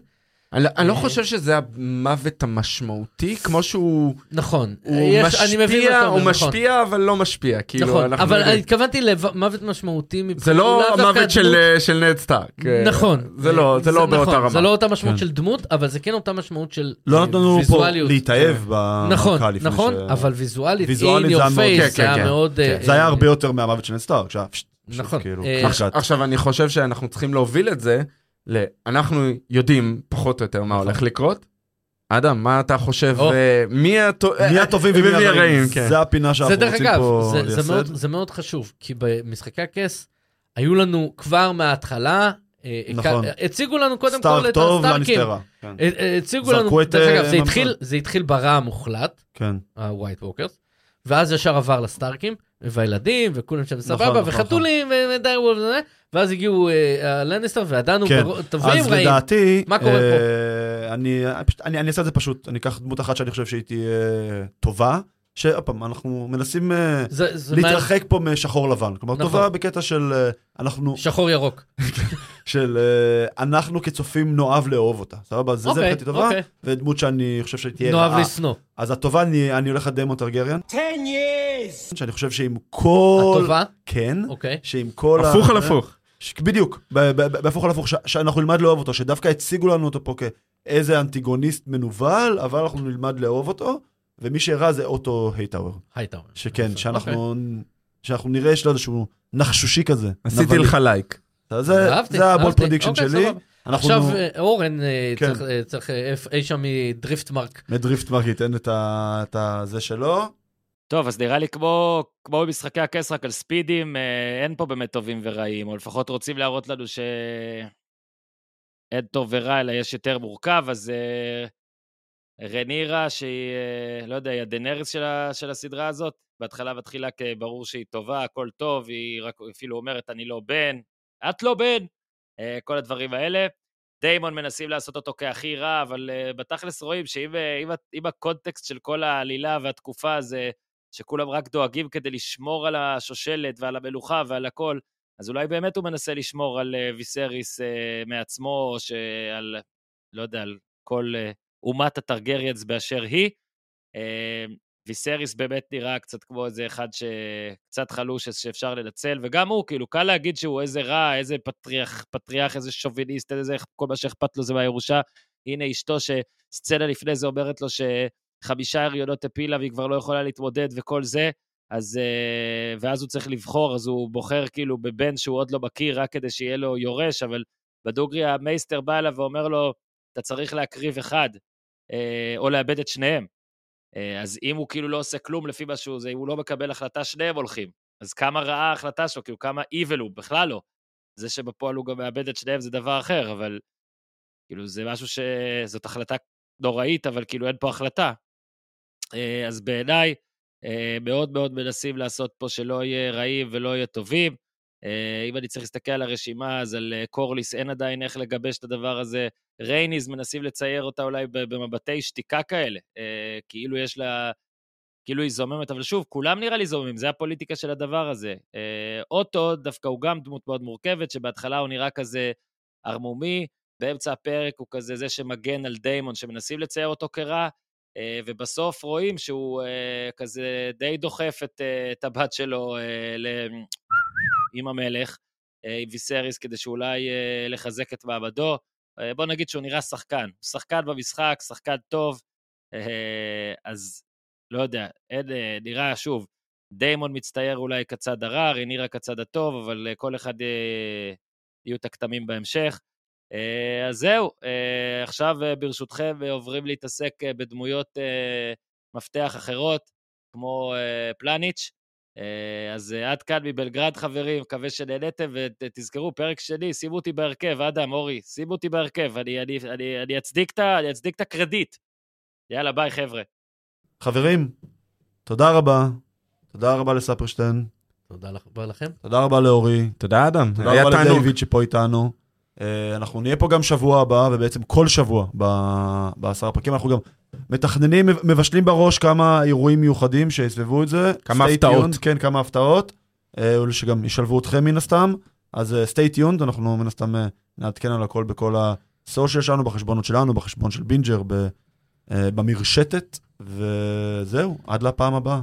S3: אני, אני לא
S4: אה.
S3: חושב שזה המוות המשמעותי, כמו שהוא
S4: נכון.
S3: הוא
S4: יש- מבין אומר, נכון.
S3: משפיע, אבל לא משפיע. כאילו,
S4: נכון, אבל. אני התכוונתי למוות משמעותי מבחינת...
S3: זה לא המוות של. אה, של נד סטארק. אה,
S4: נכון.
S3: זה לא, זה לא באותה
S4: נכון,
S3: רמה.
S4: זה לא אותה משמעות
S2: כן.
S4: של דמות, אבל זה כן אותה משמעות של
S2: לא
S4: אה,
S2: נתנו לנו פה
S4: ויזואליות.
S2: להתאהב
S4: נכון,
S2: לפני
S4: נכון,
S2: ש-
S4: אבל ויזואלית, in
S2: זה
S4: your face,
S3: כן,
S4: זה היה
S3: כן,
S4: מאוד...
S3: כן.
S4: אה,
S2: זה היה
S4: אה,
S2: הרבה יותר מהמוות של נד סטארק,
S4: נכון.
S2: כאילו,
S4: אה.
S3: עכשיו, אני חושב שאנחנו צריכים להוביל את זה, ל... אנחנו יודעים פחות או יותר מה
S2: נכון.
S3: הולך לקרות. אדם, מה אתה חושב,
S4: או.
S3: אה, מי הטו-
S2: מי הטובים ומי הרעים,
S3: כן.
S2: זה הפינה שאנחנו רוצים
S4: אגב,
S2: פה
S4: זה- זה מאוד-
S2: לייסד.
S4: זה מאוד חשוב, כי במשחקי הכס היו לנו כבר מההתחלה, אה,
S2: נכון.
S4: הציגו לנו קודם כל את הסטארקים.
S2: כן.
S4: אה, אה, הציגו לנו, דרך אגב,
S2: אה,
S4: זה. התחיל- ברע המוחלט,
S2: כן.
S4: ה-white walkers, ואז ישר עבר לסטארקים, והילדים, וכולם שם סבבה,
S2: נכון,
S4: וחתולים, ודי, וזה, ואז הגיעו אה, הלניסטר,
S2: כן.
S4: ברור- טובים
S2: אז
S4: רעים.
S2: לדעתי,
S4: מה קורה
S2: אה, אני אני אעשה את זה פשוט, אני אקח דמות אחת שאני חושב שהיא תהיה טובה, שעוד פעם, אנחנו מנסים אה,
S4: זה- זה מה-
S2: להתרחק פה משחור לבן. כלומר,
S4: נכון.
S2: טובה בקטע של אה, אנחנו,
S4: שחור ירוק.
S2: של אה, אנחנו כצופים נאהב לאהוב אותה, סבבה? זה זה
S4: אוקיי,
S2: חצי טובה,
S4: אוקיי.
S2: ודמות שאני חושב שתהיה
S4: נאהב
S2: רעה.
S4: לשנוא.
S2: אז הטובה, אני אני הולך לדיימון טרגריאן. שאני חושב שעם כל...
S4: הטובה,
S2: כן.
S4: אוקיי.
S2: שעם כל...
S3: הפוך על הפוך.
S2: ש- בדיוק, ב- ב- ב- בהפוך על הפוך, ש- שאנחנו נלמד לאהוב אותו, שדווקא הציגו לנו אותו פה כאיזה אנטיגוניסט מנוול, אבל אנחנו נלמד לאהוב אותו, ומי שהרע זה אוטו הייטאוור.
S4: הייטאוור.
S2: שכן,
S4: אוקיי.
S2: שאנחנו, שאנחנו נראה יש לו איזשהו נחשושי כזה.
S3: עשיתי
S2: נבלי.
S3: לך לייק.
S2: זה, זה הבול
S4: אהבתי.
S2: פרדיקשן
S4: אוקיי,
S2: שלי. אנחנו
S4: עכשיו אה, אורן אה,
S2: כן.
S4: צריך- אה, צריך אי שם מדריפט מרק.
S2: מדריפט מרק ייתן את ה- את הזה שלו.
S5: טוב, אז נראה לי כמו, כמו במשחקי הכס, רק על ספידים, אין פה באמת טובים ורעים, או לפחות רוצים להראות לנו שאין טוב ורע, אלא יש יותר מורכב, אז רנירה, שהיא, אה, לא יודע, היא הדנריס של, ה, של הסדרה הזאת, בהתחלה מתחילה כברור שהיא טובה, הכל טוב, היא רק אפילו אומרת, אני לא בן, את לא בן, אה, כל הדברים האלה. דיימון מנסים לעשות אותו כהכי רע, אבל uh, בתכלס רואים שאם הקונטקסט של כל העלילה והתקופה זה שכולם רק דואגים כדי לשמור על השושלת ועל המלוכה ועל הכל, אז אולי באמת הוא מנסה לשמור על ויסריס מעצמו, או שעל, לא יודע, על כל אומת הטרגריאנס באשר היא. Uh, ויסריס באמת נראה קצת כמו איזה אחד שקצת חלוש שאפשר לנצל, וגם הוא, כאילו, קל להגיד שהוא איזה רע, איזה פטריח, פטריח, איזה שוביניסט, איזה, כל מה שאכפת לו זה מהירושה. הנה אשתו שסצנה לפני זה אומרת לו שחמישה הריונות הפילה והיא כבר לא יכולה להתמודד וכל זה, אז... אה, ואז הוא צריך לבחור, אז הוא בוחר כאילו בבן שהוא עוד לא מכיר, רק כדי שיהיה לו יורש, אבל בדוגרי המייסטר בא אליו ואומר לו, אתה צריך להקריב אחד, אה, או לאבד את שניהם. אה, אז אם הוא כאילו לא עושה כלום לפי מה שהוא זה, אם הוא לא מקבל החלטה, שניהם הולכים. אז כמה רעה ההחלטה שלו, כאילו כמה evil הוא, בכלל לא. זה שבפועל הוא גם מאבד את שניהם זה דבר אחר, אבל כאילו זה משהו ש... זאת החלטה נוראית, אבל כאילו אין פה החלטה. אה, אז בעיניי, אה, מאוד מאוד מנסים לעשות פה שלא יהיה רעים ולא יהיה טובים. אה, אם אני צריך להסתכל על הרשימה, אז על אה, קורליס אין עדיין איך לגבש את הדבר הזה. רייניז מנסים לצייר אותה אולי במבטי שתיקה כאלה, אה, כאילו יש לה... כאילו היא זוממת, אבל שוב, כולם נראה לי זוממים, זה הפוליטיקה של הדבר הזה. אה, אוטו, דווקא הוא גם דמות מאוד מורכבת, שבהתחלה הוא נראה כזה ערמומי, באמצע הפרק הוא כזה זה שמגן על דיימון, שמנסים לצייר אותו כרע, אה, ובסוף רואים שהוא כזה די דוחף את, את הבת שלו ל- עם המלך, עם ויסריס, כדי שאולי לחזק את מעמדו. אה, בוא נגיד שהוא נראה שחקן. שחקן במשחק, שחקן טוב, אה, אז לא יודע, אין, אה, נראה, שוב, דיימון מצטייר אולי כצד הרע, רינירה כצד הטוב, אבל כל אחד יהיו את הכתמים בהמשך. אז זהו, עכשיו ברשותכם עוברים להתעסק בדמויות מפתח אחרות, כמו פלניץ'. אה, אז אה, עד כאן מבלגרד, חברים, מקווה שנהניתם, ותזכרו, פרק שני, שימו אותי בהרכב, אדם, אורי, שימו אותי בהרכב, אני, אני, אני, אני, אצדיק את אני אצדיק את הקרדיט. יאללה, ביי, חבר'ה.
S2: חברים, תודה רבה. תודה רבה לספרשטיין,
S4: תודה רבה לכם.
S2: תודה רבה לאורי,
S3: תודה, אדם.
S2: תודה רבה
S3: תענוג.
S2: לדיוויד שפה איתנו. אה, אנחנו נהיה פה גם שבוע הבא, ובעצם כל שבוע ב- בעשרה פרקים. אנחנו גם מתכננים, מבשלים בראש כמה אירועים מיוחדים שיסבבו את זה.
S3: כמה
S2: Stay
S3: הפתעות.
S2: tuned, כן, כמה הפתעות. אה, שגם ישלבו אתכם מן הסתם. אז אה, stay tuned, אנחנו מן הסתם אה, נעדכן על הכל בכל הסושיאל שלנו, בחשבונות שלנו, בחשבון של בינג'ר, ב- במרשתת. וזהו, עד לפעם הבאה.